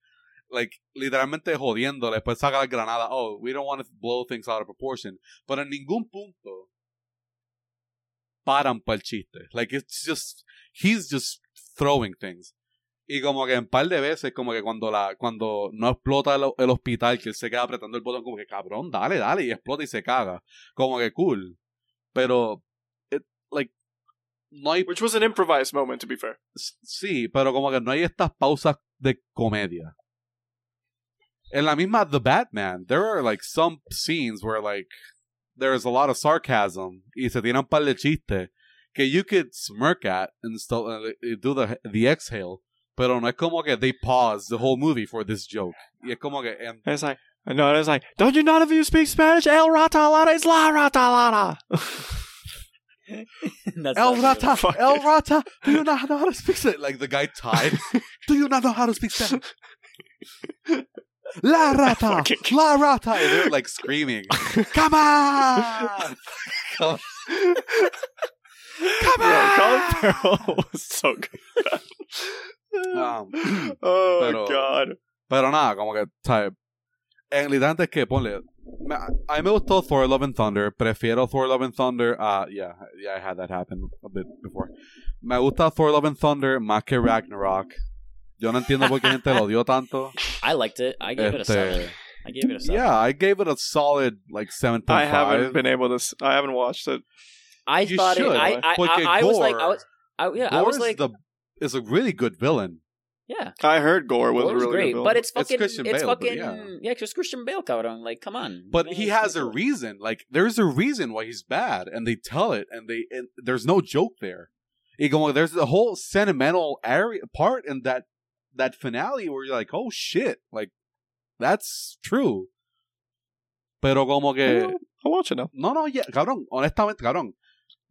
S1: like, literalmente jodiendo. Después saca la granada. Oh, we don't want to blow things out of proportion. Pero en ningún punto paran para el chiste. Like, it's just, he's just throwing things. Y como que en par de veces, como que cuando la cuando no explota el, el hospital, que él se queda apretando el botón, como que cabrón, dale, dale, y explota y se caga. Como que cool. Pero, no hay.
S3: Which was an improvised moment, to be fair.
S1: Sí, pero como que no hay estas pausas de comedia. En la misma The Batman, there are like some scenes where like there's a lot of sarcasm y se tiran un par de chistes que you could smirk at and still uh, do the the exhale, pero no es como que they pause the whole movie for this joke. Y es como que and
S3: it's like, no, it's like, don't you none of you speak Spanish? El rata alada is la rata alada.
S2: That's
S1: El
S2: not good.
S1: Rata, El Rata, do you not know how to speak Spanish? Like the guy tied. do you not know how to speak Spanish? La Rata,
S3: Fucking-
S1: La Rata. And they're like screaming. Come on! Come Come
S3: Yeah, Colin
S1: on!
S3: Farrell was so good.
S1: Um,
S3: oh
S1: pero-
S3: God.
S1: pero nada, como que, ¿sabes? En literalmente es que, ponle, me- a mí me gustó Thor Love and Thunder, prefiero Thor Love and Thunder, uh, yeah, yeah, I had that happen a bit before. Me gusta Thor Love and Thunder más que Ragnarok. Yo no entiendo por qué gente lo odió tanto.
S2: I liked it. I gave it a
S1: Este,
S2: seven. I gave it a seven.
S1: yeah, I gave it a solid like 7.5.
S3: I haven't been able to. I haven't watched it.
S2: I
S1: You
S2: thought it.
S1: should,
S2: I, I, I, I was like, I was, I, yeah, I
S1: Gorr
S2: was
S1: is
S2: like,
S1: the, is a really good villain.
S2: Yeah,
S3: I heard Gorr was
S2: Gorr was
S3: really
S2: great,
S3: good.
S2: but it's
S1: It's
S2: fucking, it's,
S1: Christian Bale, but
S2: fucking,
S1: yeah.
S2: yeah, it's just Christian Bale, cabrón. Like, come on.
S1: But
S2: You
S1: he
S2: know,
S1: has a reason. Like there's a reason why he's bad, and they tell it, and they and there's no joke there. Y go, there's a whole sentimental area part in that that finale where you're like, oh shit, like that's true. Pero como que
S3: I'll, I'll watch it now.
S1: no no yeah, cabrón, honestamente cabrón.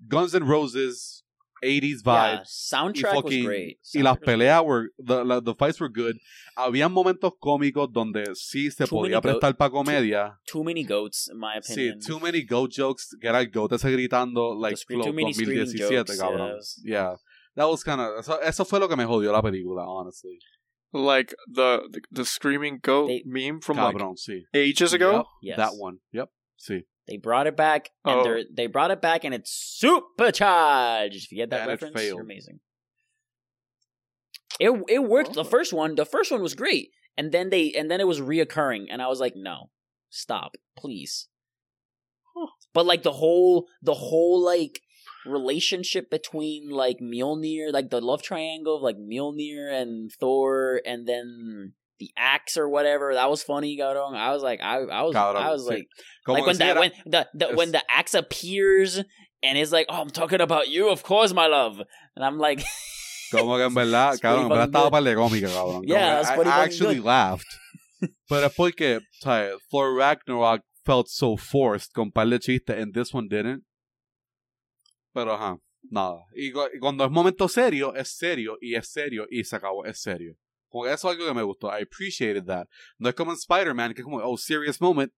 S1: Guns N' Roses, 80s
S2: Yeah,
S1: vibes.
S2: soundtrack was
S1: fucking-
S2: great.
S1: Y las peleas were the, la- the fights were good. Había momentos cómicos donde sí se
S2: Too
S1: podía
S2: many go-
S1: prestar para comedia.
S2: Too many goats, in my
S1: Sí,
S2: opinion.
S1: too many goat jokes. Que era el goat ese gritando like
S2: screen- too many
S1: 2017,
S2: jokes,
S1: cabrón.
S2: yes.
S1: Yeah. That was kind of eso, eso fue lo que me jodió la película, honestly.
S3: Like the the, the screaming goat
S2: They-
S3: meme from like
S1: sí.
S3: ages ago.
S1: Yep,
S2: Yes.
S1: That one. Yep. Sí.
S2: They brought it back, and
S3: Oh.
S2: they're they brought it back, and it's supercharged. If you get that
S1: And
S2: reference,
S1: failed.
S2: you're amazing. It it worked. The
S3: Oh.
S2: first one, the first one was great, and then they and then it was reoccurring, and I was like, no, stop, please. But like the whole the whole like relationship between like Mjolnir, like the love triangle of like Mjolnir and Thor, and then the axe or whatever, that was funny. Gaurong. I was like, I I was
S1: Cabrón,
S2: I was like
S1: Como
S2: like when that when the, the when the axe appears and it's like, oh, I'm talking about you, of course, my love, and I'm like,
S1: Como que en verdad, cabrón, en verdad estaba
S2: good.
S1: par de cómica, cabrón.
S2: Yeah, that's
S1: I,
S2: pretty
S1: I
S2: fucking
S1: actually
S2: good.
S1: laughed. Pero es porque, ¿sabes? Thor Ragnarok felt so forced con par de chistes and this one didn't. Pero ajá, nada. Y, y cuando es momento serio, es serio y es serio y se acabó, es serio. Eso es algo que me gustó. I appreciated that. No es como en Spider-Man, que es como, oh, serious moment.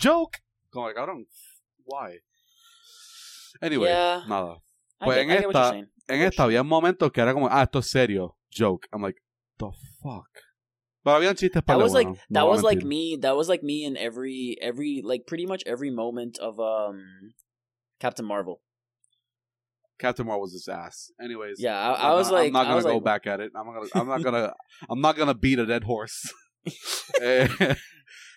S1: Joke. Como que, cabrón, why? Anyway,
S2: Yeah.
S1: nada. Pues
S2: get,
S1: en
S2: I get what you're
S1: esta-. En esta había momentos que era como, ah, esto es serio, joke. I'm like, the fuck. Pero habían chistes para
S2: That was like
S1: bueno,
S2: that
S1: no
S2: was like me. That was like me in every every like pretty much every moment of um Captain Marvel.
S1: Captain Marvel was his ass. Anyways,
S2: Yeah, I,
S1: I'm
S2: I
S1: not
S2: was
S1: gonna-
S2: like,
S1: I'm not gonna go
S2: like,
S1: back at it. I'm not gonna, I'm not gonna, I'm not gonna beat a dead horse. Eh,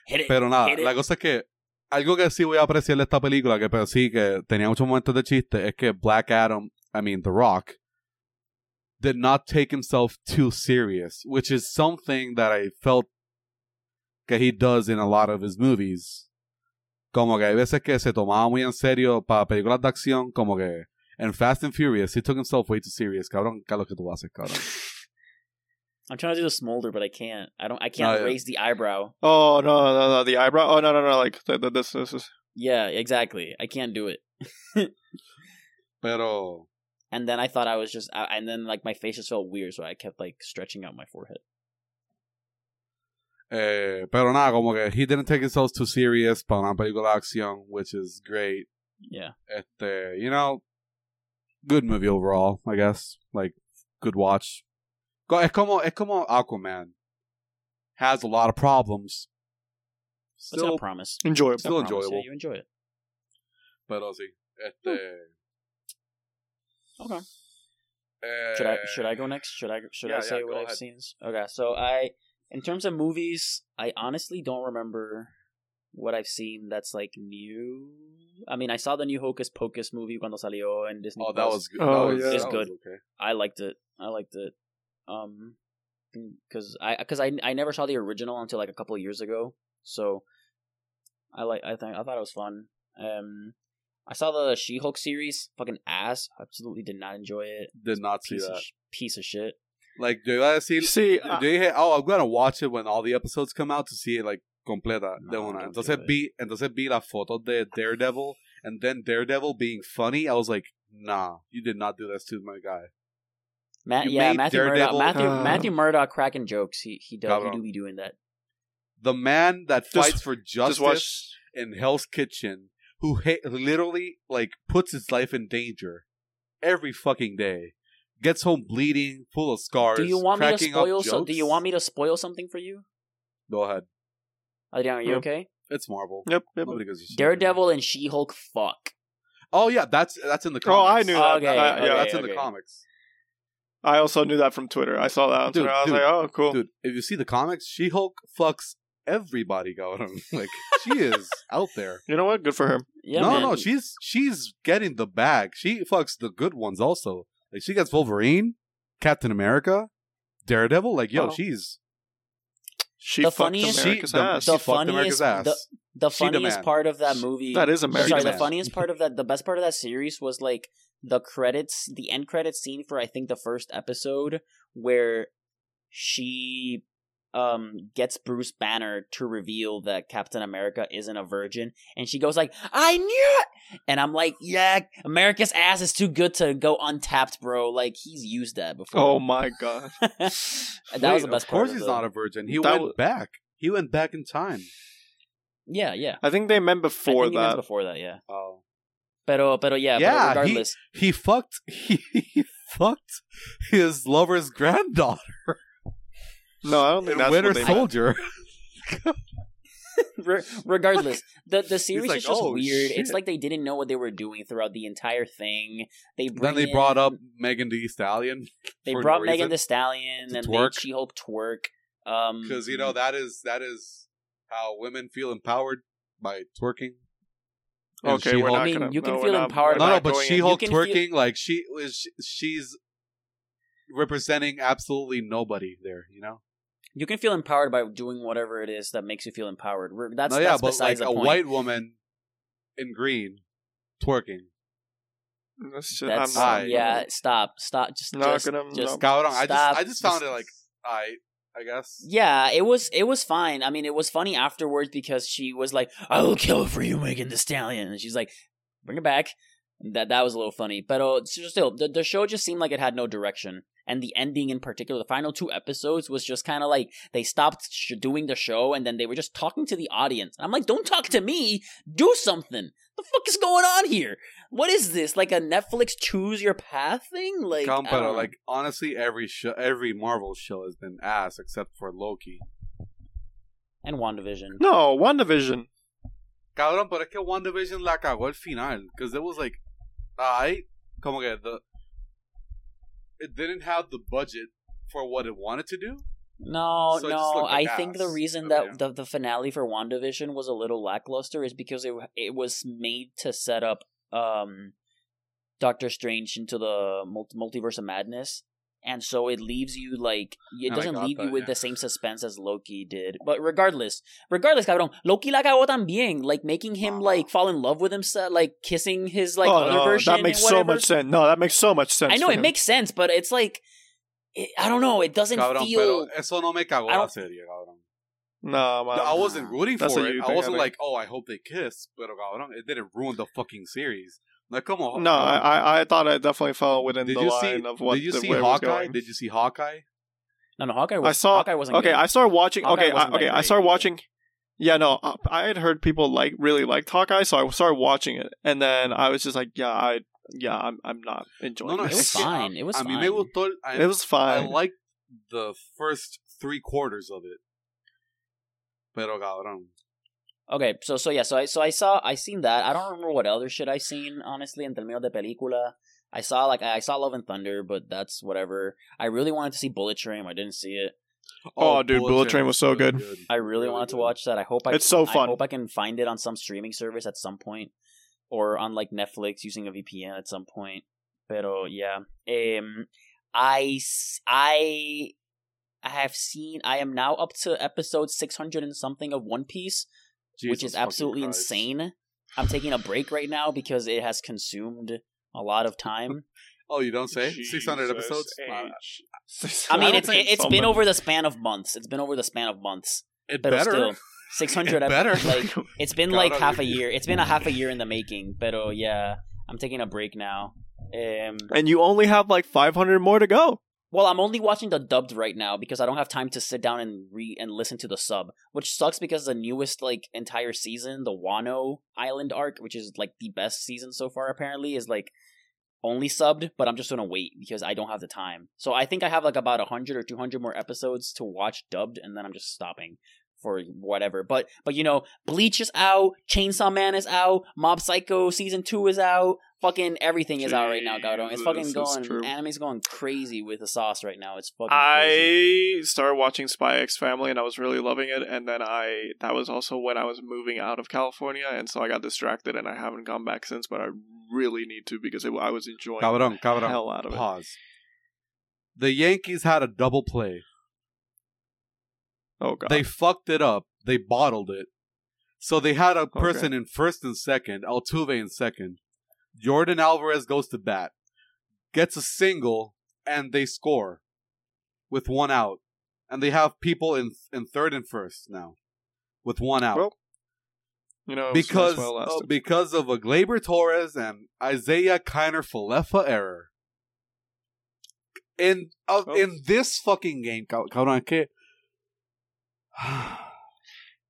S2: it.
S1: pero nada, la cosa es que algo que sí voy a apreciar de esta película, que pero sí que tenía muchos momentos de chiste, es que Black Adam, I mean The Rock, did not take himself too serious, which is something that I felt que he does in a lot of his movies. Como que hay veces que se tomaba muy en serio para películas de acción, como que en Fast and Furious, he took himself way too serious. Cabrón, ¿qué es lo que tú haces, cabrón?
S2: I'm trying to do the smolder, but I can't. I don't. I can't
S1: yeah.
S2: raise the eyebrow.
S3: Oh no no no the eyebrow. Oh no no no like the, the, this this is
S2: Yeah, exactly. I can't do it.
S1: Pero,
S2: And then I thought I was just, I- and then like my face just felt weird, so I kept like stretching out my forehead.
S1: eh, pero nada, como que he didn't take himself too serious para una película de acción, which is great.
S2: Yeah.
S1: Este, you know, good movie overall, I guess. Like, good watch. Co- Es como, es como Aquaman. Has a lot of problems.
S2: That's not a
S1: Still,
S2: promise.
S3: enjoyable.
S1: Still
S2: promise.
S1: enjoyable.
S2: Yeah, you enjoy it.
S1: pero sí. Este.
S2: Okay.
S1: eh,
S2: Should I should I go next? Should I should
S1: yeah,
S2: I say
S1: yeah,
S2: what
S1: go
S2: I've seen? Okay, so I in terms of movies, I honestly don't remember what I've seen that's like new. I mean, I saw the new Hocus Pocus movie cuando salió en Disney.
S1: Oh, that
S2: Plus.
S1: was good.
S3: Oh,
S1: that was,
S3: yeah.
S1: that
S2: It's
S1: was
S2: good.
S1: Okay.
S2: I liked it. I liked it. Um, because I because I I never saw the original until like a couple of years ago. So I like I think I thought it was fun. Um, I saw the She Hulk series. Fucking ass. Absolutely did not enjoy it.
S1: Did not see
S2: Piece
S1: that.
S2: of sh- piece of shit.
S1: Like, do iba a decir,
S3: See,
S1: yo
S3: I-
S1: dije, oh, I'm gonna watch it when all the episodes come out to see it, like, completa de
S2: No,
S1: una.
S2: don't
S1: Entonces
S2: do it.
S1: vi, entonces vi las fotos de Daredevil, and then Daredevil being funny, I was like, nah, you did not do this to my guy.
S2: Matt,
S1: You
S2: yeah, Matthew
S1: Daredevil-
S2: Murdock. Matthew
S3: Uh.
S2: Matthew Murdock cracking jokes. He he does. He do be doing that.
S1: The man that
S3: Just-
S1: fights for justice
S3: just watch.
S1: in Hell's Kitchen, who ha- literally, like, puts his life in danger every fucking day, gets home bleeding, full of scars,
S2: Do you want me to spoil? So, do you want me to spoil something for you,
S1: Go ahead.
S2: Adrian? Are you
S3: Yeah.
S2: okay?
S1: It's Marvel.
S3: Yep, yep.
S1: Nobody gives a shit.
S2: Daredevil and She Hulk. Fuck.
S1: Oh yeah, that's that's in the
S3: Oh,
S1: comics.
S3: I knew that.
S2: Okay,
S3: I-
S2: okay.
S3: yeah,
S1: that's in the comics.
S3: I also knew that from Twitter. I saw that on
S1: Dude,
S3: Twitter. I was
S1: dude,
S3: like, oh, cool.
S1: Dude, if you see the comics, She Hulk fucks everybody going. Like she is out there.
S3: You know what? Good for him.
S2: Yeah,
S1: no,
S2: man.
S1: no, she's she's getting the bag. She fucks the good ones also. Like she gets Wolverine, Captain America, Daredevil. Like yo,
S3: Oh.
S1: she's
S3: She
S2: The
S3: fucked
S2: funniest-
S3: America's
S1: she, the,
S3: ass.
S1: she
S2: The
S1: fucked America's
S2: funniest-
S1: ass.
S2: the
S1: the
S2: funniest part of that movie.
S3: that is America's
S2: Sorry, the funniest part of that, the best part of that series was like the credits, the end credits scene for I think the first episode where she um gets Bruce Banner to reveal that Captain America isn't a virgin, and she goes like, "I knew it," and I'm like, "Yeah, America's ass is too good to go untapped, bro. Like he's used that before."
S3: Oh my god.
S2: And that was the best
S1: Of course,
S2: part.
S1: he's
S2: of the-
S1: not a virgin. He
S3: That
S1: went
S3: was-
S1: back. He went back in time.
S2: Yeah, yeah.
S3: I think they meant
S2: I
S3: before
S2: think he meant
S3: that.
S2: before that, yeah.
S1: Oh,
S2: Pero, pero yeah,
S1: Yeah,
S2: pero
S1: he-
S2: regardless.
S1: he fucked. He, he fucked his lover's granddaughter.
S3: No, I don't think that's
S1: Winter
S3: what they meant.
S1: Soldier.
S2: Re- regardless, the the series
S1: like,
S2: is just
S1: "Oh,
S2: weird. It's like they didn't know what they were doing throughout the entire thing. They bring
S1: then they
S2: in-
S1: brought up Megan Thee Stallion
S2: they
S1: for no
S2: brought Megan
S1: reason.
S2: the Stallion
S1: To
S2: and
S1: twerk.
S2: She Hulk twerk. Um,
S1: because you know that is that is how women feel empowered by twerking. And
S3: Okay, we're not
S2: I mean,
S3: gonna.
S2: you can
S3: no,
S2: feel
S3: we're not-
S2: empowered
S1: No, no, but She
S3: in.
S1: Hulk
S2: You can feel-
S1: twerking like she was. She's representing absolutely nobody there. You know.
S2: You can feel empowered by doing whatever it is that makes you feel empowered. Re- That's
S1: no, yeah,
S2: that's
S1: but
S2: besides
S1: like
S2: the
S1: a
S2: point.
S1: white woman in green twerking.
S3: That's just,
S2: That's
S3: I'm not,
S2: yeah. Stop, stop. Just,
S3: Not
S2: just,
S3: gonna-
S2: just
S3: no.
S1: Cabrón, I just
S2: Stop.
S1: I just found
S2: Just-
S1: it like I I guess.
S2: Yeah, it was it was fine. I mean, it was funny afterwards because she was like, "I will kill for you, Megan Thee Stallion," and she's like, "Bring it back." That that was a little funny, but uh, still, the the show just seemed like it had no direction. And the ending in particular, the final two episodes was just kind of like they stopped sh- doing the show and then they were just talking to the audience. I'm like, don't talk to me, do something. The fuck is going on here? What is this? Like a Netflix choose your path thing? Like,
S1: Come,
S2: I
S1: but like honestly, every show, every Marvel show has been ass except for Loki.
S2: and WandaVision.
S3: No, WandaVision.
S1: Cabrón, pero es que WandaVision la cagó al final. Because it was like, I, como que the, it didn't have the budget for what it wanted to do.
S2: No,
S1: So
S2: no.
S1: like
S2: I think the reason that the, the finale for WandaVision was a little lackluster is because it it was made to set up um Doctor Strange into the multiverse of madness. And so it leaves you like it
S1: oh I
S2: doesn't
S1: got
S2: leave you with
S1: yeah.
S2: the same suspense as Loki did. But regardless, regardless, cabrón, Loki la cagó también, like making him
S1: Wow.
S2: like fall in love with himself, like kissing his like
S3: oh
S2: other
S3: no,
S2: version.
S3: that makes
S2: and
S3: so
S2: whatever.
S3: much sense. No, that makes so much sense.
S2: I know
S3: for
S2: it
S3: him.
S2: makes sense, but it's like it, I don't know. It doesn't
S1: Cabrón,
S2: feel.
S1: pero eso no me cagó
S2: I
S1: la serie, cabrón.
S3: No, man.
S1: I wasn't rooting
S3: That's
S1: for
S3: a
S1: it.
S3: you
S1: I wasn't
S3: I
S1: like, oh, I hope they kiss. But cabrón, it didn't ruin the fucking series. Like, come on.
S3: No, I, I I thought it definitely fell within
S1: Did
S3: the
S1: you
S3: line
S1: see?
S3: of what
S1: did you
S3: the
S1: see
S3: way it was
S1: Hawkeye? Did you see Hawkeye?
S2: No, no, Hawkeye was.
S3: I saw.
S2: Hawkeye wasn't
S3: okay,
S2: good.
S3: I started watching.
S2: Hawkeye
S3: okay, I,
S2: wasn't
S3: okay, I started watching. Yeah, no, uh, I had heard people like really liked Hawkeye, so I started watching it, and then I was just like, yeah, I, yeah, I'm, I'm not enjoying
S1: No, no,
S2: It was
S3: this.
S1: es que
S2: fine. It was
S1: a mí
S2: fine.
S1: me gustó. I,
S3: It was fine.
S1: I
S3: fine.
S1: liked the first three quarters of it. Pero cabrón.
S2: Okay, so so yeah, so I so I saw I seen that. I don't remember what other shit I seen honestly in términos de película. I saw like I saw Love and Thunder, but that's whatever. I really wanted to see Bullet Train. I didn't see it.
S3: Oh, dude, Bullet Train was so good.
S2: I really, wanted to watch that. I hope I
S3: It's so fun.
S2: I hope I can find it on some streaming service at some point, or on like Netflix using a VPN at some point. Pero yeah, um, i i have seen. I am now up to episode six hundred and something of One Piece, which is absolutely
S1: Christ.
S2: insane. I'm taking a break right now because it has consumed a lot of time.
S1: Oh, you don't say? 600 episodes? Uh,
S2: I mean,
S1: don't
S2: it's
S1: think
S2: it's
S3: so
S2: been
S3: much.
S2: over the span of months. It's been over the span of months.
S1: it
S2: But
S1: better.
S2: still, six hundred
S1: It better.
S2: episodes. Like it's been
S1: God,
S2: like half a year. It's been a half a year in the making. But oh, yeah, I'm taking a break now. Um,
S3: and you only have like 500 more to go.
S2: Well, I'm only watching the dubbed right now because I don't have time to sit down and read and listen to the sub, which sucks because the newest like entire season, the Wano Island arc, which is like the best season so far apparently, is like only subbed. But I'm just gonna wait because I don't have the time. So I think I have like about hundred or two hundred more episodes to watch dubbed, and then I'm just stopping for whatever. But but you know, Bleach is out, Chainsaw Man is out, Mob Psycho season two is out. Fucking everything is out right now, Gaudon. It's fucking going.
S3: true.
S2: Anime's going crazy with the sauce right now. It's fucking. crazy.
S3: I started watching Spy X Family and I was really loving it. And then I that was also when I was moving out of California, and so I got distracted and I haven't gone back since. But I really need to because it, I was enjoying
S1: Cabrón,
S3: the
S1: cabrón.
S3: hell out of it.
S1: Pause. The Yankees had a double play.
S3: Oh god,
S1: They fucked it up. They bottled it. So they had a person in first and second, Altuve in second. Yordan Alvarez goes to bat, gets a single, and they score with one out. And they have people in in third and first now, with one out.
S3: Well, you know,
S1: because uh, because of a Gleyber Torres and Isiah Kiner-Falefa error. In uh,
S3: Oh.
S1: in this fucking game, cab- cabrón, que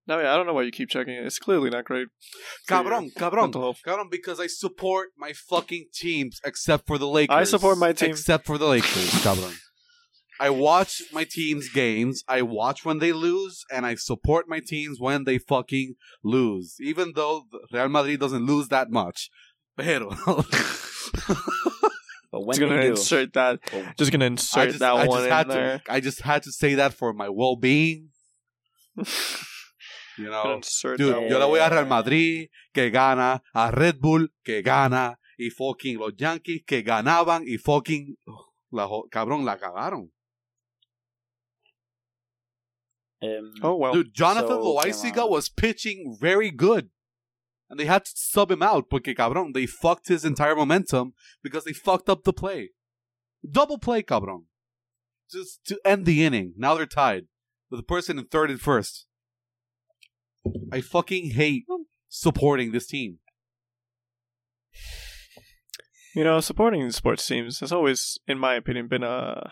S3: no, yeah, I don't know why you keep checking it. It's clearly not great.
S1: cabrón, cabrón, cabrón, because I support my fucking teams except for the Lakers.
S3: I support my team.
S1: except for the Lakers, cabrón. I watch my team's games. I watch when they lose, and I support my teams when they fucking lose. Even though Real Madrid doesn't lose that much. Pero
S2: But when
S3: Just gonna
S2: we do,
S3: insert that. Just gonna insert
S1: just,
S3: that
S1: I
S3: one in there.
S1: to. I just had to say that for my well-being. You know, dude,
S3: that
S1: yo le
S3: one.
S1: voy a Real Madrid que gana, a Red Bull que gana y fucking los Yankees que ganaban y fucking la cabrón la cagaron.
S2: um,
S3: Oh well.
S1: Dude, Jonathan
S2: so, Loaisiga
S1: was pitching very good. And they had to sub him out porque cabrón, they fucked his entire momentum because they fucked up the play. Double play, cabrón. Just to end the inning. Now they're tied with the person in third and first. I fucking hate supporting this team.
S3: You know, supporting sports teams has always, in my opinion, been a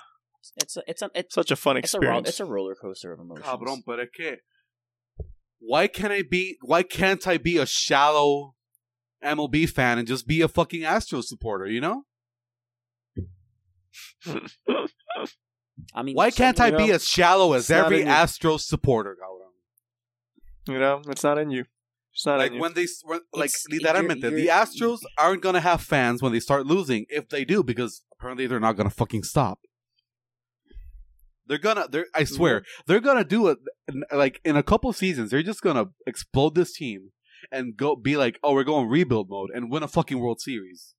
S2: It's a, it's a, it's,
S3: Such a fun
S2: it's a, ro-
S3: experience.
S2: it's a roller coaster of emotions.
S1: Cabrón, pero es que. Why can't I be? Why can't I be a shallow MLB fan and just be a fucking Astros supporter? You know?
S2: I mean,
S1: Why can't I
S3: you
S1: be as shallow as every
S3: in you.
S1: Astros supporter, cabrón?
S3: you know, it's not in you. It's not
S1: Like
S3: in you.
S1: when they when, like
S2: It's-
S1: literalmente,
S2: you're-
S1: the
S2: you're-
S1: Astros aren't gonna have fans when they start losing. If they do, because apparently they're not gonna fucking stop. They're gonna. They're. I swear, mm-hmm. they're gonna do it. Like in a couple seasons, they're just gonna explode this team and go be like, oh, we're going rebuild mode and win a fucking World Series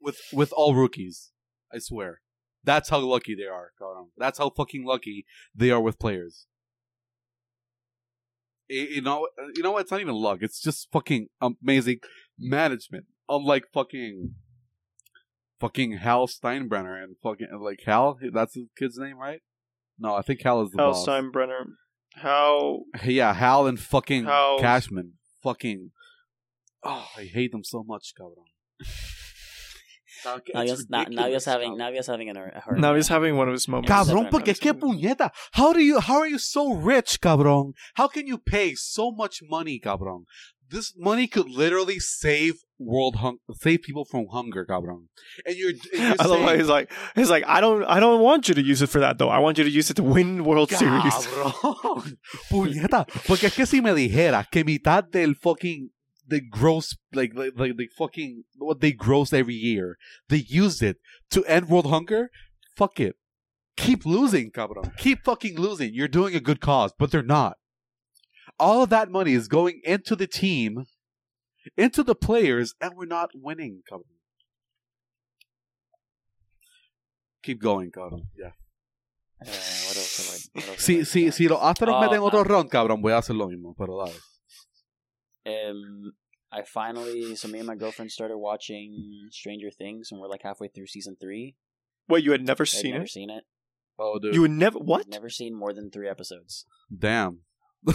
S1: with with all rookies. I swear, that's how lucky they are. That's how fucking lucky they are with players. You know, you know what? It's not even luck. It's just fucking amazing management. Unlike fucking, fucking Hal Steinbrenner and fucking like Hal. That's his kid's name, right? No, I think Hal is the
S3: Hal
S1: boss.
S3: Steinbrenner. How
S1: Yeah, Hal and fucking
S3: Hal-
S1: Cashman. Fucking. Oh, I hate them so much, cabrón.
S2: Now
S1: It's
S2: you're, now, now you're having
S1: cabrón.
S2: now you're having an, a heart
S3: now he's having one of his moments.
S2: Cab-
S1: Cabrón, porque qué puñeta. How do you how are you so rich, cabrón? How can you pay so much money, cabrón? This money could literally save world hung save people from hunger, cabrón. And you're, and you're
S3: I love how
S1: saying,
S3: he's like, he's like, I don't, I don't want you to use it for that though. I want you to use it to win World Series.
S1: Cabrón. Puñeta. Porque es que si me dijera que mitad del fucking the gross like like like the fucking what they gross every year, they used it to end world hunger, fuck it. Keep losing, cabrón. Keep fucking losing. You're doing a good cause, but they're not. All of that money is going into the team, into the players, and we're not winning, cabrón. Keep going, cabrón. Yeah.
S2: Uh, what else have I? What else
S1: Si,
S2: have I
S1: si, si los Astros
S2: Oh,
S1: meten otro round, cabrón, voy a hacer lo mismo, pero dale.
S2: Um, I finally, so me and my girlfriend started watching Stranger Things, and we're like halfway through season three.
S3: Wait, you had never
S2: I'd
S3: seen
S2: never
S3: it?
S2: seen it.
S1: Oh, dude.
S3: You would never what?
S2: Never seen more than three episodes.
S1: Damn.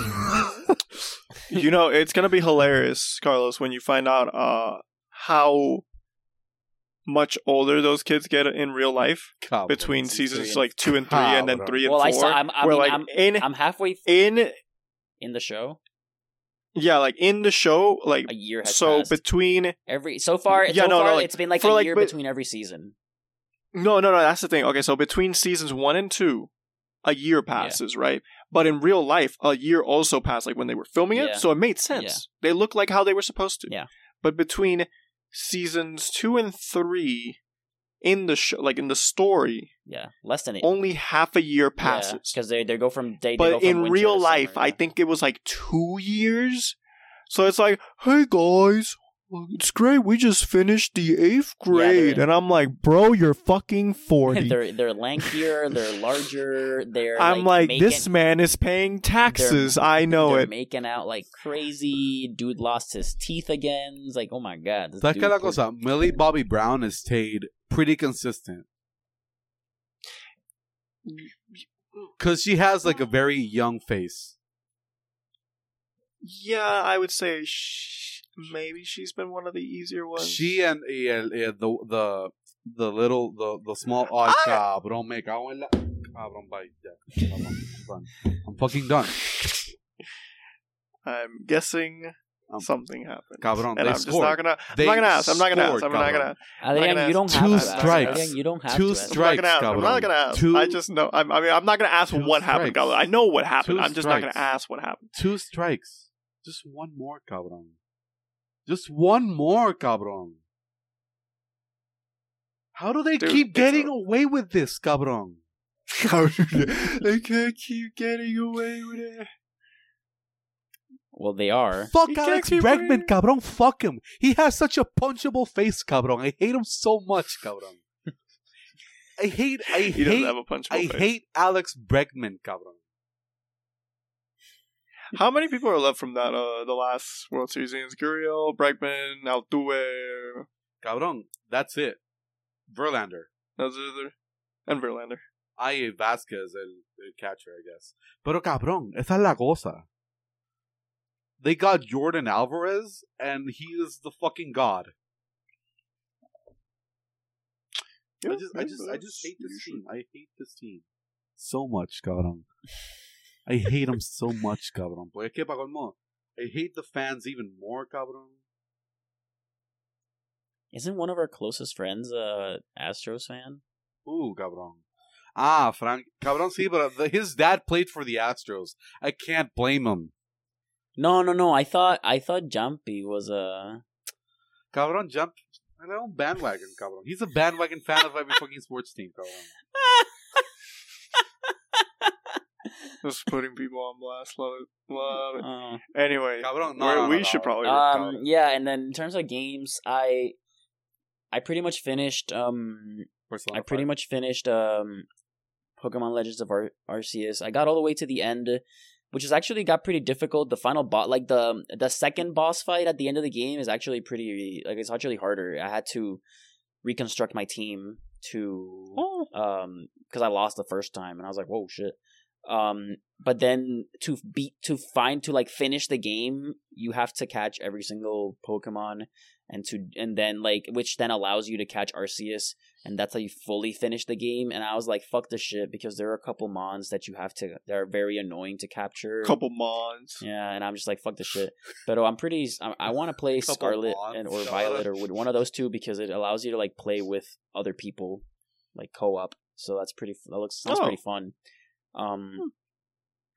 S3: You know, it's gonna be hilarious, Carlos, when you find out uh how much older those kids get in real life
S1: Cabrón.
S3: between
S2: Season
S3: seasons
S2: three
S3: like two and three, and then
S1: Cabrón.
S3: three and
S2: Well, I
S3: four.
S2: saw- I'm- I mean,
S3: like
S2: I'm-
S3: in
S2: I'm halfway
S3: in
S2: in the show.
S3: Yeah, like in the show, like
S2: A year has
S3: so
S2: passed.
S3: between
S2: every so far.
S3: Yeah,
S2: so
S3: no, no, like,
S2: it's been like a
S3: like,
S2: year
S3: but-
S2: between every season.
S3: No, no, no. That's the thing. Okay, so between seasons one and two, a year passes, right? But in real life, a year also passed, like when they were filming it.
S2: Yeah.
S3: So it made sense. They look like how they were supposed to.
S2: Yeah.
S3: But between seasons two and three, in the show, like in the story,
S2: Yeah, less than it.
S3: only half a year passes.
S2: because they they go from day.
S3: but in real life,
S2: summer,
S3: I think it was like two years. So it's like, hey guys, it's great. We just finished the eighth
S2: they're-
S3: grade, and I'm like, bro, you're fucking forty.
S2: they're they're lankier, they're larger, they're.
S3: I'm like,
S2: making,
S3: this man is paying taxes. I know
S2: they're
S3: it.
S2: making out like crazy. Dude lost his teeth again. It's like, oh my god. this
S1: ¿Sabes
S2: dude
S1: qué es la cosa? Millie Bobby Brown has stayed pretty consistent. Because she has like a very young face.
S3: Yeah, I would say sh- maybe she's been one of the easier ones.
S1: She and y el- the the the little the the small ay cabrón me cago en la cabrón bye ya cabrón, I'm done I'm fucking done
S3: I'm guessing
S1: Um,
S3: something happened.
S1: cabrón
S3: and
S1: they
S3: I'm just not gonna. I'm not gonna ask. I'm not gonna ask. I'm not gonna.
S2: Adrian,
S3: gonna
S2: you don't
S3: ask.
S2: have
S1: Two
S2: ask.
S1: strikes.
S2: Adrian, you don't have
S1: Two
S2: to ask.
S1: strikes.
S3: I'm not gonna ask. I'm not gonna ask.
S1: Two-
S3: I just know. I'm, I mean, I'm not gonna ask
S1: Two
S3: what happened,
S1: strikes.
S3: Carlos. I know what happened.
S1: Two
S3: I'm just not
S1: strikes.
S3: gonna ask what happened.
S1: two strikes just one more cabrón just one more cabrón how do they
S3: Dude,
S1: keep getting
S3: a-
S1: away with this cabrón
S3: they can't keep getting away with it.
S2: Well, they are.
S1: Fuck
S3: He
S1: Alex
S3: keep
S1: Bregman,
S3: winning.
S1: cabrón. Fuck him. He has such a punchable face, cabrón. I hate him so much, cabrón. I hate, I
S3: He doesn't
S1: hate,
S3: have a punchable
S1: I
S3: face.
S1: hate Alex Bregman, cabrón.
S3: How many people are left from that? Uh, the last World Series games: Gurriel, Bregman, Altuve,
S1: Cabrón, that's it. Verlander.
S3: are the, and Verlander.
S1: Ay, Vasquez, el catcher, I guess. Pero cabrón, esa es la cosa. They got Yordan Alvarez, and he is the fucking god.
S3: Yeah,
S1: I just, I just, I just hate this team. I hate this team so much, cabrón. I hate them so much, cabrón. Porque qué pagón mo? I hate the fans even more, cabrón.
S2: Isn't one of our closest friends a Astros fan?
S1: Ooh, cabrón. Ah, Frank, cabrón, sí, but the, his dad played for the Astros. I can't blame him.
S2: No, no, no. I thought I thought Jumpy was a.
S1: Cabrón, jump. I don't bandwagon, cabrón. He's a bandwagon fan of every fucking sports team, cabrón.
S3: Just putting people on blast. Love it. Love it.
S2: Uh,
S3: Anyway,
S1: no,
S3: we're-
S1: no, no,
S3: we
S1: no.
S3: should probably.
S2: um, yeah, and then in terms of games, I I pretty much finished. Um, I pretty much finished. Um, Pokemon Legends of Ar- Arceus. I got all the way to the end, which is actually got pretty difficult. The final boss, like the the second boss fight at the end of the game, is actually pretty like it's actually harder. I had to reconstruct my team to
S3: Oh.
S2: um because I lost the first time and I was like, whoa shit. Um, but then to beat to find to like finish the game, you have to catch every single Pokemon, and to and then like which then allows you to catch Arceus, and that's how you fully finish the game. And I was like, fuck this shit because there are a couple mons that you have to that are very annoying to capture.
S3: couple mons.
S2: Yeah, and I'm just like, fuck this shit. But oh, I'm pretty. I, I want to play
S1: Couple
S2: Scarlet
S1: Mons,
S2: and or Violet or one of those two because it allows you to like play with other people, like co-op. So that's pretty. That looks sounds
S3: Oh.
S2: pretty fun. Um,
S3: Hmm.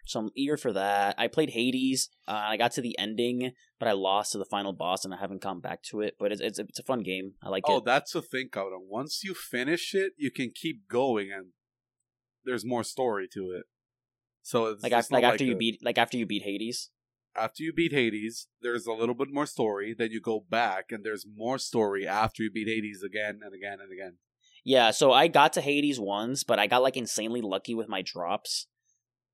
S2: so I'm eager for that. I played Hades. Uh, I got to the ending, but I lost to the final boss, and I haven't come back to it. But it's it's, it's a fun game. I like
S1: Oh,
S2: it.
S1: Oh, that's the thing, cabrón. Once you finish it, you can keep going, and there's more story to it. So it's
S2: Like
S1: it's
S2: after like after you
S1: a-
S2: beat like after you beat Hades.
S1: after you beat Hades, there's a little bit more story. Then you go back, and there's more story after you beat Hades again and again and again.
S2: Yeah, so I got to Hades once, but I got like insanely lucky with my drops,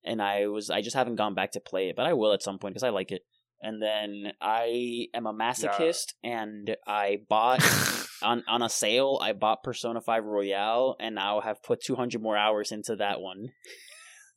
S2: and I was I just haven't gone back to play it, but I will at some point because I like it. And then I am a masochist, and I bought on on a sale. I bought Persona Five Royal, and now have put two hundred more hours into that one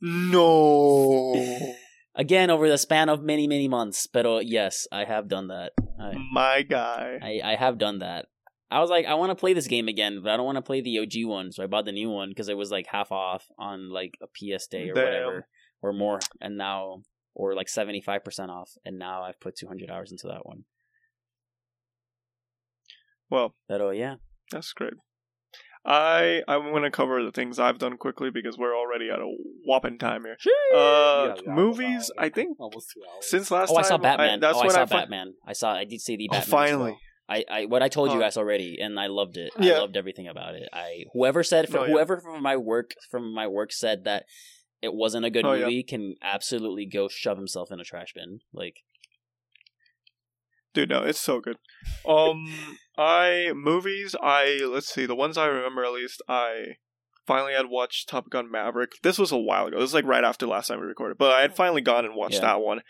S3: No,
S2: again over the span of many many months. But uh, yes, I have done that. I,
S3: my guy.
S2: I, I have done that. I was like, I want to play this game again, but I don't want to play the OG one, so I bought the new one because it was like half off on like a PS Day or
S3: Damn.
S2: whatever, or more, and now or like seventy five percent off, and now I've put two hundred hours into that one.
S3: Well,
S2: But oh yeah,
S3: that's great. I I'm gonna cover the things I've done quickly because we're already at a whopping time here. Uh,
S1: Yeah, yeah,
S3: movies. I think
S1: almost two hours.
S3: since last
S2: oh I saw Batman.
S3: that's
S2: oh I saw
S3: I fin-
S2: Batman. I saw I did see the
S3: Oh,
S2: Batman. as
S3: finally.
S2: well. I, I what I told you
S3: Oh.
S2: guys already, and I loved it.
S3: Yeah.
S2: I loved everything about it. I whoever said from
S3: Oh, yeah.
S2: whoever from my work from my work said that it wasn't a good
S3: Oh, yeah.
S2: movie can absolutely go shove himself in a trash bin. Like
S3: Dude, no, it's so good. Um, I movies. I let's see the ones I remember at least. I finally had watched Top Gun Maverick. This was a while ago. This was like right after last time we recorded, but I had finally gone and watched
S2: Yeah.
S3: that one.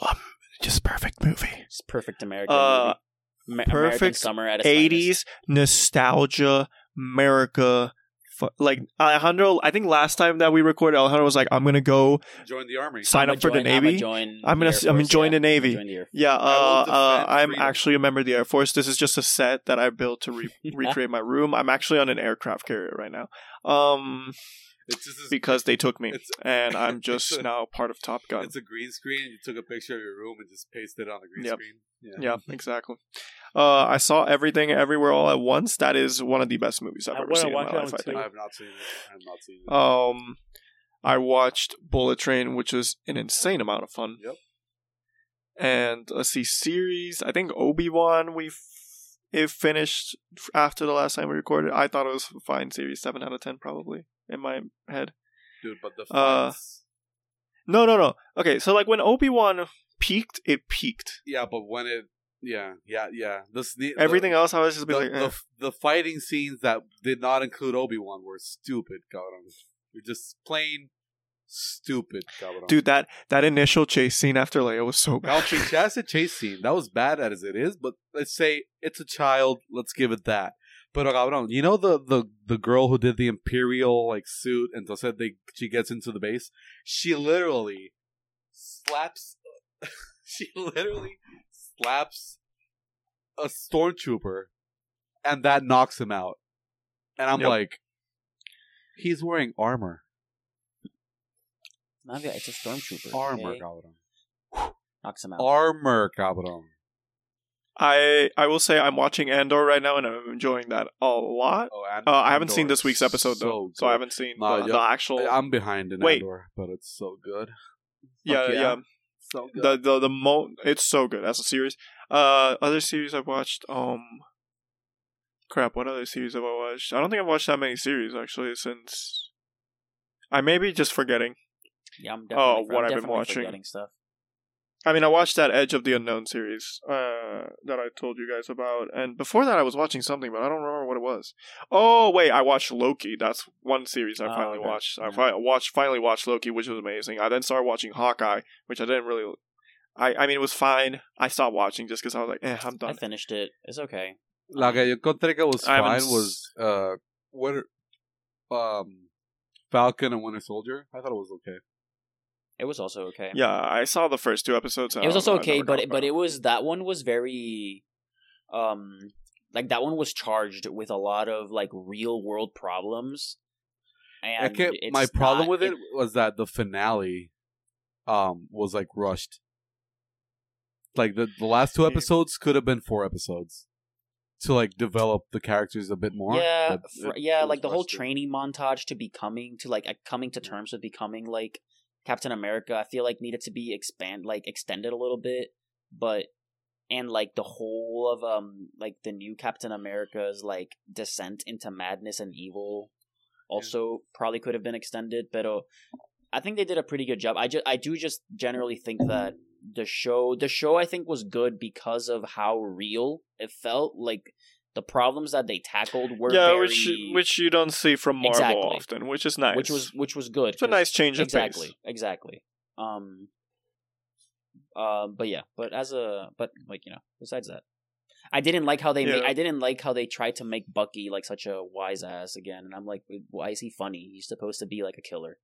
S3: Um, just perfect movie.
S2: it's perfect American
S3: Uh,
S2: movie. Ma-
S3: perfect
S2: summer at its finest.
S3: Eighties nostalgia, America. Fu- Like Alejandro, I think last time that we recorded, Alejandro was like, "I'm gonna go
S1: join the army.
S3: sign
S2: I'ma
S3: up for the
S2: join- I'ma
S3: Navy." I'm gonna- I'm
S2: Force,
S3: join
S2: yeah.
S3: the Navy.
S2: I'ma join the Air
S3: Yeah, uh, uh, I'm
S1: freedom.
S3: actually a member of the Air Force. This is just a set that I built to re- recreate my room. I'm actually on an aircraft carrier right now, um,
S1: It's just
S3: because they took me, and I'm just
S1: a-
S3: now part of Top Gun.
S1: It's a green screen. You took a picture of your room and just pasted it on the green
S3: Yep.
S1: screen.
S3: Yeah, exactly. Uh, I saw everything everywhere all at once. That is one of the best movies I've
S2: I
S3: ever seen in my life. I think.
S1: I have not seen it. I have not seen it.
S3: Um, I watched Bullet Train, which was an insane amount of fun.
S1: Yep.
S3: And let's see, series. I think Obi Wan we it finished after the last time we recorded. I thought it was a fine series, seven out of ten probably in my head.
S1: Dude, but the
S3: uh. No, no, no. Okay, so like when Obi Wan peaked, it peaked.
S1: yeah, but when it. Yeah, yeah, yeah. This the,
S3: Everything
S1: the,
S3: else, I was just
S1: the,
S3: like,
S1: the,
S3: eh.
S1: the fighting scenes that did not include Obi Wan were stupid, cabrón. You're just plain stupid, cabrón.
S3: dude, that that initial chase scene after Leia was so
S1: Now,
S3: bad.
S1: see, that's a chase scene. That was bad as it is, but let's say it's a child. Let's give it that. But cabrón, you know the the the girl who did the imperial like suit, and so said they she gets into the base. She literally slaps. she literally slaps a stormtrooper, and that knocks him out.
S6: and I'm
S3: Yep.
S6: like, he's wearing armor.
S2: Not yet, it's a stormtrooper.
S6: Armor,
S2: okay?
S6: cabrón.
S2: Knocks him out.
S6: Armor, cabrón.
S3: I I will say I'm watching Andor right now and I'm enjoying that a lot.
S6: Oh, and
S3: Uh, I haven't seen this week's
S6: is
S3: episode though,
S6: so
S3: so I haven't seen
S6: Nah,
S3: the,
S6: yo-
S3: the actual.
S6: I'm behind in
S3: Wait.
S6: Andor, but it's so good.
S3: yeah,
S6: Fuck
S3: yeah,
S6: yeah. So good.
S3: The the the mo. It's so good as a series. Uh, other series I've watched. Um, crap. What other series have I watched? I don't think I've watched that many series actually since. I may be just forgetting.
S2: yeah, I'm
S3: Oh,
S2: definitely,
S3: what
S2: I'm
S3: I've been watching.
S2: forgetting stuff.
S3: I mean, I watched that Edge of the Unknown series uh, that I told you guys about, and before that, I was watching something, but I don't remember what it was. Oh wait, I watched Loki. That's one series I
S2: Oh,
S3: finally
S2: okay.
S3: watched. I fi- watched finally watched Loki, which was amazing. I then started watching Hawkeye, which I didn't really. I I mean, it was fine. I stopped watching just because I was like, eh, I'm done.
S2: I finished it. It's okay.
S6: La que yo encontré que was
S3: I haven't
S6: fine
S3: s-
S6: was uh, Winter, um, Falcon and Winter Soldier. I thought it was okay.
S2: It was also okay.
S3: Yeah, I saw the first two episodes.
S2: it was also
S3: don't know, I
S2: okay, but it, but it was that one was very, um, like that one was charged with a lot of like real world problems. And
S6: Okay,
S2: it's
S6: my problem
S2: not-
S6: with it was that the finale, um, was like rushed. Like the the last two episodes could have been four episodes to like develop the characters a bit more.
S2: yeah,
S6: but
S2: fr- yeah, like the whole
S6: rushed.
S2: training montage to becoming to like uh, coming to terms with becoming like Captain America. I feel like needed to be expand like extended a little bit, but and like the whole of um like the new Captain America's like descent into madness and evil also probably could have been extended, but uh, I think they did a pretty good job. I just I do just generally think that the show the show I think was good because of how real it felt. Like the problems that they tackled were
S3: yeah,
S2: very,
S3: which which you don't see from Marvel
S2: Exactly.
S3: often, which is nice.
S2: which was which was good.
S3: it's a nice change of
S2: exactly
S3: pace.
S2: exactly. Um. Um. But yeah. But as a but like you know besides that. I didn't like how they
S3: Yeah.
S2: made, I didn't like how they tried to make Bucky like such a wise ass again, and I'm like, why is he funny? He's supposed to be like a killer.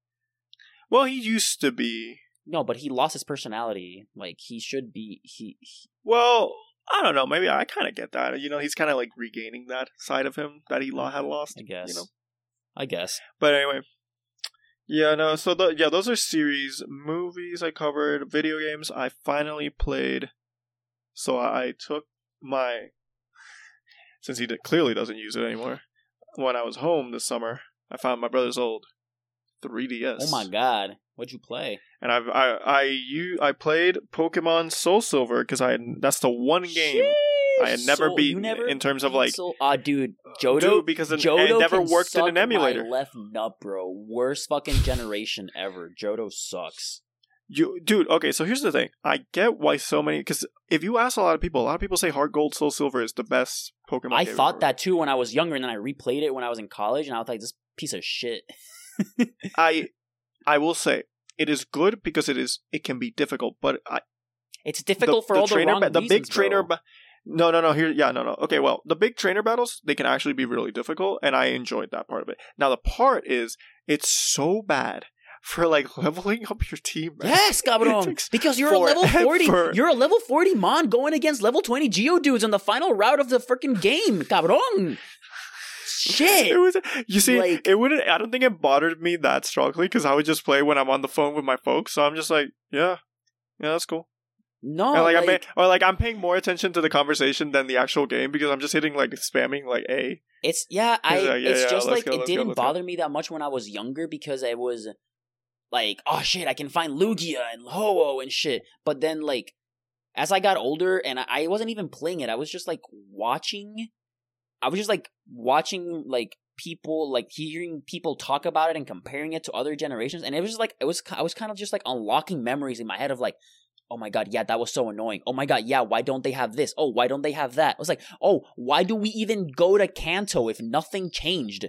S3: Well, he used to be.
S2: No, but he lost his personality. Like he should be. He, he
S3: Well, I don't know. Maybe I kind of get that. You know, he's kind of like regaining that side of him that he had lost.
S2: I guess.
S3: You know.
S2: I guess.
S3: But anyway, yeah, no. So the yeah, those are series, movies I covered, video games I finally played. So I, took my since he did, clearly doesn't use it anymore. When I was home this summer, I found my brother's old 3DS.
S2: Oh my god, what'd you play?
S3: And I've I I you I played Pokemon Soul Silver because I that's the one game I had never
S2: Soul-
S3: beaten
S2: never
S3: in terms of like
S2: Soul- ah, dude, Johto
S3: Dude, because it,
S2: Johto
S3: it never worked in an emulator.
S2: Left nut, bro. Worst fucking generation ever. Johto sucks.
S3: You, dude. Okay, so here's the thing. I get why so many. Because if you ask a lot of people, a lot of people say Heart Gold, Soul Silver is the best Pokemon.
S2: I thought
S3: ever.
S2: that too when I was younger, and then I replayed it when I was in college, and I was like, this piece of shit.
S3: I, I will say it is good because it is. It can be difficult, but I,
S2: It's difficult
S3: the,
S2: for
S3: the
S2: all the wrong
S3: ba- the big
S2: reasons,
S3: trainer. Ba- no, no, no. Here, yeah, no, no. Okay, well, the big trainer battles they can actually be really difficult, and I enjoyed that part of it. Now the part is it's so bad for like leveling up your team. man.
S2: Yes,
S3: takes
S2: Because you're a level 40. You're a level 40 Mon going against level 20 Geodudes on the final route of the freaking game, cabrón. Shit.
S3: It was, you see,
S2: Like-
S3: it wouldn't. I don't think it bothered me that strongly because I would just play when I'm on the phone with my folks. So I'm just like, yeah, yeah, that's cool.
S2: No,
S3: and like, I'm
S2: Oh,
S3: pay- or like I'm paying more attention to the conversation than the actual game because I'm just hitting like spamming like A.
S2: It's yeah, I
S3: like, yeah,
S2: it's
S3: yeah,
S2: just
S3: let's
S2: like
S3: go,
S2: it didn't
S3: go.
S2: bother me that much when I was younger because I was like, oh shit, I can find Lugia and Ho-Oh and shit. But then like as I got older and I, I wasn't even playing it, I was just like watching I was just like watching like people like hearing people talk about it and comparing it to other generations and it was just like it was I was kind of just like unlocking memories in my head of like Oh my god, yeah, that was so annoying. Oh my god, yeah, why don't they have this? Oh, why don't they have that? I was like, oh, why do we even go to Kanto if nothing changed?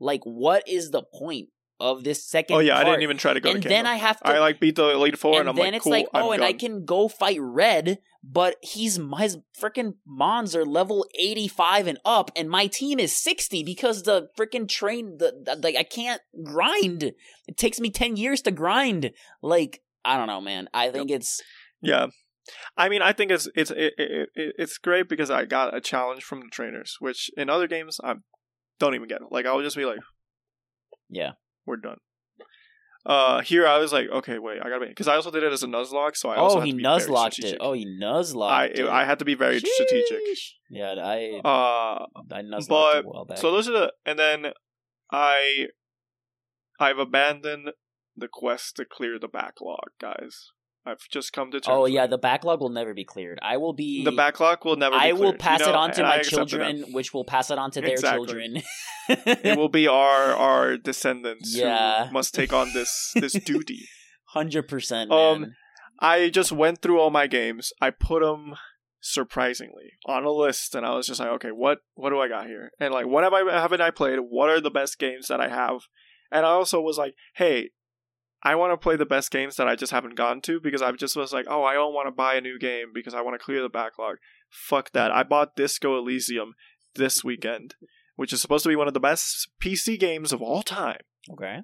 S2: Like, what is the point of this second?
S3: Oh yeah, I didn't even try to go.
S2: And
S3: to
S2: then I have to.
S3: I like beat the Elite Four, and,
S2: and
S3: I'm
S2: then
S3: like,
S2: it's
S3: cool.
S2: like, oh,
S3: I'm
S2: and I can go fight Red, but he's his freaking Mons are level eighty five and up, and my team is sixty because the freaking train, the, the like, I can't grind. It takes me ten years to grind. Like, I don't know, man. I think it's
S3: Yeah. I mean, I think it's it's it, it, it, it's great because I got a challenge from the trainers, which in other games I'm don't even get. Like I'll just be like,
S2: Yeah.
S3: We're done. Uh, here I was like, okay, wait, I gotta be because I also did it as a nuzlocke, so I also
S2: oh, he
S3: to be very
S2: nuzlocked it. Oh, he nuzlocked
S3: I
S2: it.
S3: I had to be very strategic.
S2: Yeah, I
S3: Uh,
S2: I nuzlocked
S3: but-
S2: it a back.
S3: so those are the and then I I've abandoned the quest to clear the backlog, guys. I've just come to terms.
S2: oh yeah, the backlog will never be cleared. I will be
S3: the backlog will never. Be
S2: I will pass
S3: you
S2: it on to my
S3: that.
S2: children, which will pass it on to their
S3: Exactly.
S2: children.
S3: It will be our our descendants
S2: Yeah.
S3: who must take on this this duty.
S2: Hundred percent.
S3: Um. I just went through all my games. I put them surprisingly on a list, and I was just like, okay, what what do I got here? And like, what have I haven't I played? What are the best games that I have? And I also was like, hey, I want to play the best games that I just haven't gone to because I just was like, oh, I don't want to buy a new game because I want to clear the backlog. Fuck that. I bought Disco Elysium this weekend, which is supposed to be one of the best PC games of all time.
S2: Okay.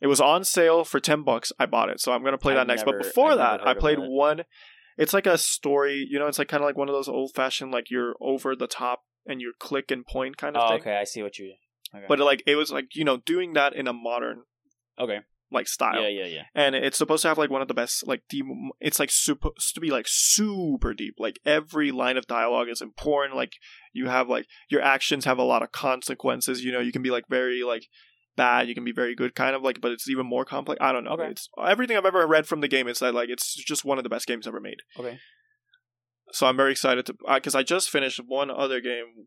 S3: It was on sale for 10 bucks. I bought it. So I'm going to play
S2: I've
S3: that next.
S2: never-
S3: but before
S2: I've
S3: that, I played
S2: that.
S3: one. It's like a story, you know, it's like kind of like one of those old fashioned, like you're over the top and you click and point kind of
S2: Oh,
S3: thing.
S2: okay. I see what you. Okay.
S3: But like, it was like, you know, doing that in a modern,
S2: okay.
S3: Like, style.
S2: Yeah, yeah, yeah.
S3: And it's supposed to have like one of the best, like, deep, it's like supposed to be like super deep. Like, every line of dialogue is important. Like, you have like, your actions have a lot of consequences. You know, you can be like very, like, bad you can be very good kind of like but it's even more complex i don't know
S2: Okay.
S3: it's everything i've ever read from the game is that like it's just one of the best games ever made
S2: Okay.
S3: so i'm very excited to uh, because i just finished one other game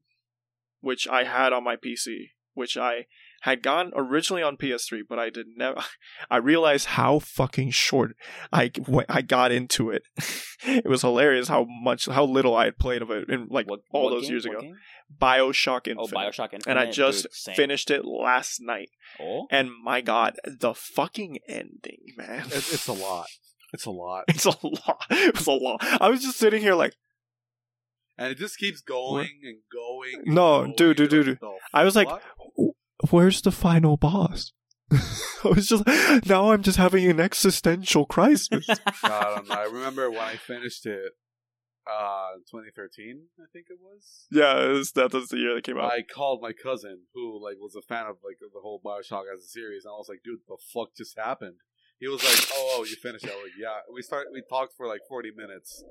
S3: which i had on my pc which i had gone originally on ps3 but i did never i realized how fucking short i when i got into it it was hilarious how much how little i had played of it in like
S2: What,
S3: all
S2: what
S3: those
S2: game?
S3: years
S2: What
S3: ago
S2: game?
S3: bioshock oh, infinite
S2: Oh, Bioshock Infinite.
S3: and i just
S2: dude,
S3: finished it last night
S2: Oh.
S3: and my god the fucking ending man
S1: It's, it's a lot. It's a lot,
S3: It's a lot. It's a lot. I was just sitting here like,
S1: and it just keeps going and going. and
S3: No,
S1: going,
S3: dude, dude,
S1: and
S3: dude, I was like,
S1: fuck?
S3: Where's the final boss? I was just now I'm just having an existential crisis.
S1: I don't know. I remember when I finished it, uh, 2013, I think it was.
S3: yeah, it was, that was the year that came out.
S1: I called my cousin, who like was a fan of like the whole Bioshock as a series, and I was like, "Dude, the fuck just happened?" He was like, "Oh, oh you finished it?" I was like, "Yeah." We start. We talked for like 40 minutes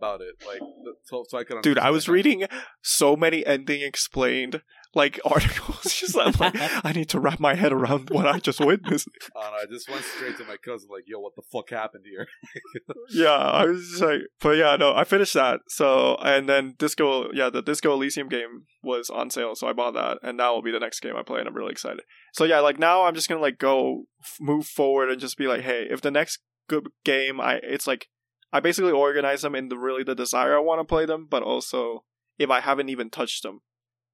S1: about it, like so, so I could.
S3: Dude, I was
S1: understand.
S3: reading so many ending explained like articles. Just I'm like, I need to wrap my head around what I just witnessed.
S1: Uh, I just went straight to my cousin, like, "Yo, what the fuck happened here?"
S3: yeah, I was just like, but yeah, no, I finished that. So, and then Disco, yeah, the Disco Elysium game was on sale, so I bought that, and that will be the next game I play, and I'm really excited. So yeah, like now I'm just gonna like go f- move forward and just be like, hey, if the next good game, I it's like I basically organize them in the really the desire I want to play them, but also if I haven't even touched them.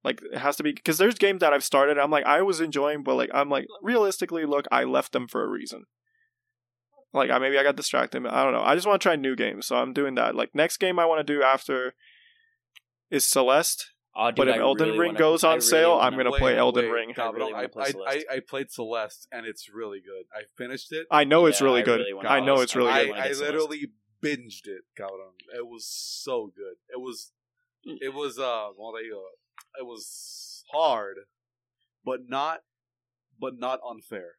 S3: Like it has to be because there's games that I've started. I'm like I was enjoying, but like I'm like realistically, look, I left them for a reason. Like I maybe I got distracted. I don't know. I just want to try new games, so I'm doing that. Like next game I want to do after is Celeste.
S2: Oh, dude,
S3: But if
S2: I
S3: Elden
S2: really
S3: Ring
S2: wanna-
S3: goes on
S2: really
S3: sale, I'm
S2: wanna-
S3: gonna play Elden Ring.
S2: I really
S1: I,
S2: play
S1: I, I, I played Celeste, and it's really good. I finished it.
S3: I know it's
S2: Yeah,
S3: really
S2: I
S3: good.
S2: really
S3: I know it's really
S2: Celeste.
S3: good.
S1: I, I literally binged it, cabrón. It was so good. It was, it was, uh, it was hard, but not, but not unfair.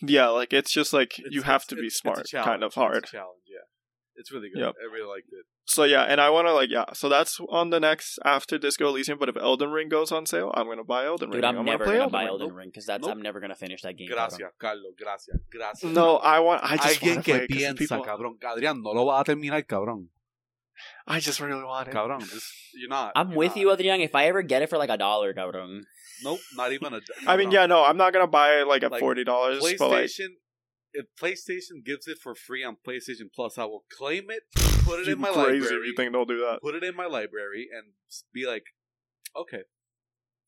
S3: Yeah, like it's just like
S1: It's-
S3: you have to be
S1: it's- it's a
S3: smart, kind of hard.
S1: challenge, yeah. It's really good.
S3: Yep.
S1: I really liked it.
S3: So yeah, and I want to like yeah. So that's on the next after Disco Elysium. But if Elden Ring goes on sale, I'm gonna buy Elden Ring.
S2: Dude, I'm,
S3: gonna
S2: never
S3: play
S2: gonna buy Elden Ring because that's
S1: Nope.
S2: I'm never gonna finish that game.
S1: Gracias, Carlos. Gracias. Gracias.
S3: No, I want. I just
S1: Alguien
S3: want to
S1: que
S3: play it 'cause
S1: piensa,
S3: people.
S1: cabrón. Adrián, no lo va a terminar, cabrón.
S3: I just really want it.
S1: Cabrón, just, you're not.
S2: I'm
S1: you're
S2: with
S1: not.
S2: you, Adrian. If I ever get it for like a dollar, cabrón.
S1: Nope, not even a.
S3: I mean,
S1: no.
S3: yeah, no, I'm not gonna buy it like at
S1: Like,
S3: forty dollars. But like,
S1: PlayStation. If PlayStation gives it for free on PlayStation Plus, I will claim it, put it
S3: you
S1: in my
S3: crazy if
S1: library,
S3: you think they'll do that.
S1: put it in my library, and be like, okay,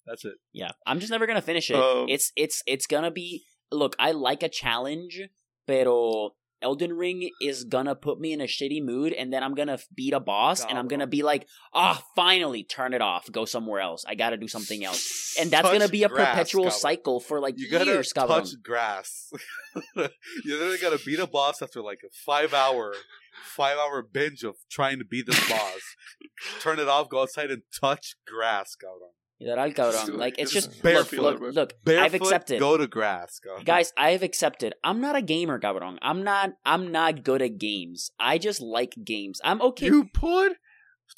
S1: that's it.
S2: Yeah, I'm just never gonna finish it.
S3: Um,
S2: it's it's it's gonna be. Look, I like a challenge, pero Elden Ring is gonna put me in a shitty mood, and then I'm gonna beat a boss, and I'm gonna be like, ah, finally, turn it off, go somewhere else. I gotta do something else, and that's gonna be a
S1: grass,
S2: perpetual cycle for like
S1: You gotta
S2: years,
S1: touch grass. you literally gotta beat a boss after like a five hour, five hour binge of trying to beat this boss. Turn it off, go outside and touch grass, cabrón.
S2: Literal, cabrón.
S3: Dude,
S2: Like it's
S3: this
S2: just
S3: is
S2: look,
S3: barefoot,
S2: look, look.
S1: Barefoot,
S2: I've accepted,
S1: Go to grass, go.
S2: guys. I've accepted. I'm not a gamer, cabrón. I'm not. I'm not good at games. I just like games. I'm okay.
S3: You put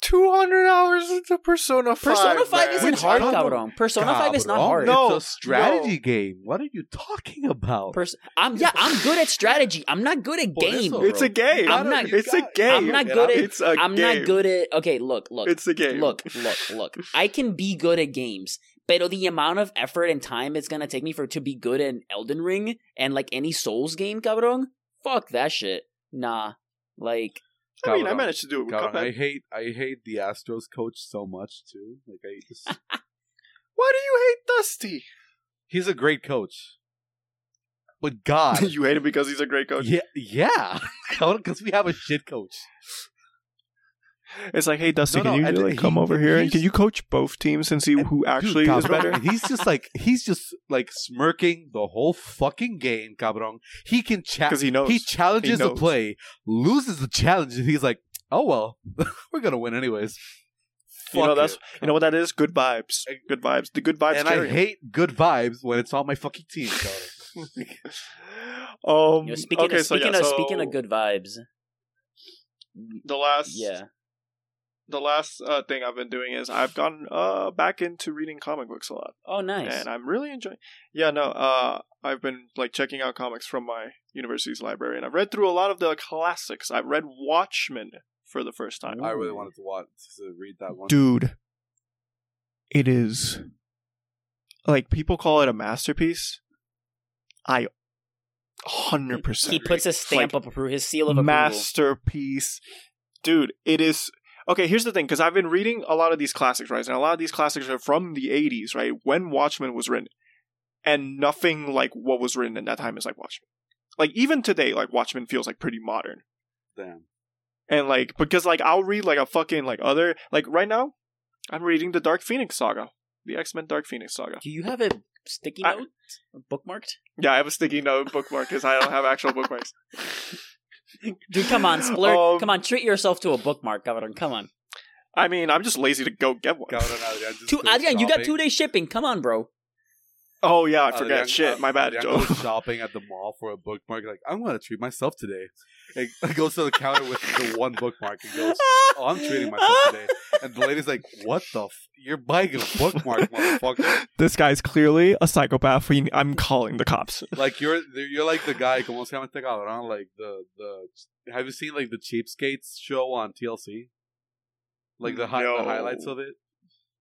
S3: 200 hours into Persona 5.
S2: Persona Five
S3: man.
S2: isn't
S1: Which
S2: hard,
S1: one?
S2: cabrón. Persona Five is not hard.
S3: No,
S1: it's a strategy
S3: no.
S1: game. What are you talking about?
S2: Pers- I'm yeah. I'm good at strategy. I'm not good at
S1: Por
S2: game.
S1: eso,
S3: It's a game.
S2: I'm not-
S3: It's a game.
S2: I'm not good at-
S3: It's a
S2: I'm
S3: game.
S2: not good at. Okay, look, look.
S3: It's a game.
S2: Look, look, look. I can be good at games, but the amount of effort and time it's gonna take me for to be good in Elden Ring and like any Souls game, cabrón. Fuck that shit. Nah, like
S3: I mean, I managed to do it with
S1: I hate I hate the Astros coach so much too. Like I just
S3: Why do you hate Dusty?
S1: he's a great coach. But God,
S3: you hate him because he's a great coach.
S1: yeah, yeah, because we have a shit coach.
S3: It's like, hey, Dusty,
S1: No,
S3: can
S1: no,
S3: you
S1: and
S3: like,
S1: he-
S3: come over here and can you coach both teams and see
S1: And,
S3: who actually
S1: Dude,
S3: is better?
S1: he's just like he's just like smirking the whole fucking game, cabron. He can chat
S3: Because he knows.
S1: He challenges
S3: He
S1: the play, loses the challenge, and he's like, "Oh well, we're gonna win anyways."
S3: you know that's
S1: it.
S3: you know what that is? Good vibes. Good vibes. The good vibes.
S1: and I
S3: carry him.
S1: hate good vibes when it's on my fucking team. cabrón.
S3: um.
S2: you know, speaking
S3: okay,
S2: of
S3: so
S2: speaking
S3: yeah,
S2: of
S3: so
S2: speaking of good vibes.
S3: the last
S2: Yeah.
S3: The last uh, thing I've been doing is I've gotten uh back into reading comic books a lot.
S2: Oh, nice.
S3: and I'm really enjoying. Yeah, no, uh, I've been like checking out comics from my university's library, and I've read through a lot of the classics. I've read Watchmen for the first time.
S1: I really wanted to watch to read that one.
S3: Dude, it is like people call it a masterpiece. I hundred percent.
S2: he puts a stamp
S3: Like,
S2: of approval, his seal of approval.
S3: masterpiece, dude. It is. Okay, here's the thing, because I've been reading a lot of these classics, right? And a lot of these classics are from the '80s, right? When Watchmen was written, and nothing like what was written in that time is like Watchmen. Like even today, like Watchmen feels like pretty modern,
S1: Damn.
S3: and like because like I'll read like a fucking like other like right now, I'm reading the Dark Phoenix saga, the X Men Dark Phoenix saga.
S2: Do you have a sticky
S3: I-
S2: note bookmarked?
S3: Yeah, I have a sticky note bookmarked because I don't have actual bookmarks.
S2: Dude, come on, splurge.
S3: Um,
S2: come on, treat yourself to a bookmark, cabrón. Come on.
S3: I mean, I'm just lazy to go get one.
S1: Cabrón, Adrian just
S2: Two, Adrian, you got two day shipping. Come on, bro.
S3: Oh yeah, I
S1: Adrian-
S3: forgot. Shit, my bad, Joe.
S1: shopping at the mall for a bookmark. Like, I'm gonna treat myself today. Like, he goes to the counter with the one bookmark and goes, "Oh, I'm treating myself today." And the lady's like, "What the? F- You're buying a bookmark, motherfucker!
S7: This guy's clearly a psychopath. We, I'm calling the cops.
S1: Like you're you're like the guy. Como se llama este cabrón? Like the the. Have you seen like the Cheapskates show on TLC? Like the, hi-
S3: No.
S1: the highlights of it.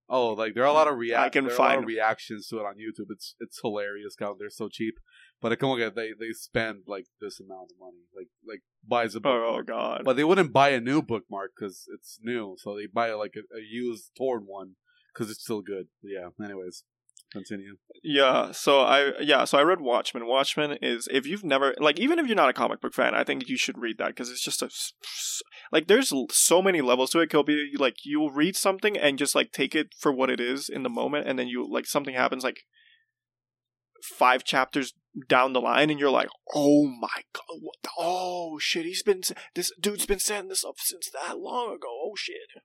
S1: Oh, like there are a lot of react.
S3: I can
S1: there are a lot
S3: find
S1: of reactions to it on YouTube. It's it's hilarious. How they're so cheap, but it como que they they spend like this amount of money, like like buys a
S3: Oh god.
S1: But they wouldn't buy a new bookmark because it's new, so they buy like a, a used torn one because it's still good. Yeah. Anyways, continue.
S3: Yeah, so I yeah, so I read Watchmen. Watchmen is if you've never like even if you're not a comic book fan, I think you should read that because it's just a like there's so many levels to it. It'll be like you'll read something and just like take it for what it is in the moment, and then you like something happens like five chapters down the line, and you're like, oh my god, what the- oh shit, he's been this dude's been setting this up since that long ago. Oh shit.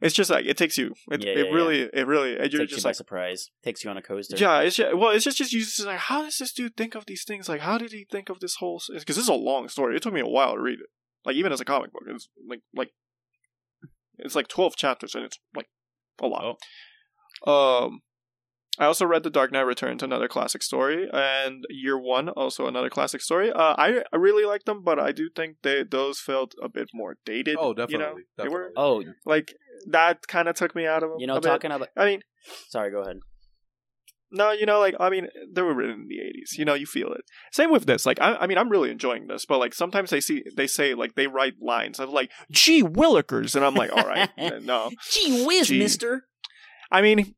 S3: It's just like it takes you. It,
S2: Yeah,
S3: it
S2: yeah,
S3: really, it really. You're
S2: Takes you
S3: just
S2: by
S3: like,
S2: surprise. Takes you on a coaster.
S3: yeah, it's just, well, it's just just uses like how does this dude think of these things? Like how did he think of this whole? Because this is a long story. It took me a while to read it. Like even as a comic book, it's like like it's like twelve chapters and it's like a lot. Um, I also read The Dark Knight Returns, another classic story, and Year One, also another classic story. Uh, I I really like them, but I do think they those felt a bit more dated.
S1: Oh,
S3: You
S1: definitely.
S3: they were
S2: Oh,
S3: like that kind of took me out of them.
S2: you know,
S3: a bit.
S2: talking about.
S3: I mean,
S2: Sorry, go ahead.
S3: no, you know, like I mean, they were written in the '80s. You know, you feel it. Same with this. Like, I, I mean, I'm really enjoying this, but like sometimes they see they say like they write lines of like "Gee Willikers," and I'm like, all right, no.
S2: Gee whiz,
S3: Gee.
S2: Mister.
S3: I mean,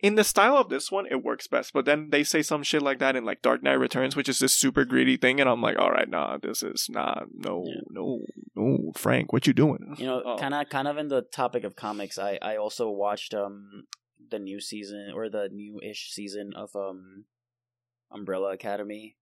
S3: in the style of this one, it works best. But then they say some shit like that in like Dark Knight Returns, which is this super greedy thing, and I'm like, all right, nah, this is not no,
S2: Yeah.
S3: no, no, Frank, what you doing?
S2: You know,
S3: Oh.
S2: kind of, kind of in the topic of comics. I, I also watched um the new season or the new-ish season of um Umbrella Academy.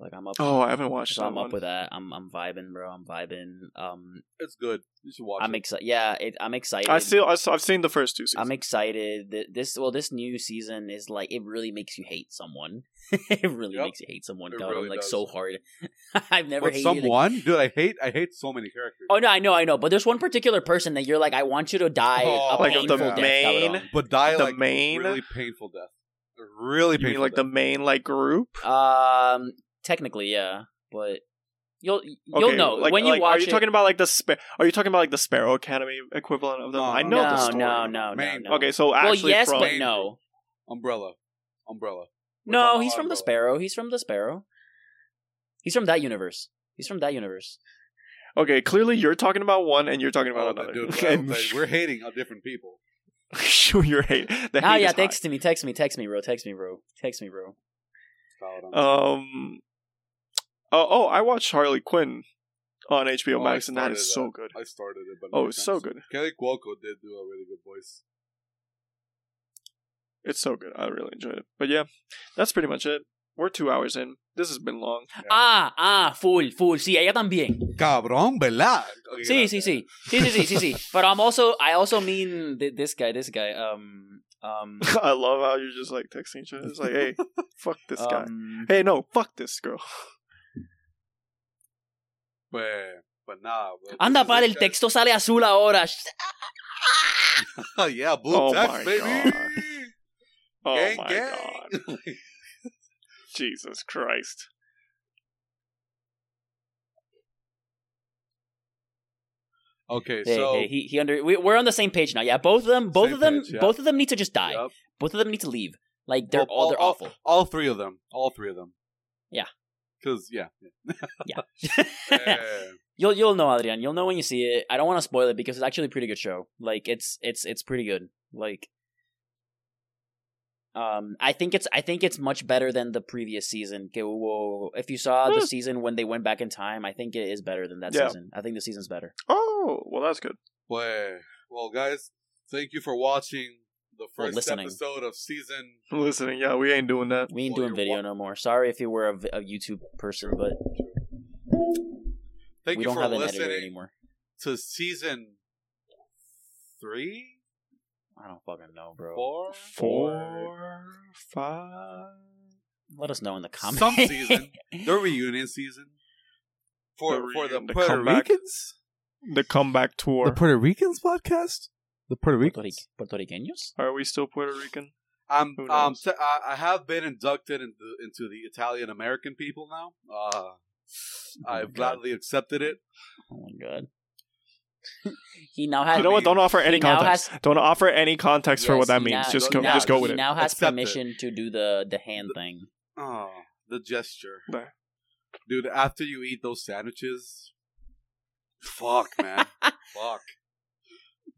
S2: Like I'm up.
S3: Oh, I haven't watched
S2: so I'm
S3: one.
S2: up with that. I'm I'm vibing, bro. I'm vibing. Um,
S1: It's good. You should watch
S2: I'm excited. Yeah, it, I'm excited.
S3: I still, I, have seen the first two seasons.
S2: I'm excited. Th- This well, this new season is like it really makes you hate someone. it really
S1: Yep.
S2: makes you hate someone.
S1: It
S2: God,
S1: really
S2: like
S1: does.
S2: so hard. I've never
S1: But
S2: hated. a-
S1: someone, dude, I hate, I hate so many characters.
S2: Oh no, I know, I know. But there's one particular person that you're like, I want you to die
S1: Oh,
S2: a
S3: Like of the
S2: death.
S3: main-
S1: but die
S3: the
S1: like
S3: main-
S1: really painful death. A Really
S3: you mean like the main like group?
S2: Um, technically, yeah, but you'll you'll
S3: Okay,
S2: know
S3: like,
S2: when you
S3: like,
S2: watch
S3: Are you
S2: it.
S3: talking about like the spa- Are you talking about like the Sparrow Academy equivalent of them?
S1: No,
S3: I know
S2: no,
S3: the story.
S2: no, no, no, no.
S3: Okay, so
S2: well,
S3: actually,
S2: yes,
S3: from,
S2: but no.
S1: umbrella, umbrella. We're
S2: No, he's
S1: about
S2: from the Sparrow. He's from the Sparrow. He's from that universe. He's from that universe.
S3: Okay, clearly you're talking about one and you're talking
S1: Oh,
S3: about another.
S1: dude,
S3: And
S1: we're hating on different people.
S3: sure you're hate. The
S2: Ah,
S3: hate
S2: yeah,
S3: is high.
S2: text me, text me, text me, bro, text me, bro, text me, bro.
S3: Um. Oh, oh, I watched Harley Quinn on HBO
S1: Oh,
S3: Max, and that so good.
S1: I started it, but
S3: Oh, it's so good.
S1: Kaley Cuoco did do a really good voice.
S3: It's so good. I really enjoyed it. But yeah, that's pretty much it. We're two hours in. This has been long.
S2: Ah, ah, full, full. Sí, ella también.
S1: Cabrón, ¿verdad? Okay,
S2: Sí,
S1: gracias.
S2: sí, sí, sí, sí, sí, sí, sí. But I'm also, I also mean th- this guy, this guy. Um, um,
S3: I love how you're just like texting each other. It's like, hey, fuck this guy.
S2: um,
S3: Hey, no, fuck this girl.
S1: Pues, pues nada. pues,
S2: Anda, para el
S1: it,
S2: texto sale azul ahora.
S1: guys. yeah, blue
S3: Oh
S1: text,
S3: my
S1: baby.
S3: God. Oh
S1: gang,
S3: my
S1: gang.
S3: god. Jesus Christ.
S1: okay,
S2: Hey,
S1: so
S2: hey, he, he under. We, we're on the same page now. Yeah, both of them, both of them,
S1: page, yeah.
S2: both of them need to just die.
S1: Yup.
S2: Both of them need to leave. Like they're
S1: Well,
S2: all, they're
S1: all-
S2: awful.
S1: all three of them, all three of them.
S2: Yeah.
S1: Because yeah,
S2: Yeah.
S1: yeah.
S2: you'll you'll know Adrian. You'll know when you see it. I don't want to spoil it because it's actually a pretty good show. Like it's it's it's pretty good. Like um I think it's I think it's much better than the previous season. Que hubo- If you saw the season when they went back in time, I think it is better than that
S3: Yeah.
S2: season. I think the season's better.
S3: Oh, well, that's good.
S1: Pues, well, guys, thank you for watching the
S2: Or
S1: first
S2: listening.
S1: episode of season.
S3: Listening, yeah, we ain't doing that.
S2: We ain't
S1: Well,
S2: doing video
S1: wa-
S2: no more. Sorry if you were a YouTube person, but
S1: Thank
S2: we
S1: you
S2: don't
S1: for
S2: have an editor
S1: listening
S2: anymore.
S1: to season three,
S2: I don't fucking know, bro.
S1: four,
S3: Four, five.
S2: Let us know in the comments.
S1: some season, the reunion season for
S3: The
S1: for the
S3: the
S1: Puerto. Ricans.
S3: The comeback tour.
S8: The Puerto Ricans podcast. The Puerto
S2: Puerto,
S8: Ricans.
S2: Ric- Puerto Ricanos?
S3: Are we still Puerto Rican?
S1: I'm
S3: Who
S1: um
S3: knows?
S1: t- I, I have been inducted into into the Italian American people now. Uh,
S2: my
S1: I've gladly accepted it.
S2: Oh my god. he now has.
S3: You know what? Don't offer any
S2: now
S3: context.
S2: has-
S3: Don't offer any context for what that means.
S2: now-
S3: just go,
S1: now-
S3: just go with it.
S2: now has
S1: Accept it.
S2: permission to do the the hand thing.
S1: Oh, the gesture, dude. After you eat those sandwiches, fuck, man, fuck.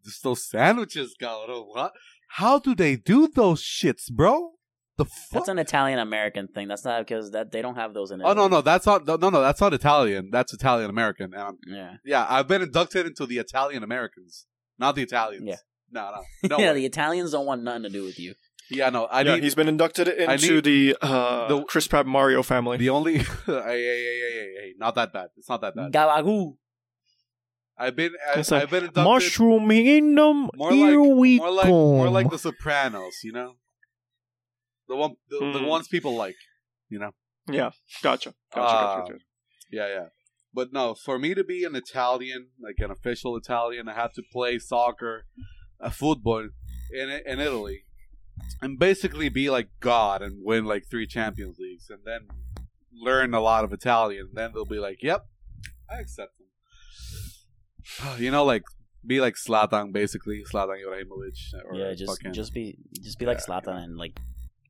S1: Just those sandwiches, cabrón. What?
S8: How do they do those shits, bro? The fuck?
S2: That's an Italian American thing. That's not because that they don't have those in.
S1: Oh no,
S2: Italy.
S1: no, that's not. No, no, that's not Italian. That's Italian American. Um,
S2: Yeah,
S1: yeah, I've been inducted into the Italian Americans, not the Italians.
S2: Yeah.
S1: No, no, no.
S2: yeah.
S1: way.
S2: The Italians don't want nothing to do with you.
S1: yeah, no. I
S3: yeah,
S1: need
S3: he's been inducted into
S1: need-
S3: the uh,
S1: the-
S3: Chris Pratt Mario family.
S1: the only. hey, hey, hey, hey, hey, hey, not that bad. It's not that bad.
S2: Gabagoo.
S1: I've been. I,
S3: It's like,
S1: I've been inducted.
S9: Mushroom Kingdom,
S1: More
S9: here
S1: like,
S9: we
S1: more like,
S9: come.
S1: more like The Sopranos. You know, the one, the, the
S3: Mm.
S1: ones people like. You know.
S3: Yeah, gotcha. Gotcha,
S1: Uh,
S3: gotcha, gotcha.
S1: Yeah, yeah. But no, for me to be an Italian, like an official Italian, I have to play soccer, uh, football in in Italy, and basically be like God and win like three Champions Leagues, and then learn a lot of Italian. Then they'll be like, "Yep, I accept them." You know, like be like Zlatan, basically Zlatan Ibrahimovic. Or
S2: Yeah, just
S1: fucking-
S2: just be just be like
S1: Yeah,
S2: Zlatan and like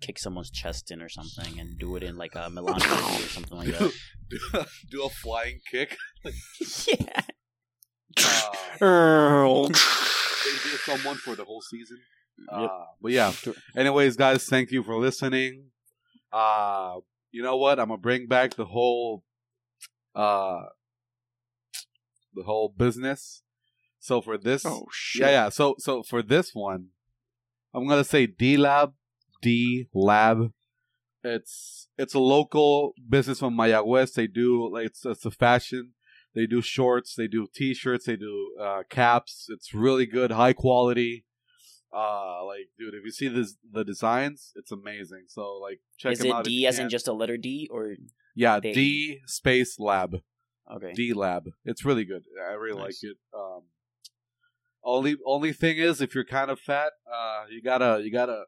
S2: kick someone's chest in or something and do it in like a Milan or something like that.
S1: do, do a flying kick.
S2: yeah.
S1: Uh,
S3: Earl.
S1: they did someone for the whole season.
S2: Yep.
S1: Uh, but yeah. Anyways, guys, thank you for listening. Uh, you know what? I'm gonna bring back the whole, uh, the whole business. So for this,
S3: Oh shit.
S1: yeah, yeah. So so for this one, I'm gonna say D Lab, D Lab, It's it's a local business from Mayagüez. They do like it's it's a fashion. They do shorts. They do t-shirts. They do uh, caps. It's really good, high quality. Uh, like dude, if you see this the designs, it's amazing. So like check
S2: Is
S1: them
S2: it
S1: out. if
S2: D
S1: you
S2: as in just a letter D or
S1: yeah
S2: they-
S1: D space lab.
S2: Okay?
S1: D Lab. It's really good. I really
S2: Nice.
S1: like it. Um, only only thing is, if you're kind of fat, uh, you gotta you gotta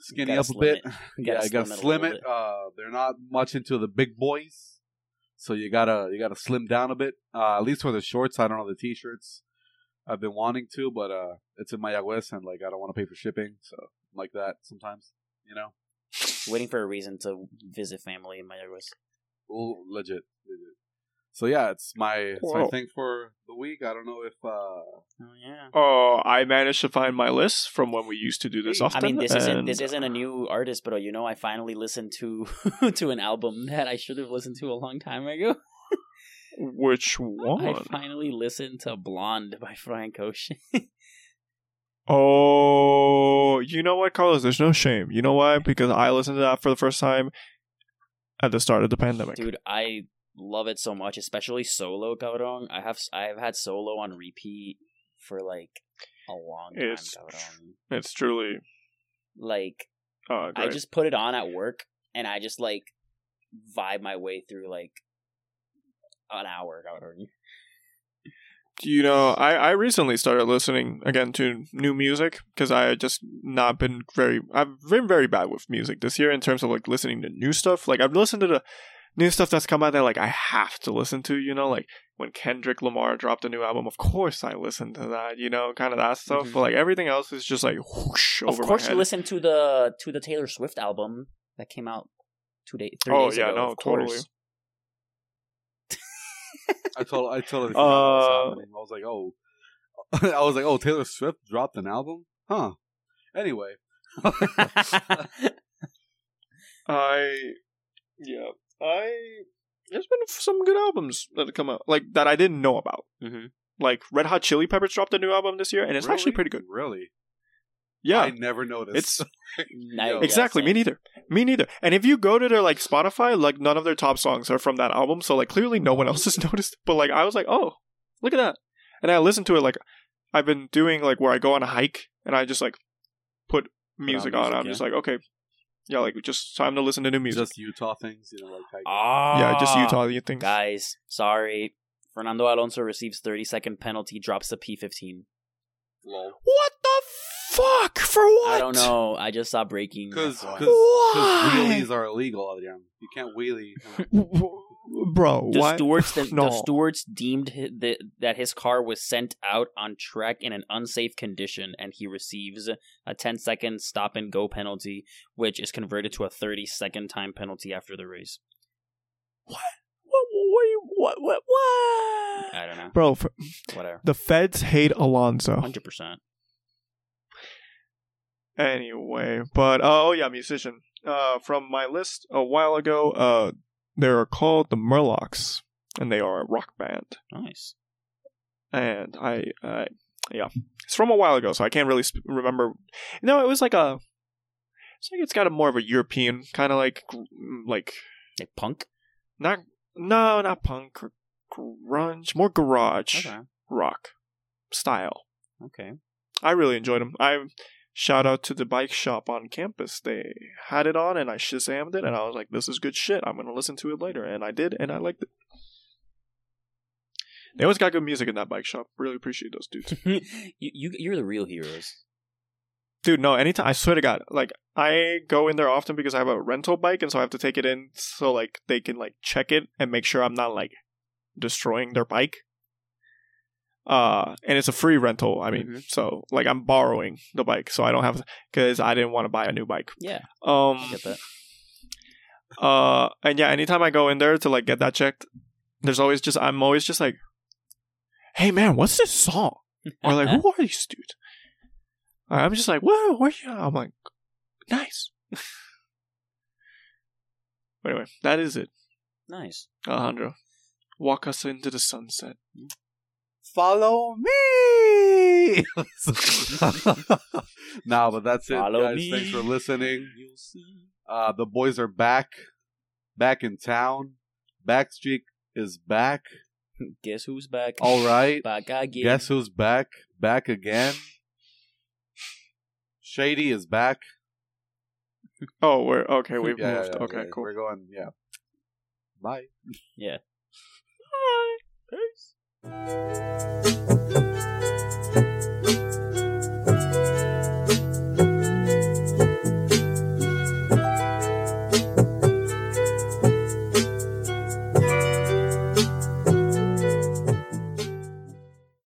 S1: skinny
S2: gotta
S1: up a bit.
S2: You
S1: yeah, you gotta
S2: slim it a
S1: slim
S2: little
S1: it.
S2: bit.
S1: Uh, they're not much into the big boys, so you gotta you gotta slim down a bit. Uh, at least for the shorts. I don't know the t-shirts. I've been wanting to, but uh, it's in Mayagüez, and like I don't want to pay for shipping, so I'm like that sometimes. You know,
S2: Waiting for a reason to visit family in Mayagüez.
S1: well, legit, legit. So yeah, it's my it's my thing for the week. I don't know if uh
S2: Oh yeah.
S3: Oh, I managed to find my list from when we used to do this
S1: I
S3: often.
S2: I mean, this isn't this isn't a new artist, but uh, you know, I finally listened to to an album that I should have listened to a long time ago.
S3: Which one?
S2: I finally listened to "Blonde" by Frank Ocean.
S3: Oh, you know what, Carlos? There's no shame. You know why? Because I listened to that for the first time at the start of the pandemic.
S2: Dude, I love it so much, especially solo, cabrón. I have I've had solo on repeat for like a long time,
S3: It's-
S2: cabrón.
S3: It's truly
S2: Like
S3: uh,
S2: I just put it on at work and I just like vibe my way through like an hour, cabrón.
S3: you know, I, I recently started listening again to new music because I had just not been very. I've been very bad with music this year in terms of like listening to new stuff. Like I've listened to the new stuff that's come out that like I have to listen to. You know, like when Kendrick Lamar dropped a new album, of course I listened to that. You know, kind of that stuff.
S2: Mhm.
S3: But like everything else is just like whoosh
S2: Of
S3: over
S2: course,
S3: my
S2: you
S3: head.
S2: listened to the to the Taylor Swift album that came out two days, three
S3: Oh,
S2: days
S3: yeah,
S2: ago.
S3: no,
S2: of course.
S3: totally.
S1: I told I totally forgot
S3: Uh,
S1: happening. I was like, oh, I was like, oh, Taylor Swift dropped an album, huh? Anyway,
S3: I yeah I there's been some good albums that have come out like that I didn't know about.
S2: Mhm.
S3: Like Red Hot Chili Peppers dropped a new album this year, and it's actually pretty good.
S1: Really?
S3: Yeah,
S1: I never noticed.
S3: it's
S2: Nice.
S3: Exactly me neither. Me neither. And if you go to their like Spotify, like none of their top songs are from that album, so like clearly no one else has noticed. But like I was like, oh, look at that, and I listened to it like I've been doing like where I go on a hike and I just like put music on.
S2: music,
S3: I'm
S2: yeah.
S3: just like, okay, yeah, like just time to listen to new music.
S1: just Utah things, you know, like hiking.
S2: Ah,
S3: yeah, just Utah. You think?
S2: Guys, sorry. Fernando Alonso receives 30 second penalty, drops the P15.
S1: lol.
S3: What the fuck? For what?
S2: I don't know. I just saw breaking.
S1: Because
S2: that's why.
S1: because
S3: Why?
S1: wheelies are illegal, out Adrian. You can't wheelie.
S3: Bro,
S2: the
S3: why?
S2: stewards the,
S3: No.
S2: the stewards deemed the, that his car was sent out on track in an unsafe condition and he receives a 10 second stop and go penalty which is converted to a 30 second time penalty after the race
S3: What? What? What? What? What?
S2: i don't know
S3: Bro, for,
S2: whatever
S3: the feds hate Alonso.
S2: 100%
S3: Anyway, but uh, oh yeah, musician. Uh, from my list a while ago, uh, they're called the Murlocs, and they are a rock band.
S2: nice
S3: And I, uh, yeah, it's from a while ago, so I can't really sp- remember. No, it was like a. It's like it's got a more of a European kind of like, like
S2: like punk
S3: not no, not punk, gr- grunge, more garage
S2: okay
S3: rock style.
S2: okay
S3: I really enjoyed them. I shout out to the bike shop on campus. They had it on, and I shazammed it, and I was like, "This is good shit. I'm gonna listen to it later." And I did, and I liked it. They always got good music in that bike shop. Really appreciate those dudes,
S2: you, you you're the real heroes
S3: dude. No, anytime I swear to God, like I go in there often because I have a rental bike, and so I have to take it in so like they can like check it and make sure I'm not like destroying their bike. Uh, and it's a free rental. I mean,
S2: Mhm.
S3: so like I'm borrowing the bike, so I don't have because I didn't want to buy a new bike.
S2: yeah
S3: Um,
S2: i get that
S3: uh, and yeah, anytime I go in there to like get that checked, there's always just I'm always just like, "Hey man, what's this song?" Or like, "Who are these dudes?" I'm just like, "Whoa, where you?" I'm like, "Nice." anyway, that is it,
S2: nice
S3: Alejandro. Walk us into the sunset.
S1: Follow me. nah, but that's it,
S2: Follow
S1: guys.
S2: me.
S1: Thanks for listening. Uh, the boys are back, back in town. Backstreet is back.
S2: Guess who's back?
S1: All right.
S2: Back again.
S1: Guess who's back? Back again. Shady is back.
S3: Oh, we're okay. We've
S1: Yeah, yeah,
S3: moved.
S1: yeah,
S3: okay,
S1: yeah,
S3: cool.
S1: We're going. Yeah. Bye.
S2: Yeah.
S3: Thank you.